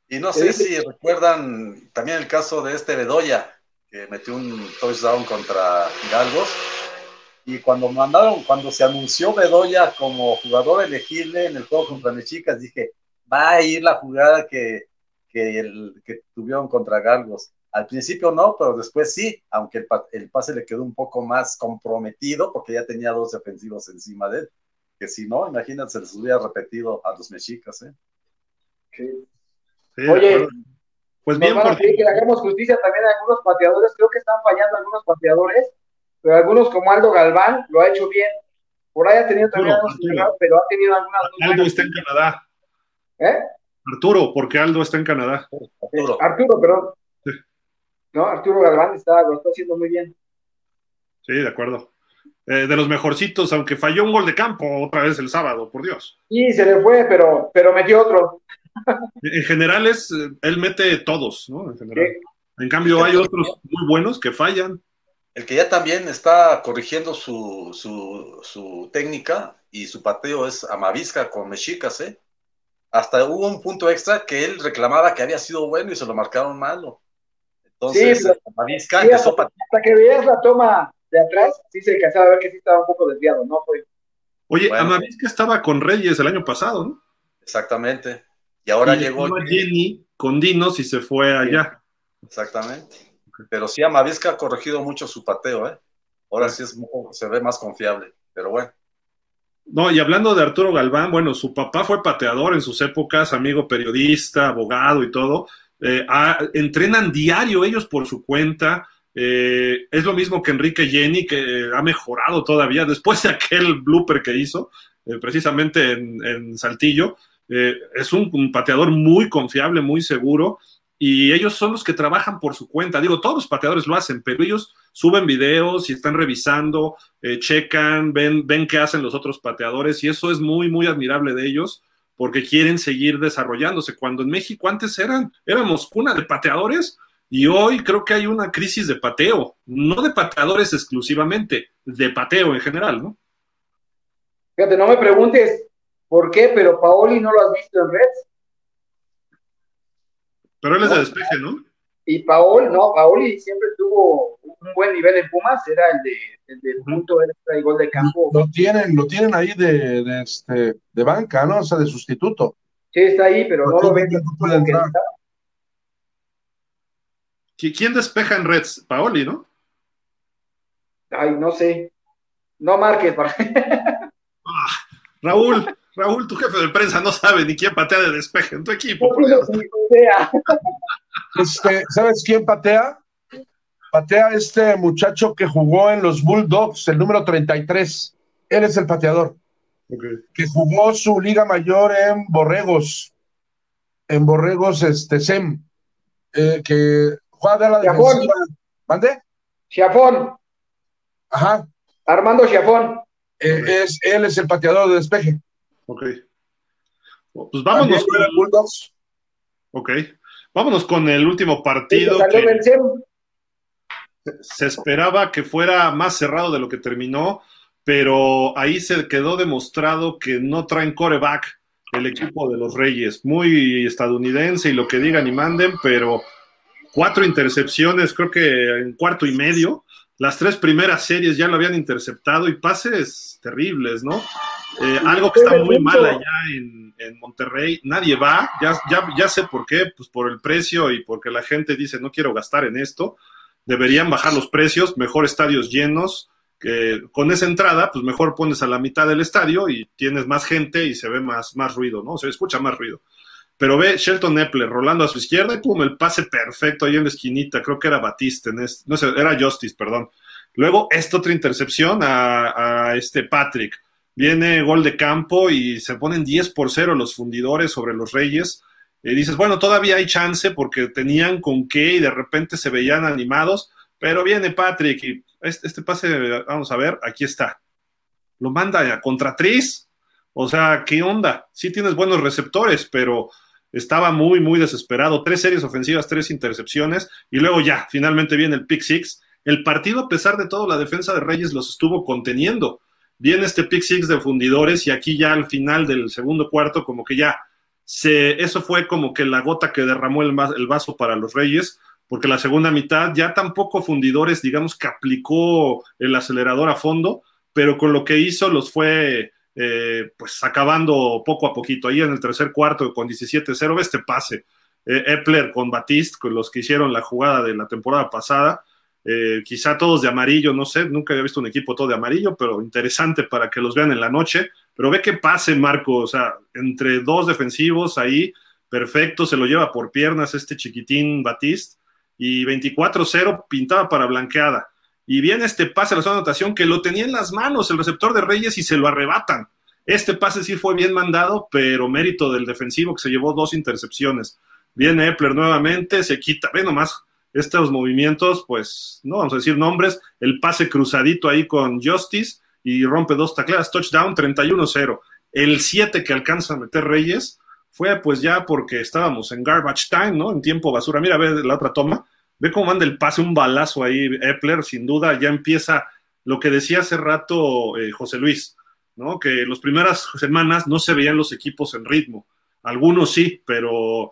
y no sé si recuerdan también el caso de este Bedoya, que metió un touchdown contra Hidalgos. Y cuando mandaron, cuando se anunció Bedoya como jugador elegible en el juego contra Mexicas, dije, va a ir la jugada que, que, el, que tuvieron contra Galgos. Al principio no, pero después sí, aunque el, pase le quedó un poco más comprometido porque ya tenía dos defensivos encima de él. Que si no, imagínate, se les hubiera repetido a los mexicas. ¿eh? Oye, pues bien, por que le hagamos justicia también a algunos pateadores. Creo que están fallando algunos pateadores, pero algunos como Aldo Galván lo ha hecho bien. Por ahí ha tenido también pero ha tenido algunas. Aldo está en Canadá. ¿Eh? Arturo, porque Aldo está en Canadá. Arturo, Arturo perdón. ¿No? Arturo Galván está, lo está haciendo muy bien. Sí, de acuerdo. Eh, de los mejorcitos, aunque falló un gol de campo otra vez el sábado, por Dios. Sí, se le fue, pero, pero metió otro. en general es, eh, él mete todos, ¿no? En, general. en cambio hay otros muy buenos que fallan. El que ya también está corrigiendo su, su, su técnica y su pateo es Amavisca con Mexicas, ¿eh? Hasta hubo un punto extra que él reclamaba que había sido bueno y se lo marcaron malo. Entonces, sí, hasta, que veías la toma de atrás, sí se alcanzaba a ver que sí estaba un poco desviado, ¿no? Fue. Oye, bueno. que estaba con Reyes el año pasado, ¿no? Exactamente. Y ahora llegó. Jenny con Dinos y se fue allá. Exactamente. Pero sí, Amavisca ha corregido mucho su pateo, ¿eh? Ahora sí es, se ve más confiable, pero bueno. No, y hablando de Arturo Galván, bueno, su papá fue pateador en sus épocas, amigo periodista, abogado y todo, eh, entrenan diario ellos por su cuenta, Eh, es lo mismo que Enrique Jenny, que ha mejorado todavía después de aquel blooper que hizo, eh, precisamente en, Saltillo. Es un, pateador muy confiable, muy seguro, y ellos son los que trabajan por su cuenta. Digo, todos los pateadores lo hacen, pero ellos suben videos y están revisando, checan, ven, ven qué hacen los otros pateadores, y eso es muy, muy admirable de ellos porque quieren seguir desarrollándose. Cuando en México antes eran, éramos cuna de pateadores, y hoy creo que hay una crisis de pateo, no de pateadores exclusivamente, de pateo en general, ¿no? Fíjate, no me preguntes por qué, pero Paoli no lo has visto en Reds. Pero él es de despeje, ¿no? Y Paoli, no, Paoli siempre tuvo un buen nivel en Pumas, era el de, el de punto extra y gol de campo. Lo tienen, lo tienen ahí de, de, este, de banca, ¿no? O sea, de sustituto. Sí, está ahí, pero no, lo ven. ¿Quién despeja en Reds? Paoli, ¿no? Ay, no sé. No marques. ah, Raúl, Raúl, tu jefe de prensa no sabe ni quién patea de despeje en tu equipo. Este, ¿Sabes quién patea? Patea este muchacho que jugó en los Bulldogs, el número 33. Él es el pateador. Que jugó su liga mayor en Borregos. En Borregos, este, SEM. Eh, que juega la defensiva. ¿Mande? Chiafón. Ajá. Armando Chiafón. Eh, es, él es el pateador de despeje. Ok. Pues vámonos con el Bulldogs. Ok. Vámonos con el último partido. se esperaba que fuera más cerrado de lo que terminó, pero ahí se quedó demostrado que no traen coreback el equipo de los Reyes. Muy estadounidense y lo que digan y manden, pero cuatro intercepciones, creo que en cuarto y medio. Las tres primeras series ya lo habían interceptado y pases terribles, ¿no? Eh, algo que está muy mal allá en, Monterrey, nadie va, ya, ya, ya sé por qué, pues por el precio y porque la gente dice no quiero gastar en esto, deberían bajar los precios, mejor estadios llenos, que con esa entrada, pues mejor pones a la mitad del estadio y tienes más gente y se ve más, más ruido, ¿no? Se escucha más ruido. Pero ve Shelton Epler rolando a su izquierda y pum, el pase perfecto ahí en la esquinita. Creo que era Batiste, no sé, era Justice, perdón. Luego, esta otra intercepción a, este Patrick. Viene gol de campo y se ponen 10 por 0 los fundidores sobre los Reyes. Y dices, bueno, todavía hay chance porque tenían con qué y de repente se veían animados. Pero viene Patrick y este, este pase, vamos a ver, aquí está. Lo manda contra Tris. O sea, ¿qué onda? Sí tienes buenos receptores, pero estaba muy, muy desesperado. Tres series ofensivas, tres intercepciones, y luego ya, finalmente viene el pick six. El partido, a pesar de todo, la defensa de Reyes los estuvo conteniendo. Viene este pick six de fundidores, y aquí ya al final del segundo cuarto, como que ya se, eso fue como que la gota que derramó el, vaso para los Reyes, porque la segunda mitad ya tampoco fundidores, digamos que aplicó el acelerador a fondo, pero con lo que hizo los fue eh, pues acabando poco a poquito. Ahí en el tercer cuarto con 17-0, este pase. Eh, Epler con Batiste, con los que hicieron la jugada de la temporada pasada. Eh, quizá todos de amarillo, no sé, nunca había visto un equipo todo de amarillo, pero interesante para que los vean en la noche. Pero ve que pase, Marco, o sea, entre dos defensivos ahí, perfecto, se lo lleva por piernas este chiquitín Batiste, y 24-0 pintaba para blanqueada. Y viene este pase a la zona de anotación que lo tenía en las manos el receptor de Reyes y se lo arrebatan. Este pase sí fue bien mandado, pero mérito del defensivo que se llevó dos intercepciones. Viene Epler nuevamente, se quita, ve nomás estos movimientos, pues no vamos a decir nombres, el pase cruzadito ahí con Justice y rompe dos tacleadas, touchdown 31-0. El 7 que alcanza a meter Reyes fue pues ya porque estábamos en garbage time, ¿no? En tiempo basura. Mira, ve la otra toma Ve cómo manda el pase, un balazo ahí, Epler, sin duda, ya empieza lo que decía hace rato eh, José Luis, ¿no? Que las primeras semanas no se veían los equipos en ritmo. Algunos sí, pero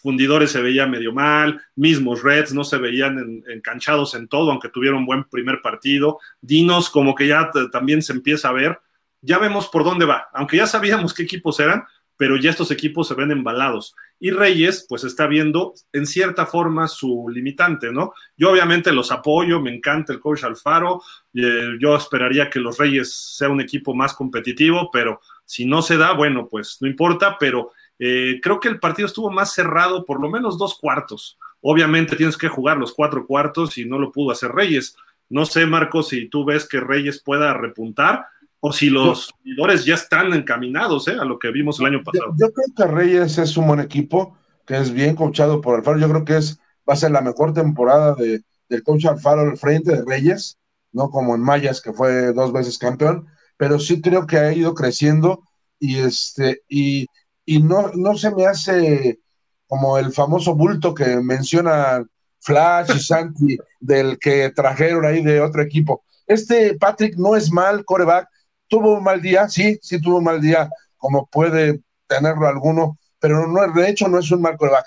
fundidores se veía medio mal, mismos Reds no se veían enganchados en todo, aunque tuvieron buen primer partido. Dinos como que ya también se empieza a ver. Ya vemos por dónde va, aunque ya sabíamos qué equipos eran, pero ya estos equipos se ven embalados. Y Reyes, pues está viendo en cierta forma su limitante, ¿no? Yo obviamente los apoyo, me encanta el coach Alfaro, eh, yo esperaría que los Reyes sea un equipo más competitivo, pero si no se da, bueno, pues no importa, pero eh, creo que el partido estuvo más cerrado, por lo menos dos cuartos. obviamente tienes que jugar los cuatro cuartos y no lo pudo hacer Reyes. No sé, Marcos, si tú ves que Reyes pueda repuntar o si los jugadores ya están encaminados ¿eh? a lo que vimos el año pasado. Yo, creo que Reyes es un buen equipo, que es bien coachado por Alfaro. Yo creo que es va a ser la mejor temporada de, del coach Alfaro al frente de Reyes, no como en Mayas, que fue dos veces campeón, pero sí creo que ha ido creciendo y este y, y no, no se me hace como el famoso bulto que menciona Flash y Santi del que trajeron ahí de otro equipo. Este Patrick no es mal coreback, tuvo un mal día, sí, sí tuvo un mal día, como puede tenerlo alguno, pero no, de hecho no es un mal coreback.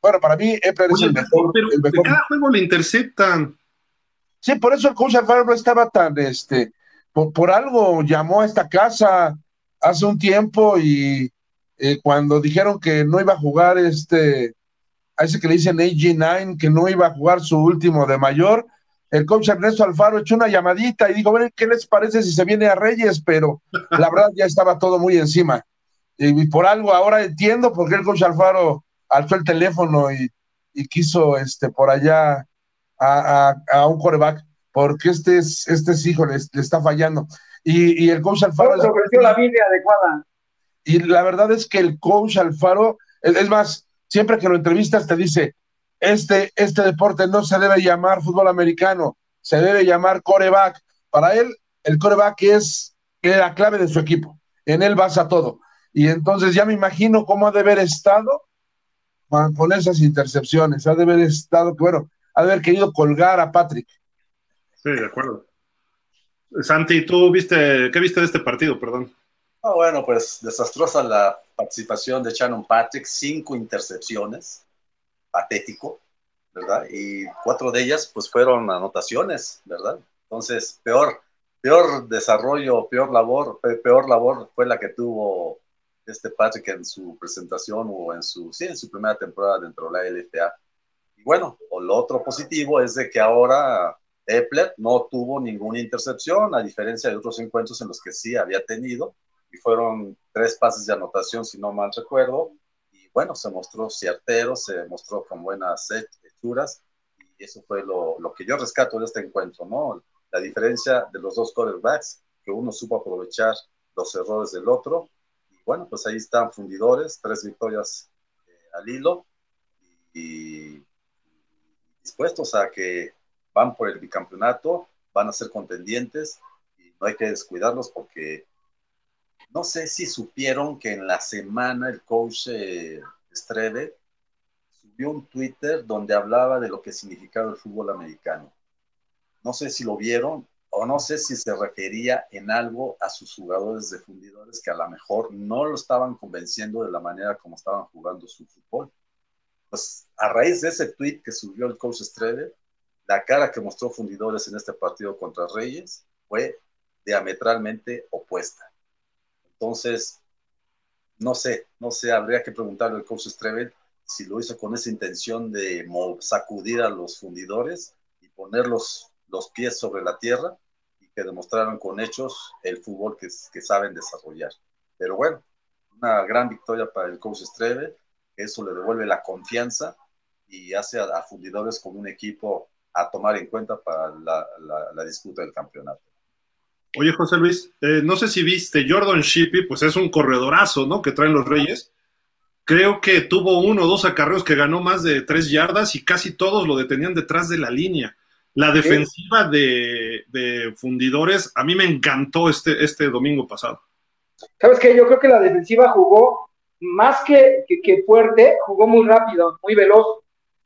bueno, para mí Epler es el mejor. Pero el mejor. cada juego le interceptan. Sí, por eso el coach Alfaro estaba tan, este, por, algo llamó a esta casa hace un tiempo y eh, cuando dijeron que no iba a jugar este, a ese que le dicen AG9, que no iba a jugar su último de mayor, el coach Ernesto Alfaro echó una llamadita y dijo, bueno, ¿qué les parece si se viene a Reyes? Pero la verdad ya estaba todo muy encima. Y, por algo ahora entiendo por qué el coach Alfaro alzó el teléfono y, quiso este por allá a, un coreback, porque este es, este es hijo, le, está fallando. Y, el coach Alfaro... ofreció la Biblia adecuada. Y la verdad es que el coach Alfaro, es más, siempre que lo entrevistas te dice, este, este deporte no se debe llamar fútbol americano, se debe llamar coreback. Para él, el coreback es la clave de su equipo. En él basa todo. Y entonces ya me imagino cómo ha de haber estado con esas intercepciones. Ha de haber estado, bueno, ha de haber querido colgar a Patrick. Sí, de acuerdo. Santi, ¿tú viste, qué viste de este partido, perdón? Ah, bueno, pues desastrosa la participación de Shannon Patrick, cinco intercepciones patético, ¿verdad? Y cuatro de ellas pues fueron anotaciones, ¿verdad? Entonces, peor, peor desarrollo, peor labor, peor labor fue la que tuvo este Patrick en su presentación o en su, sí, en su primera temporada dentro de la LFA. Y bueno, lo otro positivo es de que ahora Epler no tuvo ninguna intercepción, a diferencia de otros encuentros en los que sí había tenido, y fueron tres pases de anotación, si no mal recuerdo, bueno, se mostró certero, se mostró con buenas hechuras y eso fue lo, lo, que yo rescato de este encuentro, ¿no? La diferencia de los dos quarterbacks, que uno supo aprovechar los errores del otro y bueno, pues ahí están fundidores, tres victorias eh, al hilo y, dispuestos a que van por el bicampeonato, van a ser contendientes y no hay que descuidarlos porque no sé si supieron que en la semana el coach eh, subió un Twitter donde hablaba de lo que significaba el fútbol americano. No sé si lo vieron o no sé si se refería en algo a sus jugadores de fundidores que a lo mejor no lo estaban convenciendo de la manera como estaban jugando su fútbol. Pues a raíz de ese tweet que subió el coach Strebe, la cara que mostró fundidores en este partido contra Reyes fue diametralmente opuesta. Entonces, no sé, no sé, habría que preguntarle al coach Strevel si lo hizo con esa intención de sacudir a los fundidores y poner los, pies sobre la tierra y que demostraran con hechos el fútbol que, que saben desarrollar. Pero bueno, una gran victoria para el coach Strevel, eso le devuelve la confianza y hace a, fundidores como un equipo a tomar en cuenta para la disputa del campeonato. Oye, José Luis, eh, no sé si viste, Jordan Shippey, pues es un corredorazo, ¿no? Que traen los Reyes. Creo que tuvo uno o dos acarreos que ganó más de tres yardas y casi todos lo detenían detrás de la línea. La defensiva de, fundidores, a mí me encantó este, este domingo pasado. ¿Sabes qué? Yo creo que la defensiva jugó más que, que, fuerte, jugó muy rápido, muy veloz.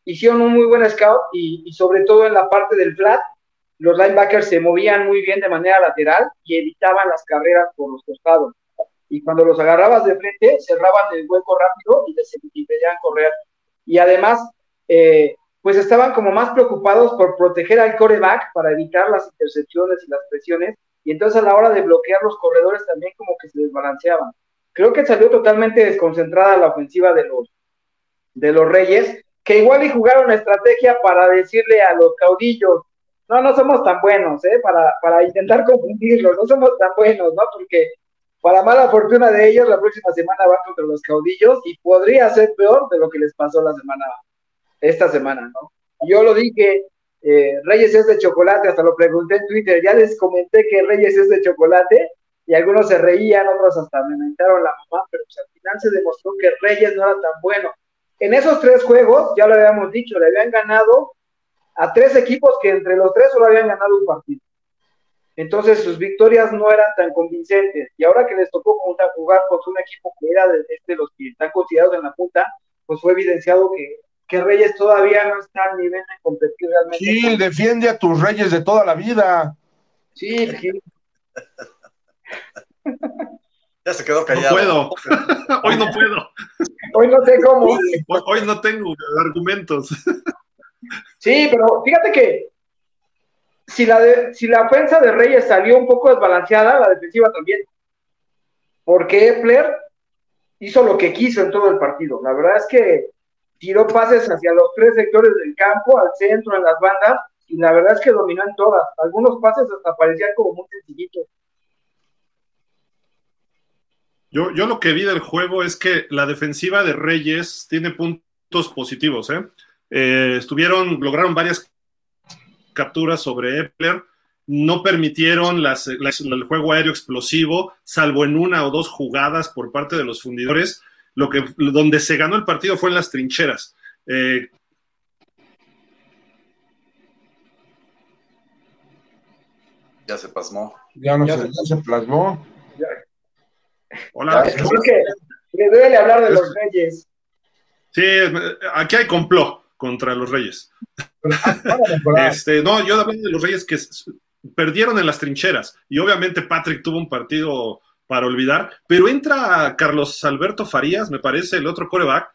Hicieron un muy buen scout y, y sobre todo en la parte del flat, los linebackers se movían muy bien de manera lateral y evitaban las carreras por los costados. Y cuando los agarrabas de frente, cerraban el hueco rápido y les impedían correr. Y además, eh, pues estaban como más preocupados por proteger al coreback para evitar las intercepciones y las presiones. Y entonces a la hora de bloquear los corredores también como que se desbalanceaban. Creo que salió totalmente desconcentrada la ofensiva de los, de los Reyes, que igual y jugaron estrategia para decirle a los caudillos, no, no somos tan buenos, ¿eh? Para, para intentar confundirlos, no somos tan buenos, ¿no? Porque para mala fortuna de ellos, la próxima semana van contra los caudillos y podría ser peor de lo que les pasó la semana esta semana, ¿no? Yo lo dije, eh, Reyes es de chocolate, hasta lo pregunté en Twitter, ya les comenté que Reyes es de chocolate y algunos se reían, otros hasta me mentaron la mamá, pero pues, al final se demostró que Reyes no era tan bueno. En esos tres juegos, ya lo habíamos dicho, le habían ganado a tres equipos que entre los tres solo habían ganado un partido. Entonces sus victorias no eran tan convincentes. Y ahora que les tocó jugar contra un equipo que era de, de los que están considerados en la punta, pues fue evidenciado que, que Reyes todavía no está al nivel de competir realmente. Sí, defiende a tus Reyes de toda la vida. Sí, sí. Ya se quedó callado. No puedo. Hoy no puedo. Hoy no sé cómo. Hoy, hoy no tengo argumentos. Sí, pero fíjate que si la, si la ofensa de Reyes salió un poco desbalanceada, la defensiva también. Porque Epler hizo lo que quiso en todo el partido. La verdad es que tiró pases hacia los tres sectores del campo, al centro, en las bandas, y la verdad es que dominó en todas. Algunos pases hasta parecían como muy sencillitos. Yo, yo lo que vi del juego es que la defensiva de Reyes tiene puntos positivos. ¿eh? Eh, estuvieron, lograron varias capturas sobre Epler, no permitieron las, las, el juego aéreo explosivo, salvo en una o dos jugadas por parte de los fundidores. Lo que, donde se ganó el partido fue en las trincheras. Eh, ya se pasmó. Ya no ya se, plasmó. Ya. Hola. Es que le duele hablar de los reyes. Sí, aquí hay complot contra los reyes. este, no, yo hablando de los reyes que perdieron en las trincheras y obviamente Patrick tuvo un partido para olvidar, pero entra Carlos Alberto Farías, me parece, el otro coreback,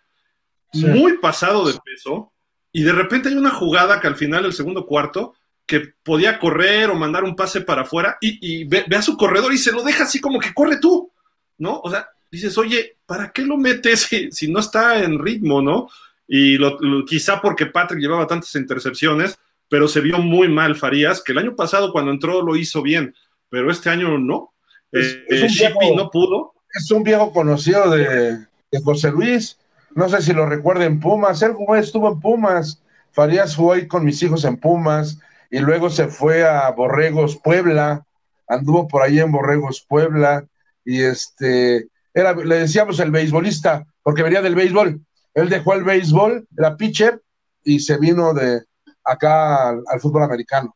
sí. muy pasado de peso y de repente hay una jugada que al final del segundo cuarto que podía correr o mandar un pase para afuera y, y ve, ve, a su corredor y se lo deja así como que corre tú, ¿no? O sea, dices, oye, ¿para qué lo metes si, si no está en ritmo, no? Y lo, lo, quizá porque Patrick llevaba tantas intercepciones, pero se vio muy mal Farías, que el año pasado cuando entró lo hizo bien, pero este año no. Es, eh, viejo, no pudo. Es un viejo conocido de, de, José Luis, no sé si lo recuerden Pumas, él estuvo en Pumas, Farías jugó ahí con mis hijos en Pumas, y luego se fue a Borregos Puebla, anduvo por ahí en Borregos Puebla, y este, era, le decíamos el beisbolista, porque venía del béisbol, él dejó el béisbol, era pitcher, y se vino de acá al, al fútbol americano.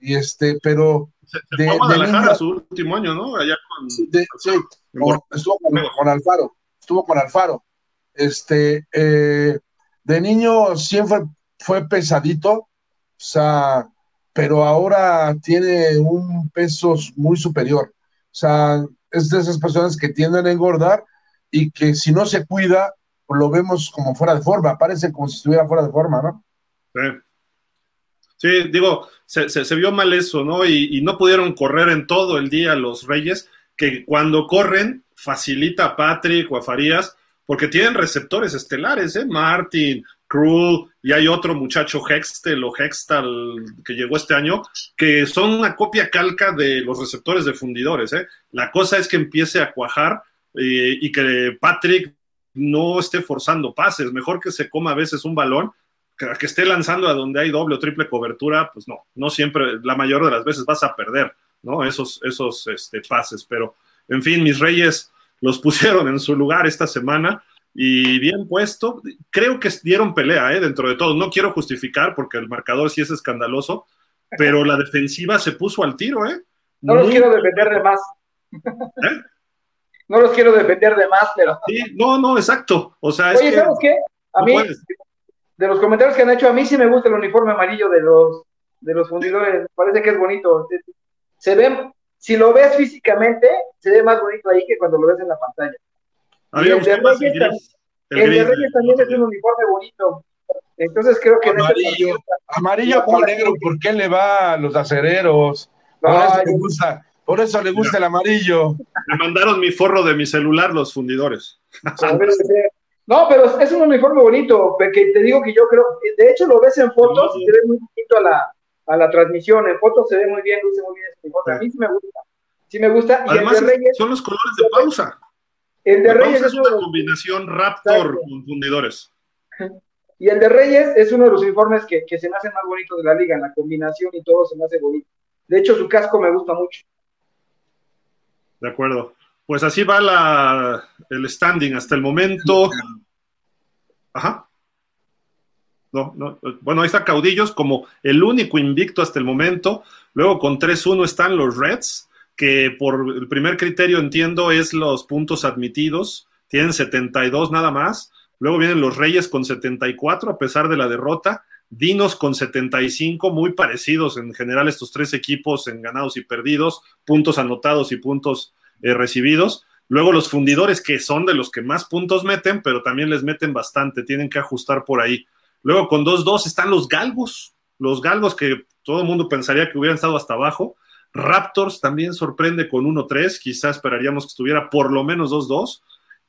Y este, pero se, se de, fue a Guadalajara su último año, ¿no? Allá con, de, sí, con, estuvo con, con, Alfaro, estuvo con Alfaro. Este, eh, de niño siempre fue pesadito, o sea, pero ahora tiene un peso muy superior. O sea, es de esas personas que tienden a engordar y que si no se cuida, lo vemos como fuera de forma, parece como si estuviera fuera de forma, ¿no? Sí. Sí, digo, se, se, vio mal eso, ¿no? Y, no pudieron correr en todo el día los Reyes, que cuando corren facilita a Patrick o a Farías, porque tienen receptores estelares, ¿eh? Martin, Krul, y hay otro muchacho Hextel o Hextal que llegó este año, que son una copia calca de los receptores de fundidores, ¿eh? La cosa es que empiece a cuajar eh, y que Patrick no esté forzando pases, mejor que se coma a veces un balón que esté lanzando a donde hay doble o triple cobertura, pues no, no siempre, la mayor de las veces vas a perder, ¿no? Esos, esos este, pases, pero en fin, mis reyes los pusieron en su lugar esta semana y bien puesto, creo que dieron pelea, ¿eh? Dentro de todo, no quiero justificar porque el marcador sí es escandaloso, pero la defensiva se puso al tiro, ¿eh? No los Muy... quiero defender de más. ¿Eh? No los quiero defender de más, pero... Sí, no, no, exacto. O sea, Oye, es ¿sabes que qué? A mí, puedes de los comentarios que han hecho, a mí sí me gusta el uniforme amarillo de los, de los fundidores, parece que es bonito. Se ve, si lo ves físicamente, se ve más bonito ahí que cuando lo ves en la pantalla. A y el de Reyes, el también, el de Reyes también es un uniforme bonito. Entonces creo que amarillo, amarillo con negro, ¿por qué le va a los acereros? Por, no, eso, le gusta, por eso le gusta el amarillo. Me mandaron mi forro de mi celular los fundidores. No, pero es un uniforme bonito, porque te digo que yo creo, de hecho lo ves en fotos y se ve muy bonito a la, a la transmisión, en fotos se ve muy bien, luce muy bien este uniforme, a mí sí me gusta, sí me gusta. Y Además, el de Reyes, son los colores de pausa. El de Reyes es una combinación Raptor con fundidores. Y el de Reyes es uno de los informes que, se me hacen más bonitos de la liga, en la combinación y todo se me hace bonito. De hecho, su casco me gusta mucho. De acuerdo. Pues así va la, el standing hasta el momento. Ajá. No, no. Bueno, ahí está Caudillos como el único invicto hasta el momento. Luego con 3-1 están los Reds, que por el primer criterio entiendo es los puntos admitidos. Tienen 72 nada más. Luego vienen los Reyes con 74 a pesar de la derrota. Dinos con 75, muy parecidos en general estos tres equipos en ganados y perdidos, puntos anotados y puntos eh, recibidos. Luego los fundidores, que son de los que más puntos meten, pero también les meten bastante, tienen que ajustar por ahí. Luego con 2-2 están los galgos, los galgos que todo el mundo pensaría que hubieran estado hasta abajo. Raptors también sorprende con 1-3, quizás esperaríamos que estuviera por lo menos 2-2.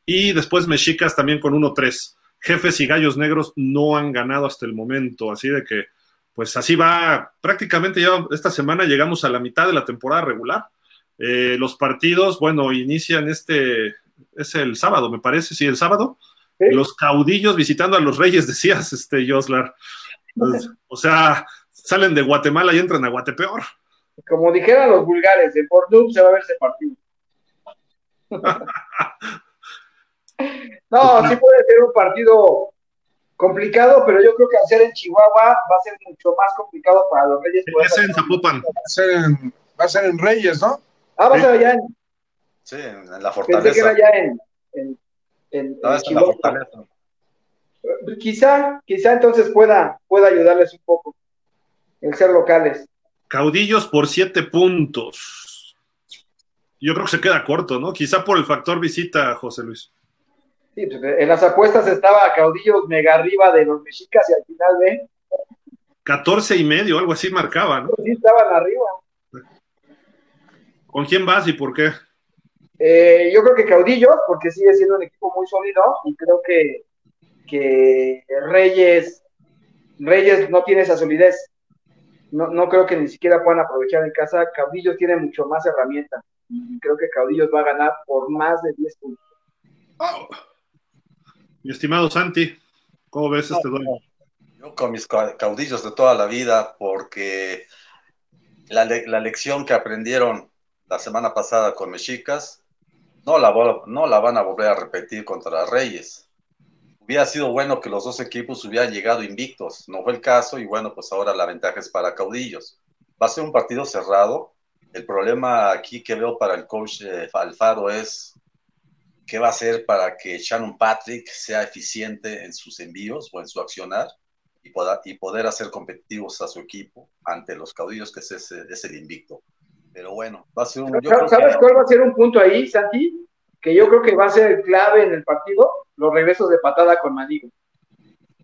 Y después Mexicas también con 1-3. Jefes y Gallos Negros no han ganado hasta el momento, así de que, pues así va. Prácticamente ya esta semana llegamos a la mitad de la temporada regular. Eh, los partidos, bueno, inician este, es el sábado, me parece, sí, el sábado. Los caudillos visitando a los reyes, decías, este, Joslar. Pues, o sea, salen de Guatemala y entran a Guatepeor. Como dijeran los vulgares, de por se va a ver ese partido. no, sí puede ser un partido complicado, pero yo creo que hacer en Chihuahua va a ser mucho más complicado para los Reyes. Va a ser en Zapopan. Va a ser en, Reyes, ¿no? Ah, va a ser allá en. Sí, en la fortaleza. Pensé que era allá en, en, en, Chihuahua. Quizá, quizá entonces pueda, pueda ayudarles un poco el ser locales. Caudillos por siete puntos. Yo creo que se queda corto, ¿no? Quizá por el factor visita, José Luis. Sí, pues, en las apuestas estaba Caudillos mega arriba de los mexicas y al final ve. 14 y medio, algo así marcaba, ¿no? Sí, estaban arriba. ¿Con quién vas y por qué? Eh, yo creo que Caudillos, porque sigue siendo un equipo muy sólido y creo que, que Reyes, Reyes no tiene esa solidez. No, no creo que ni siquiera puedan aprovechar en casa. Caudillos tiene mucho más herramientas y creo que Caudillos va a ganar por más de 10 puntos. Oh. Mi estimado Santi, ¿cómo ves este duelo? Yo con mis caudillos de toda la vida, porque la, lección que aprendieron la semana pasada con Mexicas, no la, no la van a volver a repetir contra Reyes. Hubiera sido bueno que los dos equipos hubieran llegado invictos, no fue el caso y bueno, pues ahora la ventaja es para caudillos. Va a ser un partido cerrado. El problema aquí que veo para el coach eh, Alfaro es qué va a hacer para que Shannon Patrick sea eficiente en sus envíos o en su accionar y, poder hacer competitivos a su equipo ante los caudillos que es, el invicto. Pero bueno, va a ser un... ¿Sabes cuál va a ser un punto ahí, Santi? Que yo creo que va a ser clave en el partido, los regresos de patada con Manigo.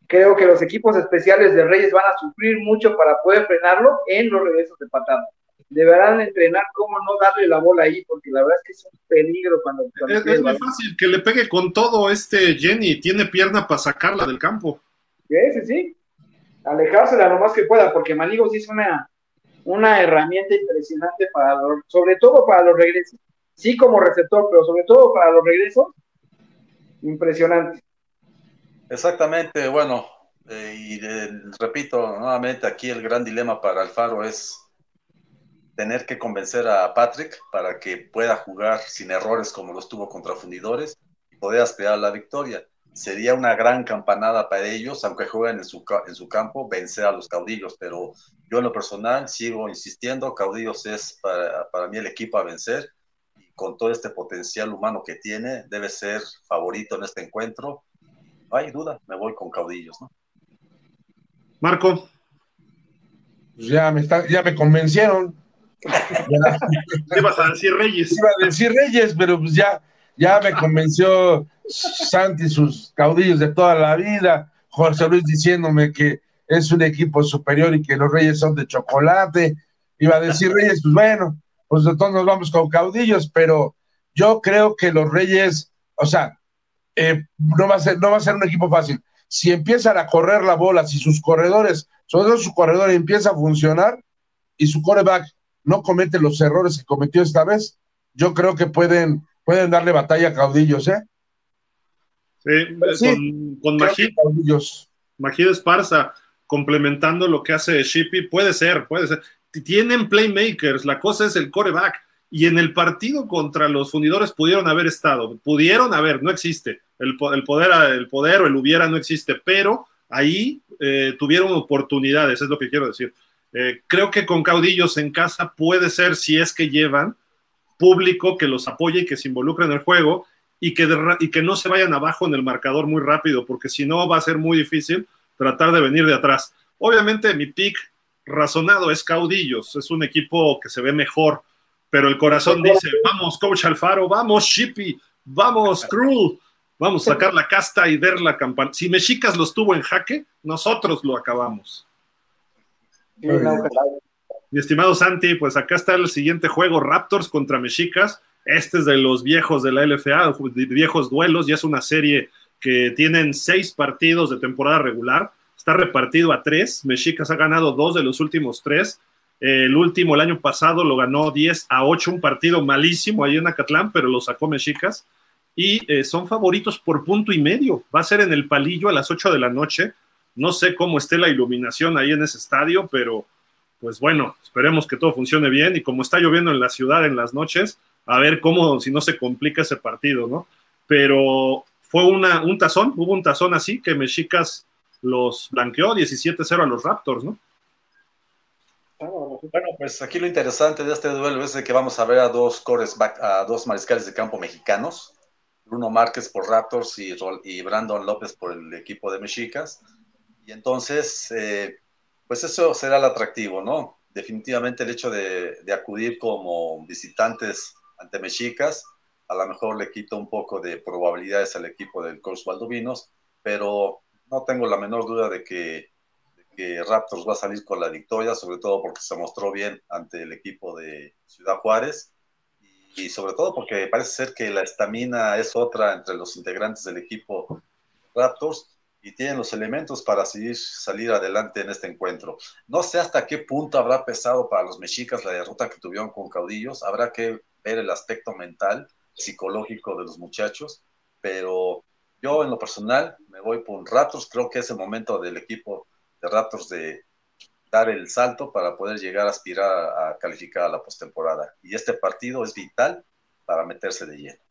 Creo que los equipos especiales de Reyes van a sufrir mucho para poder frenarlo en los regresos de patada deberán entrenar cómo no darle la bola ahí, porque la verdad es que es un peligro cuando... es, muy fácil que le pegue con todo este Jenny, tiene pierna para sacarla del campo. Sí, sí, sí. Alejársela lo más que pueda, porque Manigo sí es una, una herramienta impresionante para sobre todo para los regresos. Sí como receptor, pero sobre todo para los regresos, impresionante. Exactamente, bueno, eh, y eh, repito nuevamente, aquí el gran dilema para Alfaro es tener que convencer a Patrick para que pueda jugar sin errores como lo estuvo contra Fundidores y poder aspirar la victoria. Sería una gran campanada para ellos, aunque jueguen en su, en su campo, vencer a los caudillos, pero yo en lo personal sigo insistiendo, caudillos es para, para mí el equipo a vencer y con todo este potencial humano que tiene, debe ser favorito en este encuentro. No hay duda, me voy con caudillos, ¿no? Marco. Pues ya me, está, ya me convencieron. ¿Qué vas a decir Reyes? Iba a decir Reyes, pero pues ya, ya me convenció Santi, sus caudillos de toda la vida, José Luis diciéndome que es un equipo superior y que los Reyes son de chocolate. Iba a decir Reyes, pues bueno, pues entonces nos vamos con caudillos, pero yo creo que los Reyes, o sea, eh, no, va a ser, no va a ser un equipo fácil. Si empiezan a correr la bola, si sus corredores, sobre todo su corredor empieza a funcionar y su coreback no comete los errores que cometió esta vez, yo creo que pueden, pueden darle batalla a caudillos, ¿eh? Sí, con, con Caudillos. Esparza complementando lo que hace Shippy, puede ser, puede ser. Tienen playmakers, la cosa es el coreback. Y en el partido contra los fundidores pudieron haber estado, pudieron haber, no existe. El, poder, el poder o el hubiera no existe, pero ahí eh, tuvieron oportunidades, es lo que quiero decir. Eh, creo que con caudillos en casa puede ser si es que llevan público que los apoye y que se involucre en el juego y que, y que no se vayan abajo en el marcador muy rápido, porque si no va a ser muy difícil tratar de venir de atrás. Obviamente mi pick razonado es caudillos, es un equipo que se ve mejor, pero el corazón dice, vamos, coach Alfaro, vamos, Shippy, vamos, Cruel, vamos a sacar la casta y ver la campana. Si Mexicas los tuvo en jaque, nosotros lo acabamos. Mi estimado Santi, pues acá está el siguiente juego, Raptors contra Mexicas. Este es de los viejos de la LFA, viejos duelos, ya es una serie que tienen seis partidos de temporada regular. Está repartido a tres. Mexicas ha ganado dos de los últimos tres. El último, el año pasado, lo ganó 10 a 8, un partido malísimo ahí en Acatlán, pero lo sacó Mexicas. Y eh, son favoritos por punto y medio. Va a ser en el palillo a las 8 de la noche. No sé cómo esté la iluminación ahí en ese estadio, pero pues bueno, esperemos que todo funcione bien. Y como está lloviendo en la ciudad en las noches, a ver cómo, si no se complica ese partido, ¿no? Pero fue un tazón, hubo un tazón así que Mexicas los blanqueó 17-0 a los Raptors, ¿no? Bueno, pues aquí lo interesante de este duelo es que vamos a ver a dos cores a dos mariscales de campo mexicanos, Bruno Márquez por Raptors y, y Brandon López por el equipo de Mexicas. Y entonces, eh, pues eso será el atractivo, ¿no? Definitivamente el hecho de, acudir como visitantes ante Mexicas, a lo mejor le quita un poco de probabilidades al equipo del coach Valdovinos, pero no tengo la menor duda de que que Raptors va a salir con la victoria, sobre todo porque se mostró bien ante el equipo de Ciudad Juárez y sobre todo porque parece ser que la estamina es otra entre los integrantes del equipo Raptors y tienen los elementos para seguir, salir adelante en este encuentro. No sé hasta qué punto habrá pesado para los mexicas la derrota que tuvieron con Caudillos, habrá que ver el aspecto mental, psicológico de los muchachos, pero yo en lo personal me voy por Raptors, creo que es el momento del equipo de Raptors de dar el salto para poder llegar a aspirar a, calificar a la postemporada. Y este partido es vital para meterse de lleno.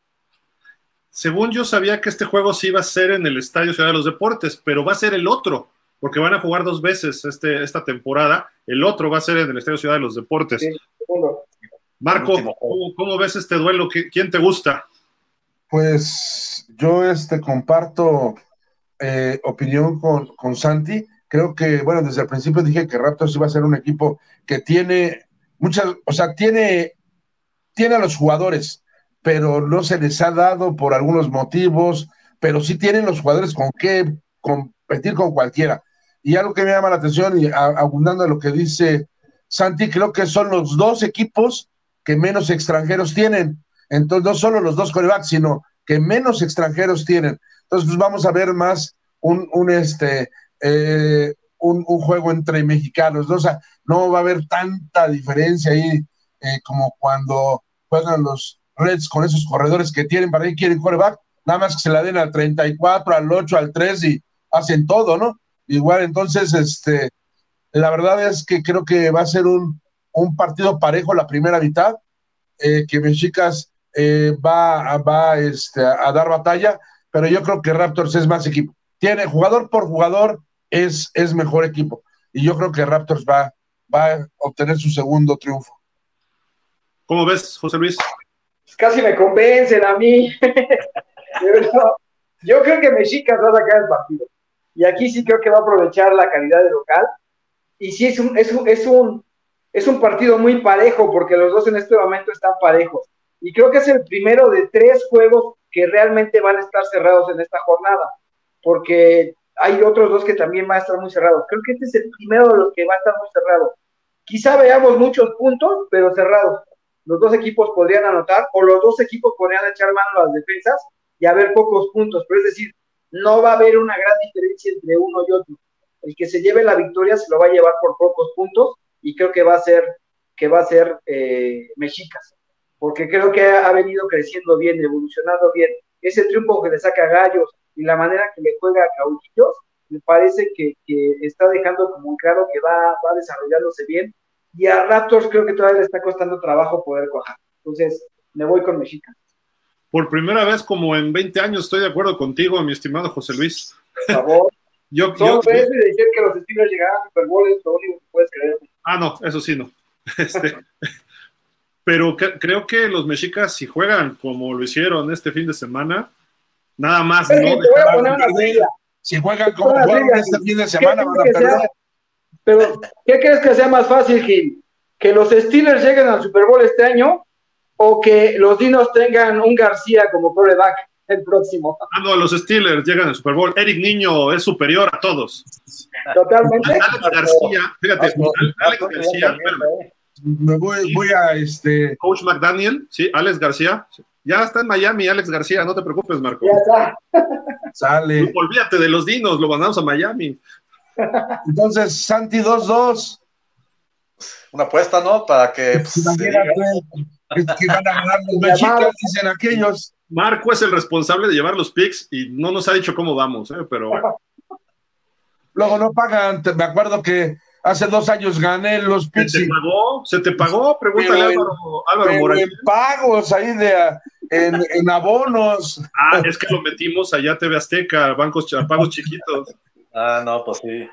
Según yo sabía que este juego sí iba a ser en el Estadio Ciudad de los Deportes, pero va a ser el otro, porque van a jugar dos veces este, esta temporada. El otro va a ser en el Estadio Ciudad de los Deportes. Marco, ¿cómo, ves este duelo? ¿Quién te gusta? Pues yo este comparto eh, opinión con, con Santi Creo que, bueno, desde el principio dije que Raptors iba a ser un equipo que tiene muchas, o sea, tiene, tiene a los jugadores, pero no se les ha dado por algunos motivos, pero sí tienen los jugadores con qué competir con cualquiera. Y algo que me llama la atención, y abundando en lo que dice Santi, creo que son los dos equipos que menos extranjeros tienen. Entonces, no solo los dos corebacks, sino que menos extranjeros tienen. Entonces, pues vamos a ver más un, un este, eh, un, juego entre mexicanos, ¿no? O sea, no va a haber tanta diferencia ahí eh, como cuando juegan los Reds con esos corredores que tienen, para ahí quieren coreback, nada más que se la den al 34, al 8, al 3 y hacen todo, ¿no? Igual, entonces, este, la verdad es que creo que va a ser un, partido parejo la primera mitad, eh, que Mexicas va, va este, a dar batalla, pero yo creo que Raptors es más equipo. Tiene jugador por jugador, es, es mejor equipo. Y yo creo que Raptors va, va a obtener su segundo triunfo. ¿Cómo ves, José Luis? Casi me convencen a mí. yo creo que Mexicas va a sacar el partido. Y aquí sí creo que va a aprovechar la calidad de local. Y sí es un, es un, es un, es un partido muy parejo, porque los dos en este momento están parejos. Y creo que es el primero de tres juegos que realmente van a estar cerrados en esta jornada. Porque hay otros dos que también van a estar muy cerrados. Creo que este es el primero de los que va a estar muy cerrado. Quizá veamos muchos puntos, pero cerrados. Los dos equipos podrían anotar, o los dos equipos podrían echar mano a las defensas y haber pocos puntos. Pero es decir, no va a haber una gran diferencia entre uno y otro. El que se lleve la victoria se lo va a llevar por pocos puntos y creo que va a ser que va a ser eh, Mexicas, porque creo que ha venido creciendo bien, evolucionando bien. Ese triunfo que le saca a Gallos, y la manera que le juega a Caudillos, me parece que, está dejando como claro que va, va desarrollándose bien y a Raptors creo que todavía le está costando trabajo poder cuajar. Entonces, me voy con Mexica. Por primera vez como en 20 años estoy de acuerdo contigo, mi estimado José Luis. Por favor. yo, yo, yo, decir que los Steelers llegaran a Super Bowl es lo único que puedes creer. Ah, no, eso sí no. Este, pero creo que los mexicas, si juegan como lo hicieron este fin de semana, nada más. no te voy a poner una Si juegan como jugaron este fin de semana, van a perder. Pero, ¿qué crees que sea más fácil, Gil? ¿Que los Steelers lleguen al Super Bowl este año o que los Dinos tengan un García como quarterback el próximo? Ah, no, los Steelers llegan al Super Bowl. Eric Niño es superior a todos. Totalmente. Alex García, fíjate, Alex García, me voy, voy a este. Coach McDaniel, sí, Alex García. Ya está en Miami, Alex García, no te preocupes, Marco. Ya está. Sale. Olvídate de los dinos, lo mandamos a Miami. Entonces, Santi 2-2. Una apuesta, ¿no? Para que. Pues, que van a ganar los mexicanos, dicen aquellos. Marco es el responsable de llevar los picks y no nos ha dicho cómo vamos, ¿eh? pero Luego no pagan, me acuerdo que hace dos años gané los picks. ¿Se te pagó? ¿Se te pagó? Pregúntale a Álvaro, Álvaro Morales. En pagos ahí de, en, en, abonos. Ah, es que lo metimos allá TV Azteca, bancos, pagos chiquitos. Ah, no, pues sí.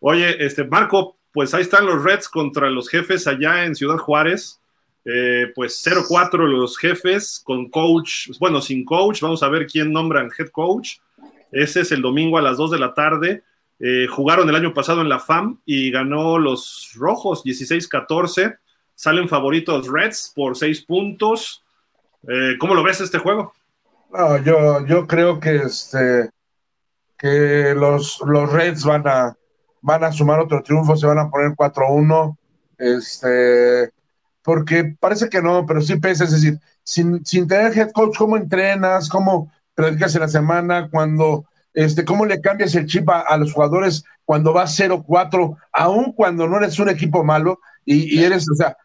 Oye, este, Marco, pues ahí están los Reds contra los jefes allá en Ciudad Juárez. Eh, pues 0-4 los jefes con coach, bueno, sin coach, vamos a ver quién nombran head coach. Ese es el domingo a las 2 de la tarde. Eh, jugaron el año pasado en la FAM y ganó los rojos 16-14. Salen favoritos Reds por 6 puntos. Eh, ¿Cómo lo ves este juego? No, yo, yo creo que este que los, los Reds van a van a sumar otro triunfo, se van a poner 4-1. Este porque parece que no, pero sí pesa, es decir, sin, sin tener head coach, ¿cómo entrenas? ¿Cómo predicas en la semana? Cuando, este, ¿Cómo le cambias el chip a, los jugadores cuando vas 0-4, aun cuando no eres un equipo malo y, eres, o sea,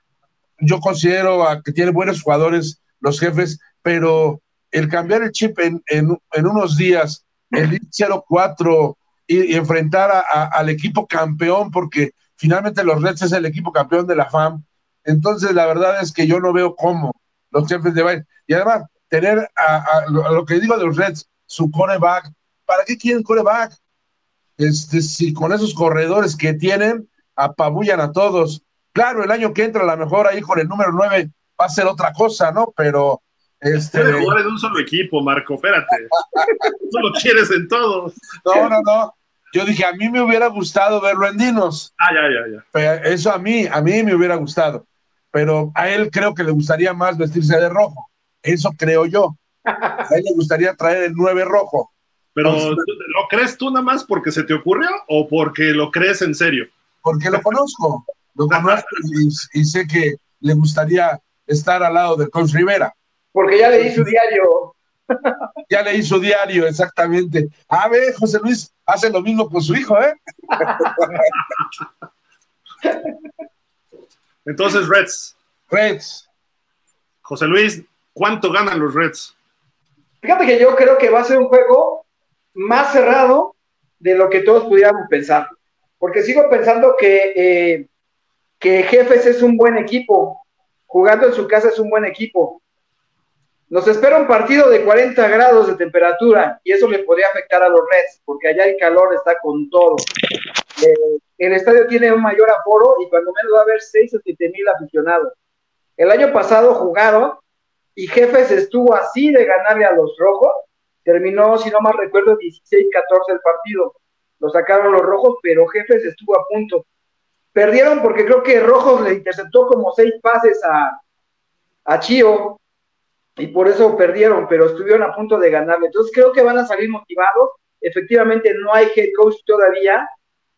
yo considero que tiene buenos jugadores los jefes, pero el cambiar el chip en, en, unos días, el ir 0-4 y, enfrentar al equipo campeón, porque finalmente los Reds es el equipo campeón de la FAM, entonces, la verdad es que yo no veo cómo los jefes de baile. Y además, tener a, lo, que digo de los Reds, su coreback. ¿Para qué quieren coreback? Este, si con esos corredores que tienen, apabullan a todos. Claro, el año que entra, a lo mejor ahí con el número 9 va a ser otra cosa, ¿no? Pero. Este... jugar en un solo equipo, Marco, espérate. Tú lo quieres en todos. No, no, no. Yo dije, a mí me hubiera gustado verlo en Dinos. Ah, ya, ya, ya. eso a mí, a mí me hubiera gustado pero a él creo que le gustaría más vestirse de rojo. Eso creo yo. A él le gustaría traer el 9 rojo. Pero, ¿lo crees tú nada más porque se te ocurrió o porque lo crees en serio? Porque lo conozco, lo conozco y, sé que le gustaría estar al lado de Coach Rivera. Porque ya leí su diario. Ya leí su diario, exactamente. A ver, José Luis hace lo mismo con su hijo, ¿eh? Entonces, Reds. Reds. José Luis, ¿cuánto ganan los Reds? Fíjate que yo creo que va a ser un juego más cerrado de lo que todos pudiéramos pensar. Porque sigo pensando que, eh, que Jefes es un buen equipo. Jugando en su casa es un buen equipo. Nos espera un partido de 40 grados de temperatura y eso le podría afectar a los Reds, porque allá el calor está con todo. Eh, el estadio tiene un mayor aforo y cuando menos va a haber 6 o 7 mil aficionados. El año pasado jugaron y Jefes estuvo así de ganarle a los rojos. Terminó, si no mal recuerdo, 16-14 el partido. Lo sacaron los rojos, pero Jefes estuvo a punto. Perdieron porque creo que Rojos le interceptó como seis pases a, a y por eso perdieron, pero estuvieron a punto de ganarle. Entonces creo que van a salir motivados. Efectivamente no hay head coach todavía,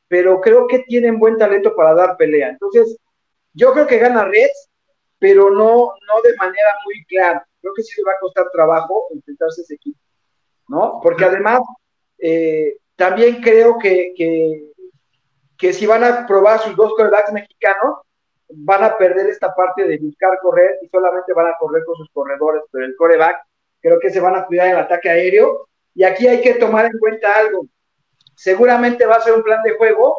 pero creo que tienen buen talento para dar pelea. Entonces, yo creo que gana Reds, pero no, no de manera muy clara. Creo que sí le va a costar trabajo enfrentarse a ese equipo, ¿no? Porque además, eh, también creo que, que, si van a probar sus dos quarterbacks mexicanos, van a perder esta parte de buscar correr y solamente van a correr con sus corredores, pero el coreback creo que se van a cuidar el ataque aéreo. Y aquí hay que tomar en cuenta algo seguramente va a ser un plan de juego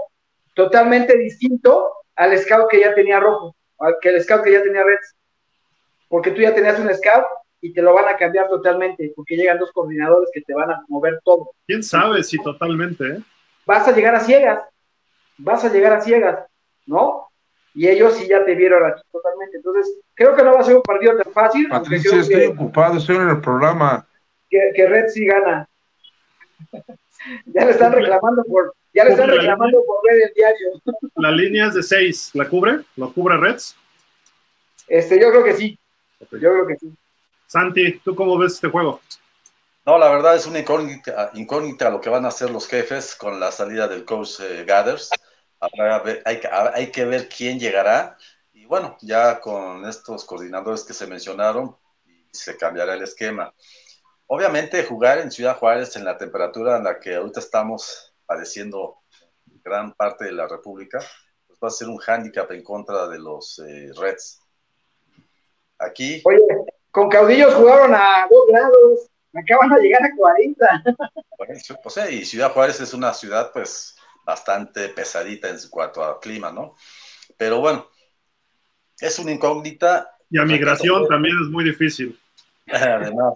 totalmente distinto al scout que ya tenía Rojo, que el scout que ya tenía Reds. Porque tú ya tenías un scout y te lo van a cambiar totalmente, porque llegan dos coordinadores que te van a mover todo. ¿Quién sabe si totalmente? Eh? Vas a llegar a ciegas, vas a llegar a ciegas, ¿no? Y ellos sí ya te vieron aquí totalmente. Entonces, creo que no va a ser un partido tan fácil. Patricia, estoy ocupado, estoy en el programa. Que, que Red sí gana. ya le están reclamando por, ya le están reclamando por ver el diario. La línea es de 6, ¿la cubre? ¿Lo cubre Reds? Este, yo creo que sí. Yo creo que sí. Santi, ¿tú cómo ves este juego? No, la verdad es una incógnita, lo que van a hacer los jefes con la salida del coach eh, Gathers. Hay, hay, que ver quién llegará. Y bueno, ya con estos coordinadores que se mencionaron, se cambiará el esquema. Obviamente jugar en Ciudad Juárez en la temperatura en la que ahorita estamos padeciendo gran parte de la República, pues va a ser un hándicap en contra de los eh, Reds. Aquí. Oye, con caudillos jugaron a dos grados, acaban de llegar a 40. Pues, pues, y Ciudad Juárez es una ciudad, pues, bastante pesadita en cuanto al clima, ¿no? Pero bueno, es una incógnita. Y a migración también es muy difícil. Además.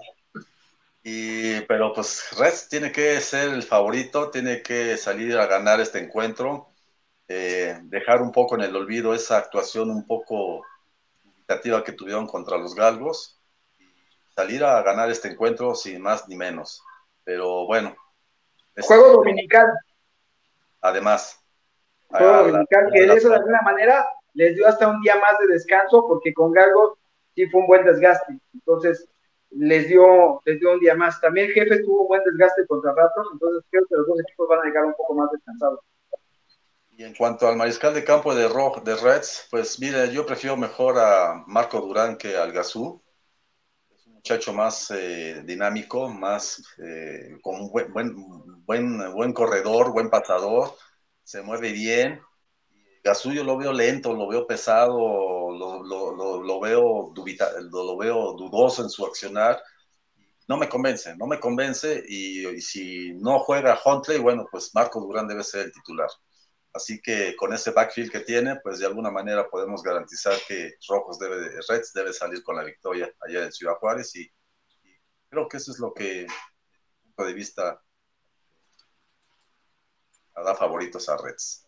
Y, pero pues Reds tiene que ser el favorito, tiene que salir a ganar este encuentro, eh, dejar un poco en el olvido esa actuación un poco que tuvieron contra los Galgos salir a ganar este encuentro sin más ni menos. Pero bueno. Juego dominical. Además. Que eso de alguna manera les dio hasta un día más de descanso, porque con Galgos sí fue un buen desgaste. Entonces, les dio, les dio un día más. También el jefe tuvo un buen desgaste contra Ratos, entonces creo que los dos equipos van a llegar un poco más descansados. Y en cuanto al mariscal de campo de, de Reds, pues mire, yo prefiero mejor a Marco Durán que al Gazú muchacho más eh, dinámico, más eh, con buen, buen, buen, corredor, buen pasador, se mueve bien. Gasuyo lo veo lento, lo veo pesado, lo, lo, lo, veo dubita, lo, veo dudoso en su accionar. No me convence, no me convence. Y si no juega Huntley, bueno, pues Marco Durán debe ser el titular. Así que con ese backfield que tiene, pues de alguna manera podemos garantizar que Rojos debe, Reds debe salir con la victoria allá en Ciudad Juárez y, creo que eso es lo que, punto de vista, da favoritos a Reds.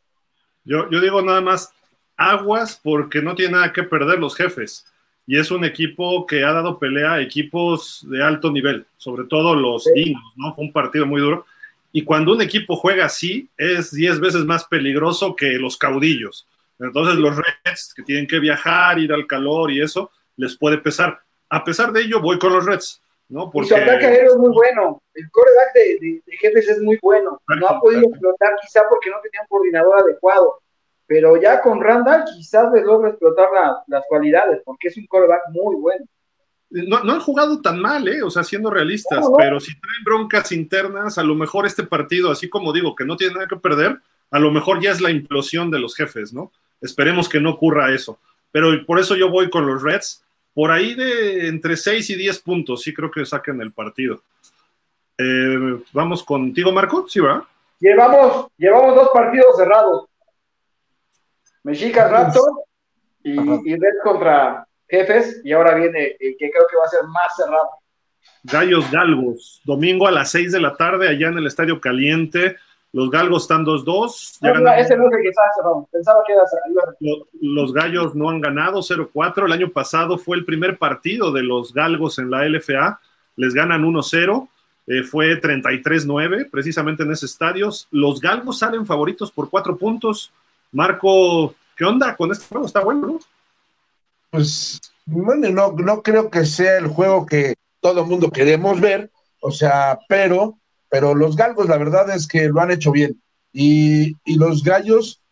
Yo, yo digo nada más aguas porque no tiene nada que perder los jefes. Y es un equipo que ha dado pelea a equipos de alto nivel, sobre todo los Dinos, ¿no? Fue un partido muy duro y cuando un equipo juega así, es 10 veces más peligroso que los caudillos. Entonces los Reds, que tienen que viajar, ir al calor y eso, les puede pesar. A pesar de ello, voy con los Reds. ¿no? Porque... Y su ataque aéreo es muy bueno. El coreback de, de, jefes es muy bueno. No ha podido explotar quizá porque no tenía un coordinador adecuado. Pero ya con Randall quizás les logra explotar las cualidades, porque es un coreback muy bueno no, han jugado tan mal, ¿eh? O sea, siendo realistas, pero si traen broncas internas, a lo mejor este partido, así como digo, que no tiene nada que perder, a lo mejor ya es la implosión de los jefes, ¿no? Esperemos que no ocurra eso. Pero por eso yo voy con los Reds, por ahí de entre 6 y 10 puntos, sí creo que saquen el partido. Eh, vamos contigo, Marco, ¿sí, va? Llevamos, llevamos dos partidos cerrados. Mexicas Raptor y, y Reds contra, jefes y ahora viene el que creo que va a ser más cerrado. Gallos Galgos, domingo a las 6 de la tarde allá en el Estadio Caliente. Los Galgos están 2-2. No, ese no es el que estaba cerrado. Pensaba que era cerrado. Los Gallos no han ganado 0-4. El año pasado fue el primer partido de los Galgos en la LFA. Les ganan 1-0. Eh, fue 33-9 precisamente en ese estadio. Los Galgos salen favoritos por 4 puntos. Marco, ¿qué onda con este juego? Está bueno, ¿no? Pues bueno, no, no creo que sea el juego que todo el mundo queremos ver, o sea, pero, pero los galgos la verdad es que lo han hecho bien. Y, los gallos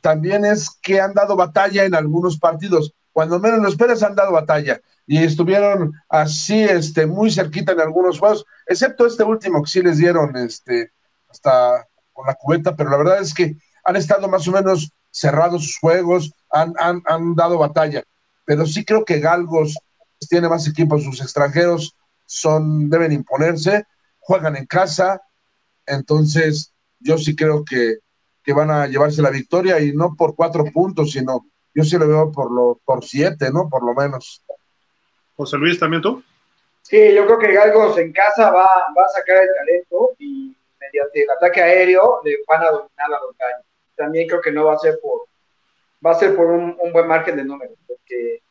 también es que han dado batalla en algunos partidos. Cuando menos lo esperas han dado batalla. Y estuvieron así, este, muy cerquita en algunos juegos, excepto este último que sí les dieron, este, hasta con la cubeta, pero la verdad es que han estado más o menos cerrados sus juegos, han, han, dado batalla. Pero sí creo que Galgos tiene más equipos, sus extranjeros son, deben imponerse, juegan en casa, entonces yo sí creo que, que van a llevarse la victoria y no por cuatro puntos, sino yo sí lo veo por, lo, por siete, ¿no? Por lo menos. José Luis, ¿también tú? Sí, yo creo que Galgos en casa va, va a sacar el talento y mediante el ataque aéreo le van a dominar a los gallos. También creo que no va a ser por, va a ser por un, buen margen de números, porque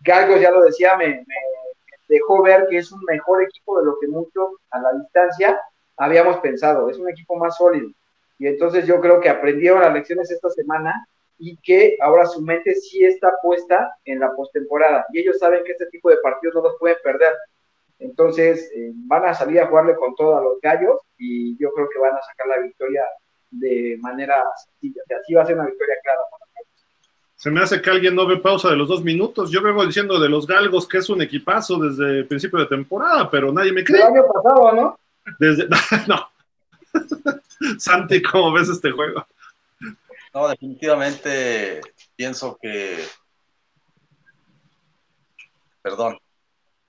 Galgos, ya lo decía, me, dejó ver que es un mejor equipo de lo que muchos a la distancia habíamos pensado. Es un equipo más sólido. Y entonces yo creo que aprendieron las lecciones esta semana y que ahora su mente sí está puesta en la postemporada. Y ellos saben que este tipo de partidos no los pueden perder. Entonces eh, van a salir a jugarle con todo a los gallos y yo creo que van a sacar la victoria de manera sencilla. O así va a ser una victoria clara Se me hace que alguien no ve pausa de los dos minutos. Yo vengo diciendo de los galgos que es un equipazo desde el principio de temporada, pero nadie me cree. El año pasado, ¿no? Desde, no. Santi, ¿cómo ves este juego? No, definitivamente pienso que. Perdón.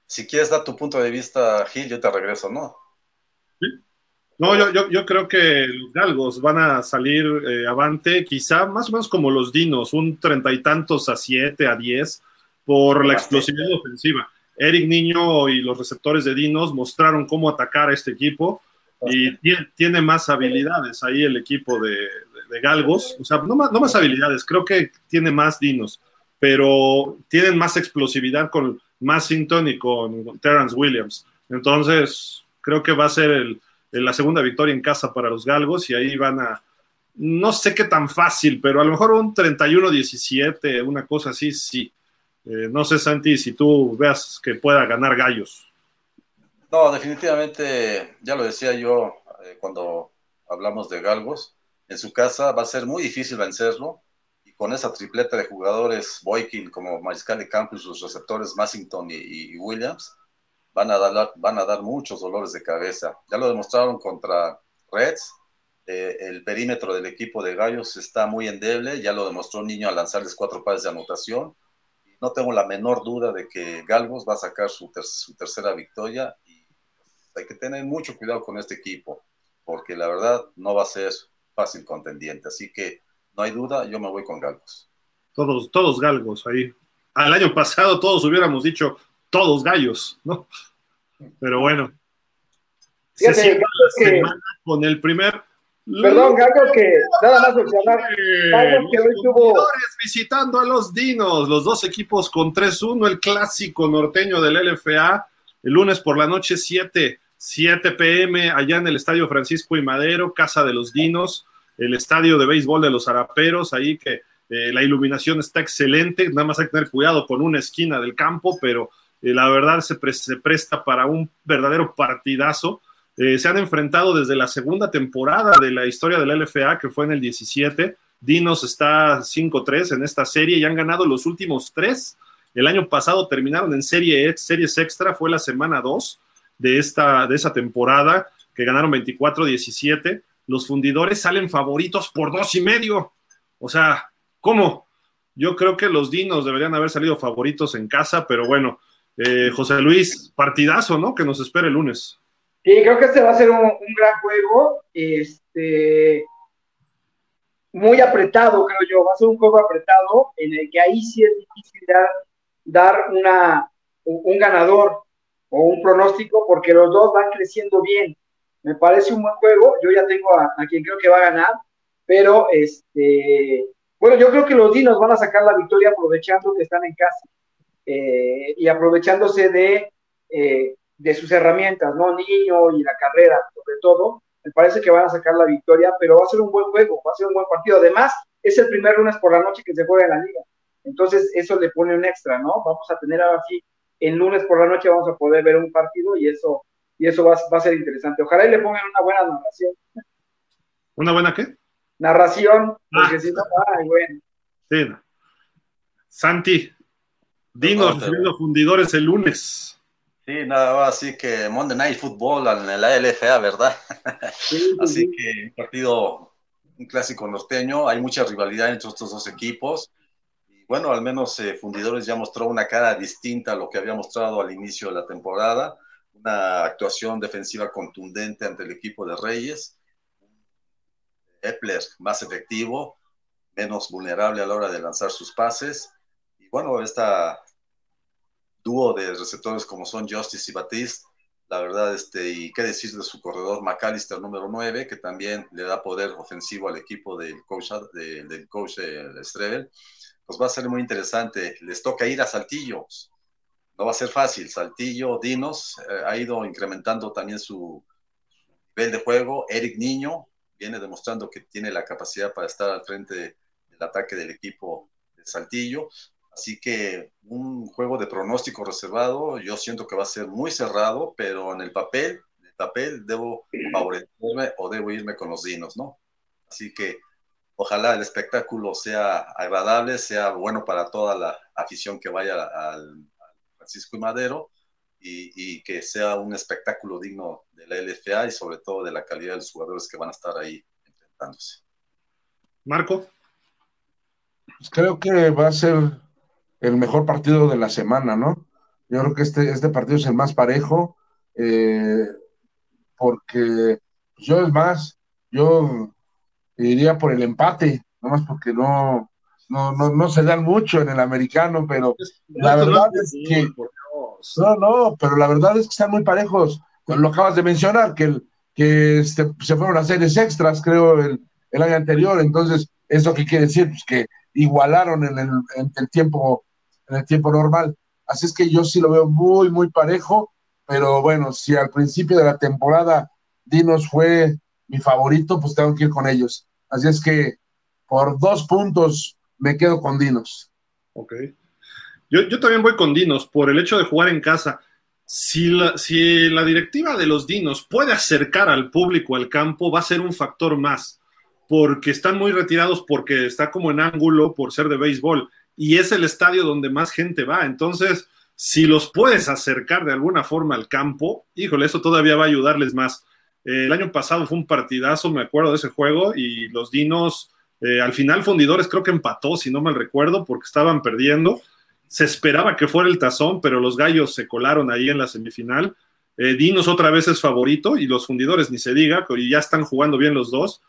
Si quieres dar tu punto de vista, Gil, yo te regreso, ¿no? No, yo, yo, creo que los galgos van a salir eh, avante, quizá más o menos como los dinos, un treinta y tantos a siete, a diez, por la explosividad ofensiva. Eric Niño y los receptores de dinos mostraron cómo atacar a este equipo y tiene, más habilidades ahí el equipo de, Galgos, o sea, no más, no más habilidades, creo que tiene más dinos, pero tienen más explosividad con Massington y con Terrence Williams. Entonces, creo que va a ser la segunda victoria en casa para los Galgos y ahí van a, no sé qué tan fácil, pero a lo mejor un 31-17, una cosa así, sí. Eh, no sé, Santi, si tú veas que pueda ganar Gallos. No, definitivamente, ya lo decía yo eh, cuando hablamos de Galgos, en su casa va a ser muy difícil vencerlo y con esa tripleta de jugadores, Boykin como Mariscal de Campo sus receptores Massington y, Williams, van a, dar, van a dar muchos dolores de cabeza. Ya lo demostraron contra Reds, eh, el perímetro del equipo de Gallos está muy endeble, ya lo demostró Niño al lanzarles cuatro pares de anotación. No tengo la menor duda de que Galgos va a sacar su, su tercera victoria hay que tener mucho cuidado con este equipo, porque la verdad no va a ser fácil contendiente. Así que no hay duda, yo me voy con Galgos. Todos, todos galgos ahí. Al año pasado todos hubiéramos dicho todos gallos, ¿no? Pero bueno. Fíjate, se con el primer. Perdón, Galgo, que nada más mencionar. que hoy tuvo. Visitando a los Dinos, los dos equipos con 3-1, el clásico norteño del LFA el lunes por la noche 7, 7 pm allá en el Estadio Francisco y Madero, Casa de los Dinos, el estadio de béisbol de los Araperos, ahí que eh, la iluminación está excelente, nada más hay que tener cuidado con una esquina del campo, pero eh, la verdad se, presta para un verdadero partidazo. Eh, se han enfrentado desde la segunda temporada de la historia del LFA, que fue en el 17. Dinos está 5-3 en esta serie y han ganado los últimos tres el año pasado terminaron en serie, series extra, fue la semana 2 de, esta, de esa temporada, que ganaron 24-17. Los fundidores salen favoritos por dos y medio. O sea, ¿cómo? Yo creo que los Dinos deberían haber salido favoritos en casa, pero bueno, eh, José Luis, partidazo, ¿no? Que nos espere el lunes. Sí, creo que este va a ser un, gran juego, este, muy apretado, creo yo, va a ser un juego apretado en el que ahí sí es difícil dar dar una, un ganador o un pronóstico porque los dos van creciendo bien. Me parece un buen juego. Yo ya tengo a, quien creo que va a ganar, pero este, bueno, yo creo que los Dinos van a sacar la victoria aprovechando que están en casa eh, y aprovechándose de, eh, de sus herramientas, ¿no? Niño y la carrera, sobre todo. Me parece que van a sacar la victoria, pero va a ser un buen juego, va a ser un buen partido. Además, es el primer lunes por la noche que se juega en la liga. Entonces, eso le pone un extra, ¿no? Vamos a tener ahora sí, el lunes por la noche vamos a poder ver un partido y eso, y eso va, a ser interesante. Ojalá y le pongan una buena narración. ¿Una buena qué? Narración, porque ah. si no, ay, bueno. Sí. Santi, dinos, recibiendo fundidores el lunes. Sí, nada más, así que Monday Night Football en la LFA, ¿verdad? así que un partido, un clásico norteño, hay mucha rivalidad entre estos dos equipos bueno, al menos eh, Fundidores ya mostró una cara distinta a lo que había mostrado al inicio de la temporada, una actuación defensiva contundente ante el equipo de Reyes, Epler más efectivo, menos vulnerable a la hora de lanzar sus pases. Bueno, esta dúo de receptores como son Justice y Batiste, la verdad, este, y qué decir de su corredor McAllister número 9, que también le da poder ofensivo al equipo del coach, del coach de Strebel, pues va a ser muy interesante. Les toca ir a Saltillo, no va a ser fácil. Saltillo, Dinos, eh, ha ido incrementando también su nivel de juego. Eric Niño viene demostrando que tiene la capacidad para estar al frente del ataque del equipo de Saltillo. Así que un juego de pronóstico reservado, yo siento que va a ser muy cerrado, pero en el papel, en el papel debo favorecerme o debo irme con los dinos, ¿no? Así que ojalá el espectáculo sea agradable, sea bueno para toda la afición que vaya al, Francisco y Madero y, que sea un espectáculo digno de la LFA y sobre todo de la calidad de los jugadores que van a estar ahí enfrentándose. Marco. Pues creo que va a ser el mejor partido de la semana, ¿no? Yo creo que este, este partido es el más parejo, eh, porque yo es más, yo iría por el empate, nomás porque no, no, no, no se dan mucho en el americano, pero la verdad es que... No, no, pero la verdad es que están muy parejos. Lo acabas de mencionar, que, el, que este, se fueron a series extras, creo, el, el año anterior. Entonces, ¿eso qué quiere decir? Pues que igualaron en el, en el tiempo en el tiempo normal. Así es que yo sí lo veo muy, muy parejo, pero bueno, si al principio de la temporada Dinos fue mi favorito, pues tengo que ir con ellos. Así es que por dos puntos me quedo con Dinos. Ok. Yo, yo también voy con Dinos por el hecho de jugar en casa. Si la, si la directiva de los Dinos puede acercar al público al campo, va a ser un factor más, porque están muy retirados, porque está como en ángulo por ser de béisbol y es el estadio donde más gente va. Entonces, si los puedes acercar de alguna forma al campo, híjole, eso todavía va a ayudarles más. Eh, el año pasado fue un partidazo, me acuerdo de ese juego, y los Dinos, eh, al final Fundidores creo que empató, si no mal recuerdo, porque estaban perdiendo. Se esperaba que fuera el tazón, pero los gallos se colaron ahí en la semifinal. Eh, Dinos otra vez es favorito y los fundidores ni se diga, y ya están jugando bien los dos.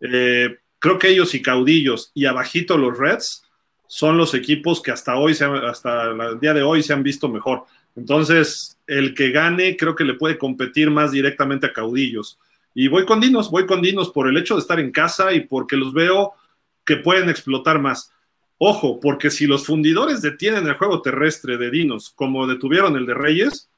creo que ellos y caudillos y abajito los Reds son los equipos que hasta hoy, hasta el día de hoy se han visto mejor. Entonces, el que gane creo que le puede competir más directamente a Caudillos. Y voy con Dinos, voy con Dinos por el hecho de estar en casa y porque los veo que pueden explotar más. Ojo, porque si los fundidores detienen el juego terrestre de Dinos como detuvieron el de Reyes,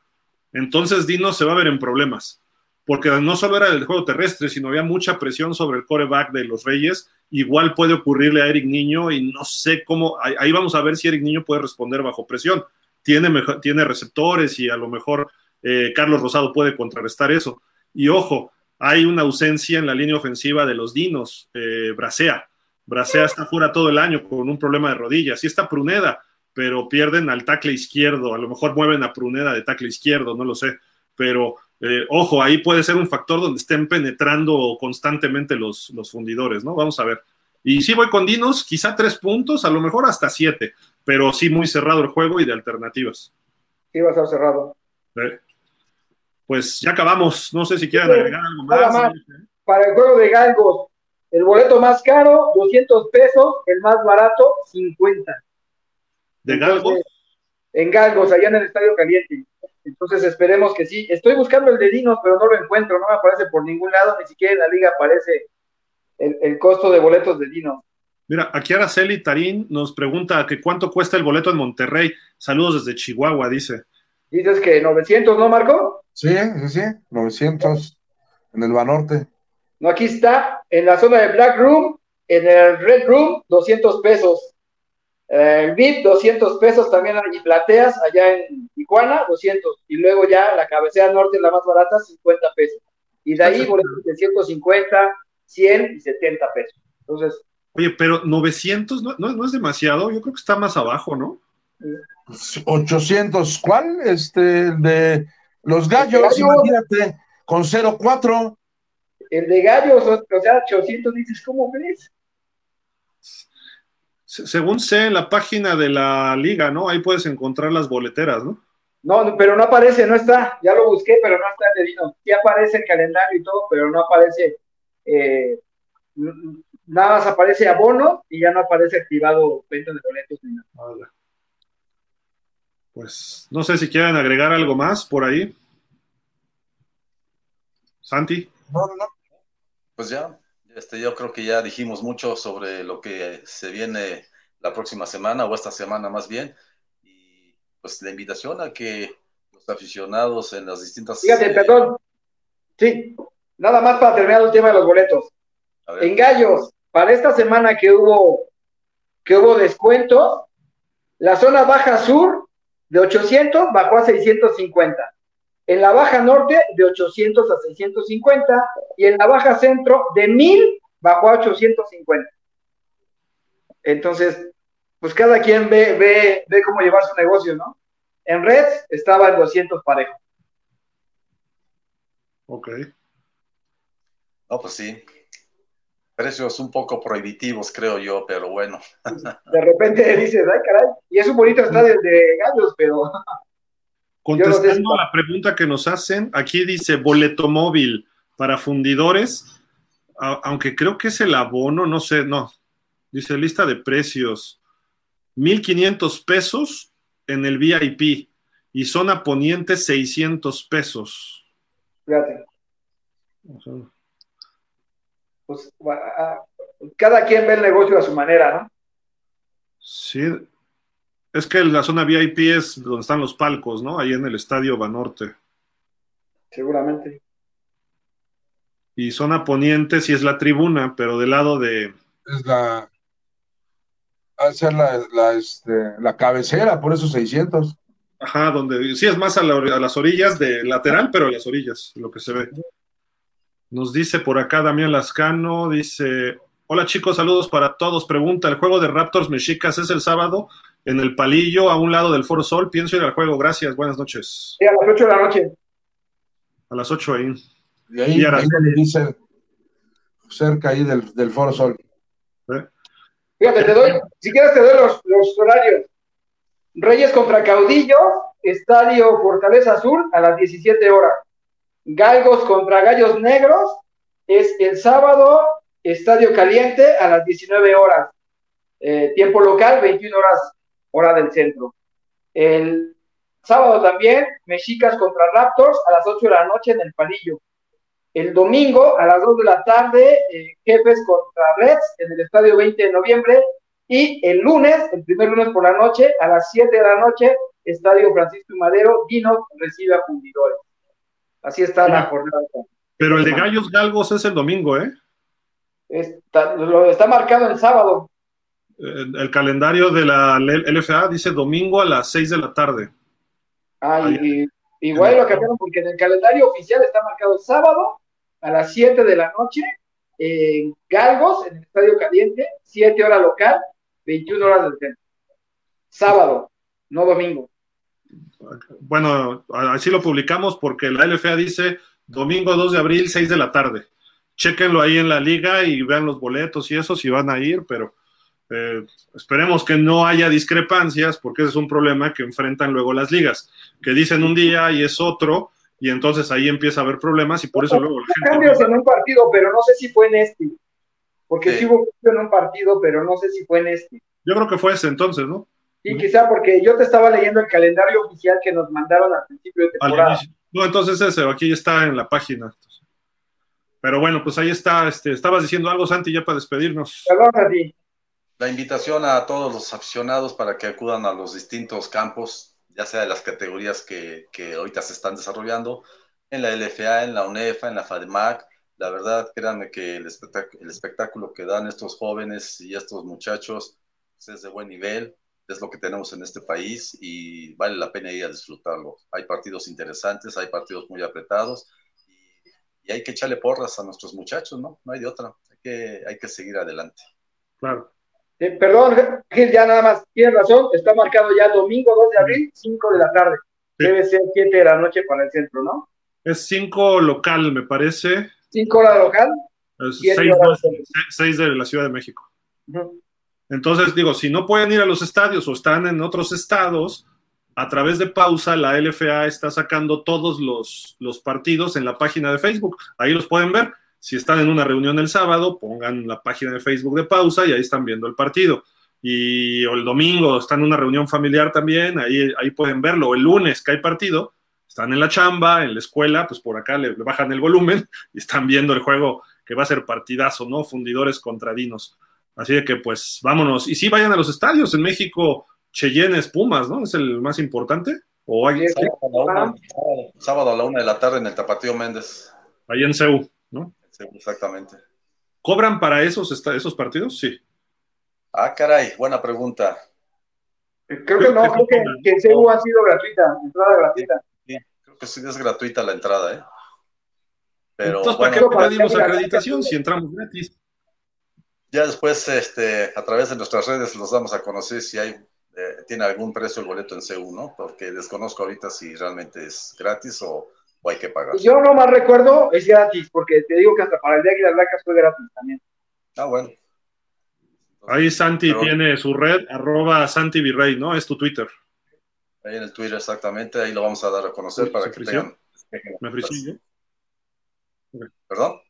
entonces Dinos se va a ver en problemas porque no solo era el juego terrestre, sino había mucha presión sobre el coreback de los Reyes. Igual puede ocurrirle a Eric Niño y no sé cómo, ahí vamos a ver si Eric Niño puede responder bajo presión. Tiene, tiene receptores y a lo mejor eh, Carlos Rosado puede contrarrestar eso. Y ojo, hay una ausencia en la línea ofensiva de los Dinos, eh, Brasea. Brasea está fuera todo el año con un problema de rodillas. Sí está Pruneda, pero pierden al tackle izquierdo. A lo mejor mueven a Pruneda de tackle izquierdo, no lo sé. Pero eh, ojo, ahí puede ser un factor donde estén penetrando constantemente los, los fundidores, ¿no? Vamos a ver. Y sí voy con Dinos, quizá tres puntos, a lo mejor hasta siete, pero sí muy cerrado el juego y de alternativas. Sí, va a estar cerrado. pues ya acabamos. No sé si quieren agregar algo más. Para el juego de galgos, el boleto más caro, 200 pesos, el más barato, 50. ¿De galgos? En galgos, allá en el Estadio Caliente. Entonces esperemos que sí. Estoy buscando el de Dinos, pero no lo encuentro, no me aparece por ningún lado, ni siquiera en la liga aparece el, costo de boletos de Dinos. Mira, aquí Araceli Tarín nos pregunta que cuánto cuesta el boleto en Monterrey. Saludos desde Chihuahua, dice. Dices que 900, ¿no, Marco? Sí, sí, sí, 900 en el Banorte. No, aquí está, en la zona de Black Room, en el Red Room, 200 pesos. El VIP, 200 pesos también y plateas allá en Tijuana, 200. Y luego ya la cabecera norte, la más barata, 50 pesos. Y de ahí boletos de 150, 100 y 70 pesos. Entonces. Oye, pero 900 no, no, es demasiado, yo creo que está más abajo, ¿no? 800, ¿cuál? Este, de los gallos, imagínate, con 0,4. El de gallos, o sea, 800, dices, ¿cómo ves? Según sé, en la página de la liga, ¿no? Ahí puedes encontrar las boleteras, ¿no? No, pero no aparece, no está. Ya lo busqué, pero no está en el Sí aparece el calendario y todo, pero no aparece eh, nada más aparece abono y ya no aparece activado venta de boletos ni nada. Pues no sé si quieren agregar algo más por ahí. Santi. No, no, Pues ya, este, yo creo que ya dijimos mucho sobre lo que se viene la próxima semana o esta semana más bien. Y pues la invitación a que los aficionados en las distintas... Fíjate, perdón. Sí, nada más para terminar el tema de los boletos. En Gallos, para esta semana que hubo, que hubo descuento, la zona baja sur de 800 bajó a 650. En la baja norte, de 800 a 650. Y en la baja centro, de 1000 bajó a 850. Entonces, pues cada quien ve, ve, ve cómo llevar su negocio, ¿no? En Reds estaba en 200 parejo. Ok. No, pues sí precios un poco prohibitivos, creo yo, pero bueno. De repente dices, ay, caray, y es un bonito estadio de gallos, pero. Contestando a la pregunta que nos hacen, aquí dice boleto móvil para fundidores, aunque creo que es el abono, no sé, no. Dice lista de precios: 1500 pesos en el VIP y zona poniente 600 pesos. Fíjate pues cada quien ve el negocio a su manera, ¿no? Sí, es que la zona VIP es donde están los palcos, ¿no? Ahí en el estadio Banorte. Seguramente. Y zona poniente sí es la tribuna, pero del lado de... Es la... Va a ser la, este, la cabecera, por eso 600. Ajá, donde sí es más a, a, las orillas de lateral, pero a las orillas, lo que se ve. Nos dice por acá Damián Lascano, dice, hola chicos, saludos para todos. Pregunta, ¿el juego de Raptors Mexicas es el sábado en el palillo a un lado del Foro Sol? Pienso ir al juego, gracias, buenas noches. Sí, a las 8 de la noche. A las 8 ahí. Y ahí, le dice cerca ahí del, Foro Sol. ¿Eh? Fíjate, te doy, si quieres te doy los, los horarios. Reyes contra Caudillo, Estadio Fortaleza Azul a las 17 horas. Galgos contra Gallos Negros es el sábado, Estadio Caliente a las 19 horas. Eh, tiempo local, 21 horas, hora del centro. El sábado también, Mexicas contra Raptors a las 8 de la noche en el Palillo. El domingo a las 2 de la tarde, eh, Jefes contra Reds en el Estadio 20 de noviembre. Y el lunes, el primer lunes por la noche, a las 7 de la noche, Estadio Francisco y Madero, Guino recibe a Fundidores. Así está la jornada. Pero el de Gallos Galgos es el domingo, ¿eh? Está, lo está marcado el sábado. El, calendario de la LFA dice domingo a las 6 de la tarde. Ah, y, igual lo cambiaron porque en el calendario oficial está marcado sábado a las 7 de la noche en Galgos, en el Estadio Caliente, 7 horas local, 21 horas del centro. Sábado, no domingo. Bueno, así lo publicamos porque la LFA dice domingo 2 de abril, 6 de la tarde. Chequenlo ahí en la liga y vean los boletos y eso si van a ir, pero eh, esperemos que no haya discrepancias porque ese es un problema que enfrentan luego las ligas, que dicen un día y es otro y entonces ahí empieza a haber problemas y por eso luego la gente... cambios en un partido, pero no sé si fue en este, porque sí, hubo en un partido, pero no sé si fue en este. Yo creo que fue ese entonces, ¿no? Sí, quizá porque yo te estaba leyendo el calendario oficial que nos mandaron al principio de temporada. No, entonces ese, aquí está en la página. Pero bueno, pues ahí está. Este, estabas diciendo algo, Santi, ya para despedirnos. Perdón, Santi. La invitación a todos los aficionados para que acudan a los distintos campos, ya sea de las categorías que, que ahorita se están desarrollando, en la LFA, en la UNEFA, en la FADEMAC. La verdad, créanme que el el espectáculo que dan estos jóvenes y estos muchachos pues, es de buen nivel es lo que tenemos en este país y vale la pena ir a disfrutarlo. Hay partidos interesantes, hay partidos muy apretados y, hay que echarle porras a nuestros muchachos, ¿no? No hay de otra, hay que, hay que seguir adelante. Claro. Eh, perdón, Gil, ya nada más, tienes razón, está marcado ya domingo 2 de abril, 5 de la tarde. Debe ser 7 de la noche para el centro, ¿no? Es 5 local, me parece. 5 horas local. 6 de la Ciudad de México. Entonces, digo, si no pueden ir a los estadios o están en otros estados, a través de pausa, la LFA está sacando todos los, los partidos en la página de Facebook. Ahí los pueden ver. Si están en una reunión el sábado, pongan la página de Facebook de pausa y ahí están viendo el partido. Y o el domingo están en una reunión familiar también, ahí, ahí pueden verlo. O el lunes que hay partido, están en la chamba, en la escuela, pues por acá le, bajan el volumen y están viendo el juego que va a ser partidazo, ¿no? Fundidores contra Dinos. Así que pues vámonos. Y sí vayan a los estadios. En México, Cheyenne es Pumas, ¿no? Es el más importante. ¿O hay... sábado, a la una de la tarde en el Tapatío Méndez. Ahí en CEU, ¿no? Exactamente. ¿Cobran para esos, esos partidos? Sí. Ah, caray, buena pregunta. Creo que no, creo que, que en CEU ha sido gratuita, entrada gratuita que sí es gratuita la entrada, ¿eh? Pero, Entonces, ¿para qué pedimos acreditación si entramos gratis? Ya después, este, a través de nuestras redes, los damos a conocer si hay, eh, tiene algún precio el boleto en CU, ¿no? Porque desconozco ahorita si realmente es gratis o, hay que pagar. Yo no más recuerdo, es gratis, porque te digo que hasta para el de Águilas Blancas fue gratis también. Ah, bueno. Ahí Santi tiene su red, arroba Santi Virrey, ¿no? Es tu Twitter. Ahí en el Twitter, exactamente, ahí lo vamos a dar a conocer para que tengan. Me ¿Perdón?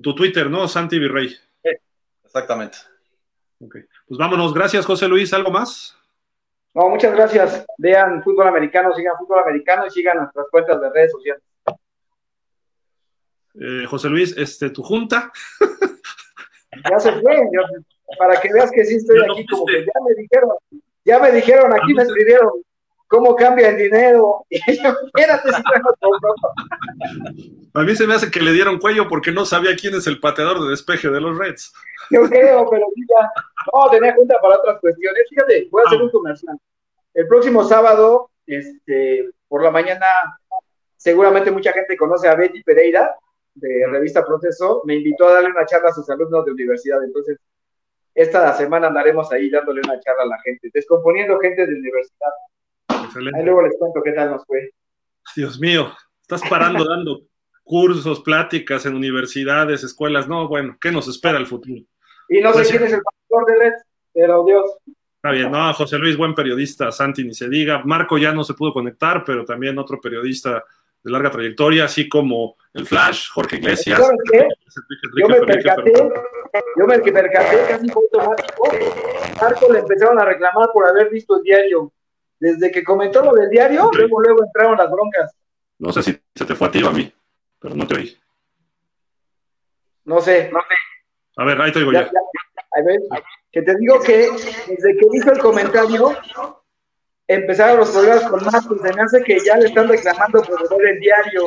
Tu Twitter, ¿no? Santi Virrey. exactamente. Ok. Pues vámonos. Gracias, José Luis. ¿Algo más? No, muchas gracias. Vean fútbol americano, sigan fútbol americano y sigan nuestras cuentas de redes sociales. Eh, José Luis, este, tu junta. ya se fue, para que veas que sí estoy aquí, como que ya me dijeron, ya me dijeron, aquí me escribieron cómo cambia el dinero. espérate si A mí se me hace que le dieron cuello porque no sabía quién es el pateador de despeje de los Reds. Yo creo, pero ya. No, tenía cuenta para otras cuestiones. Fíjate, voy a hacer ah. un comercial. El próximo sábado, este, por la mañana, seguramente mucha gente conoce a Betty Pereira, de Revista Proceso. Me invitó a darle una charla a sus alumnos de universidad. Entonces, esta semana andaremos ahí dándole una charla a la gente, descomponiendo gente de universidad. Excelente. Ahí luego les cuento qué tal nos fue. Dios mío, estás parando dando cursos, pláticas en universidades, escuelas. No, bueno, ¿qué nos espera el futuro? Y no sé quién es el pastor de Red, pero Dios. Está bien, no, José Luis, buen periodista, Santi ni se diga. Marco ya no se pudo conectar, pero también otro periodista de larga trayectoria, así como el Flash, Jorge Iglesias. yo me percaté, yo me percaté casi automático. Marco le empezaron a reclamar por haber visto el diario. Desde que comentó lo del diario, luego, luego entraron las broncas. No sé si se te fue a ti o a mí, pero no te oí. No sé, no sé. A ver, ahí te digo ya. A ver, que te digo que desde que hizo el comentario, empezaron los problemas con Marco. Se me hace que ya le están reclamando por ver el diario.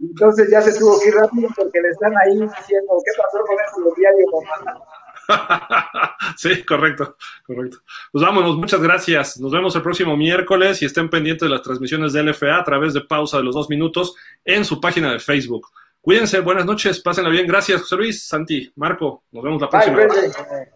Entonces ya se tuvo que ir rápido porque le están ahí diciendo, ¿qué pasó con eso los diarios, sí, correcto, correcto. Pues vámonos, muchas gracias. Nos vemos el próximo miércoles y estén pendientes de las transmisiones de LFA a través de pausa de los dos minutos en su página de Facebook. Cuídense, buenas noches, pásenla bien. Gracias, José Luis, Santi, Marco. Nos vemos la próxima. Bye.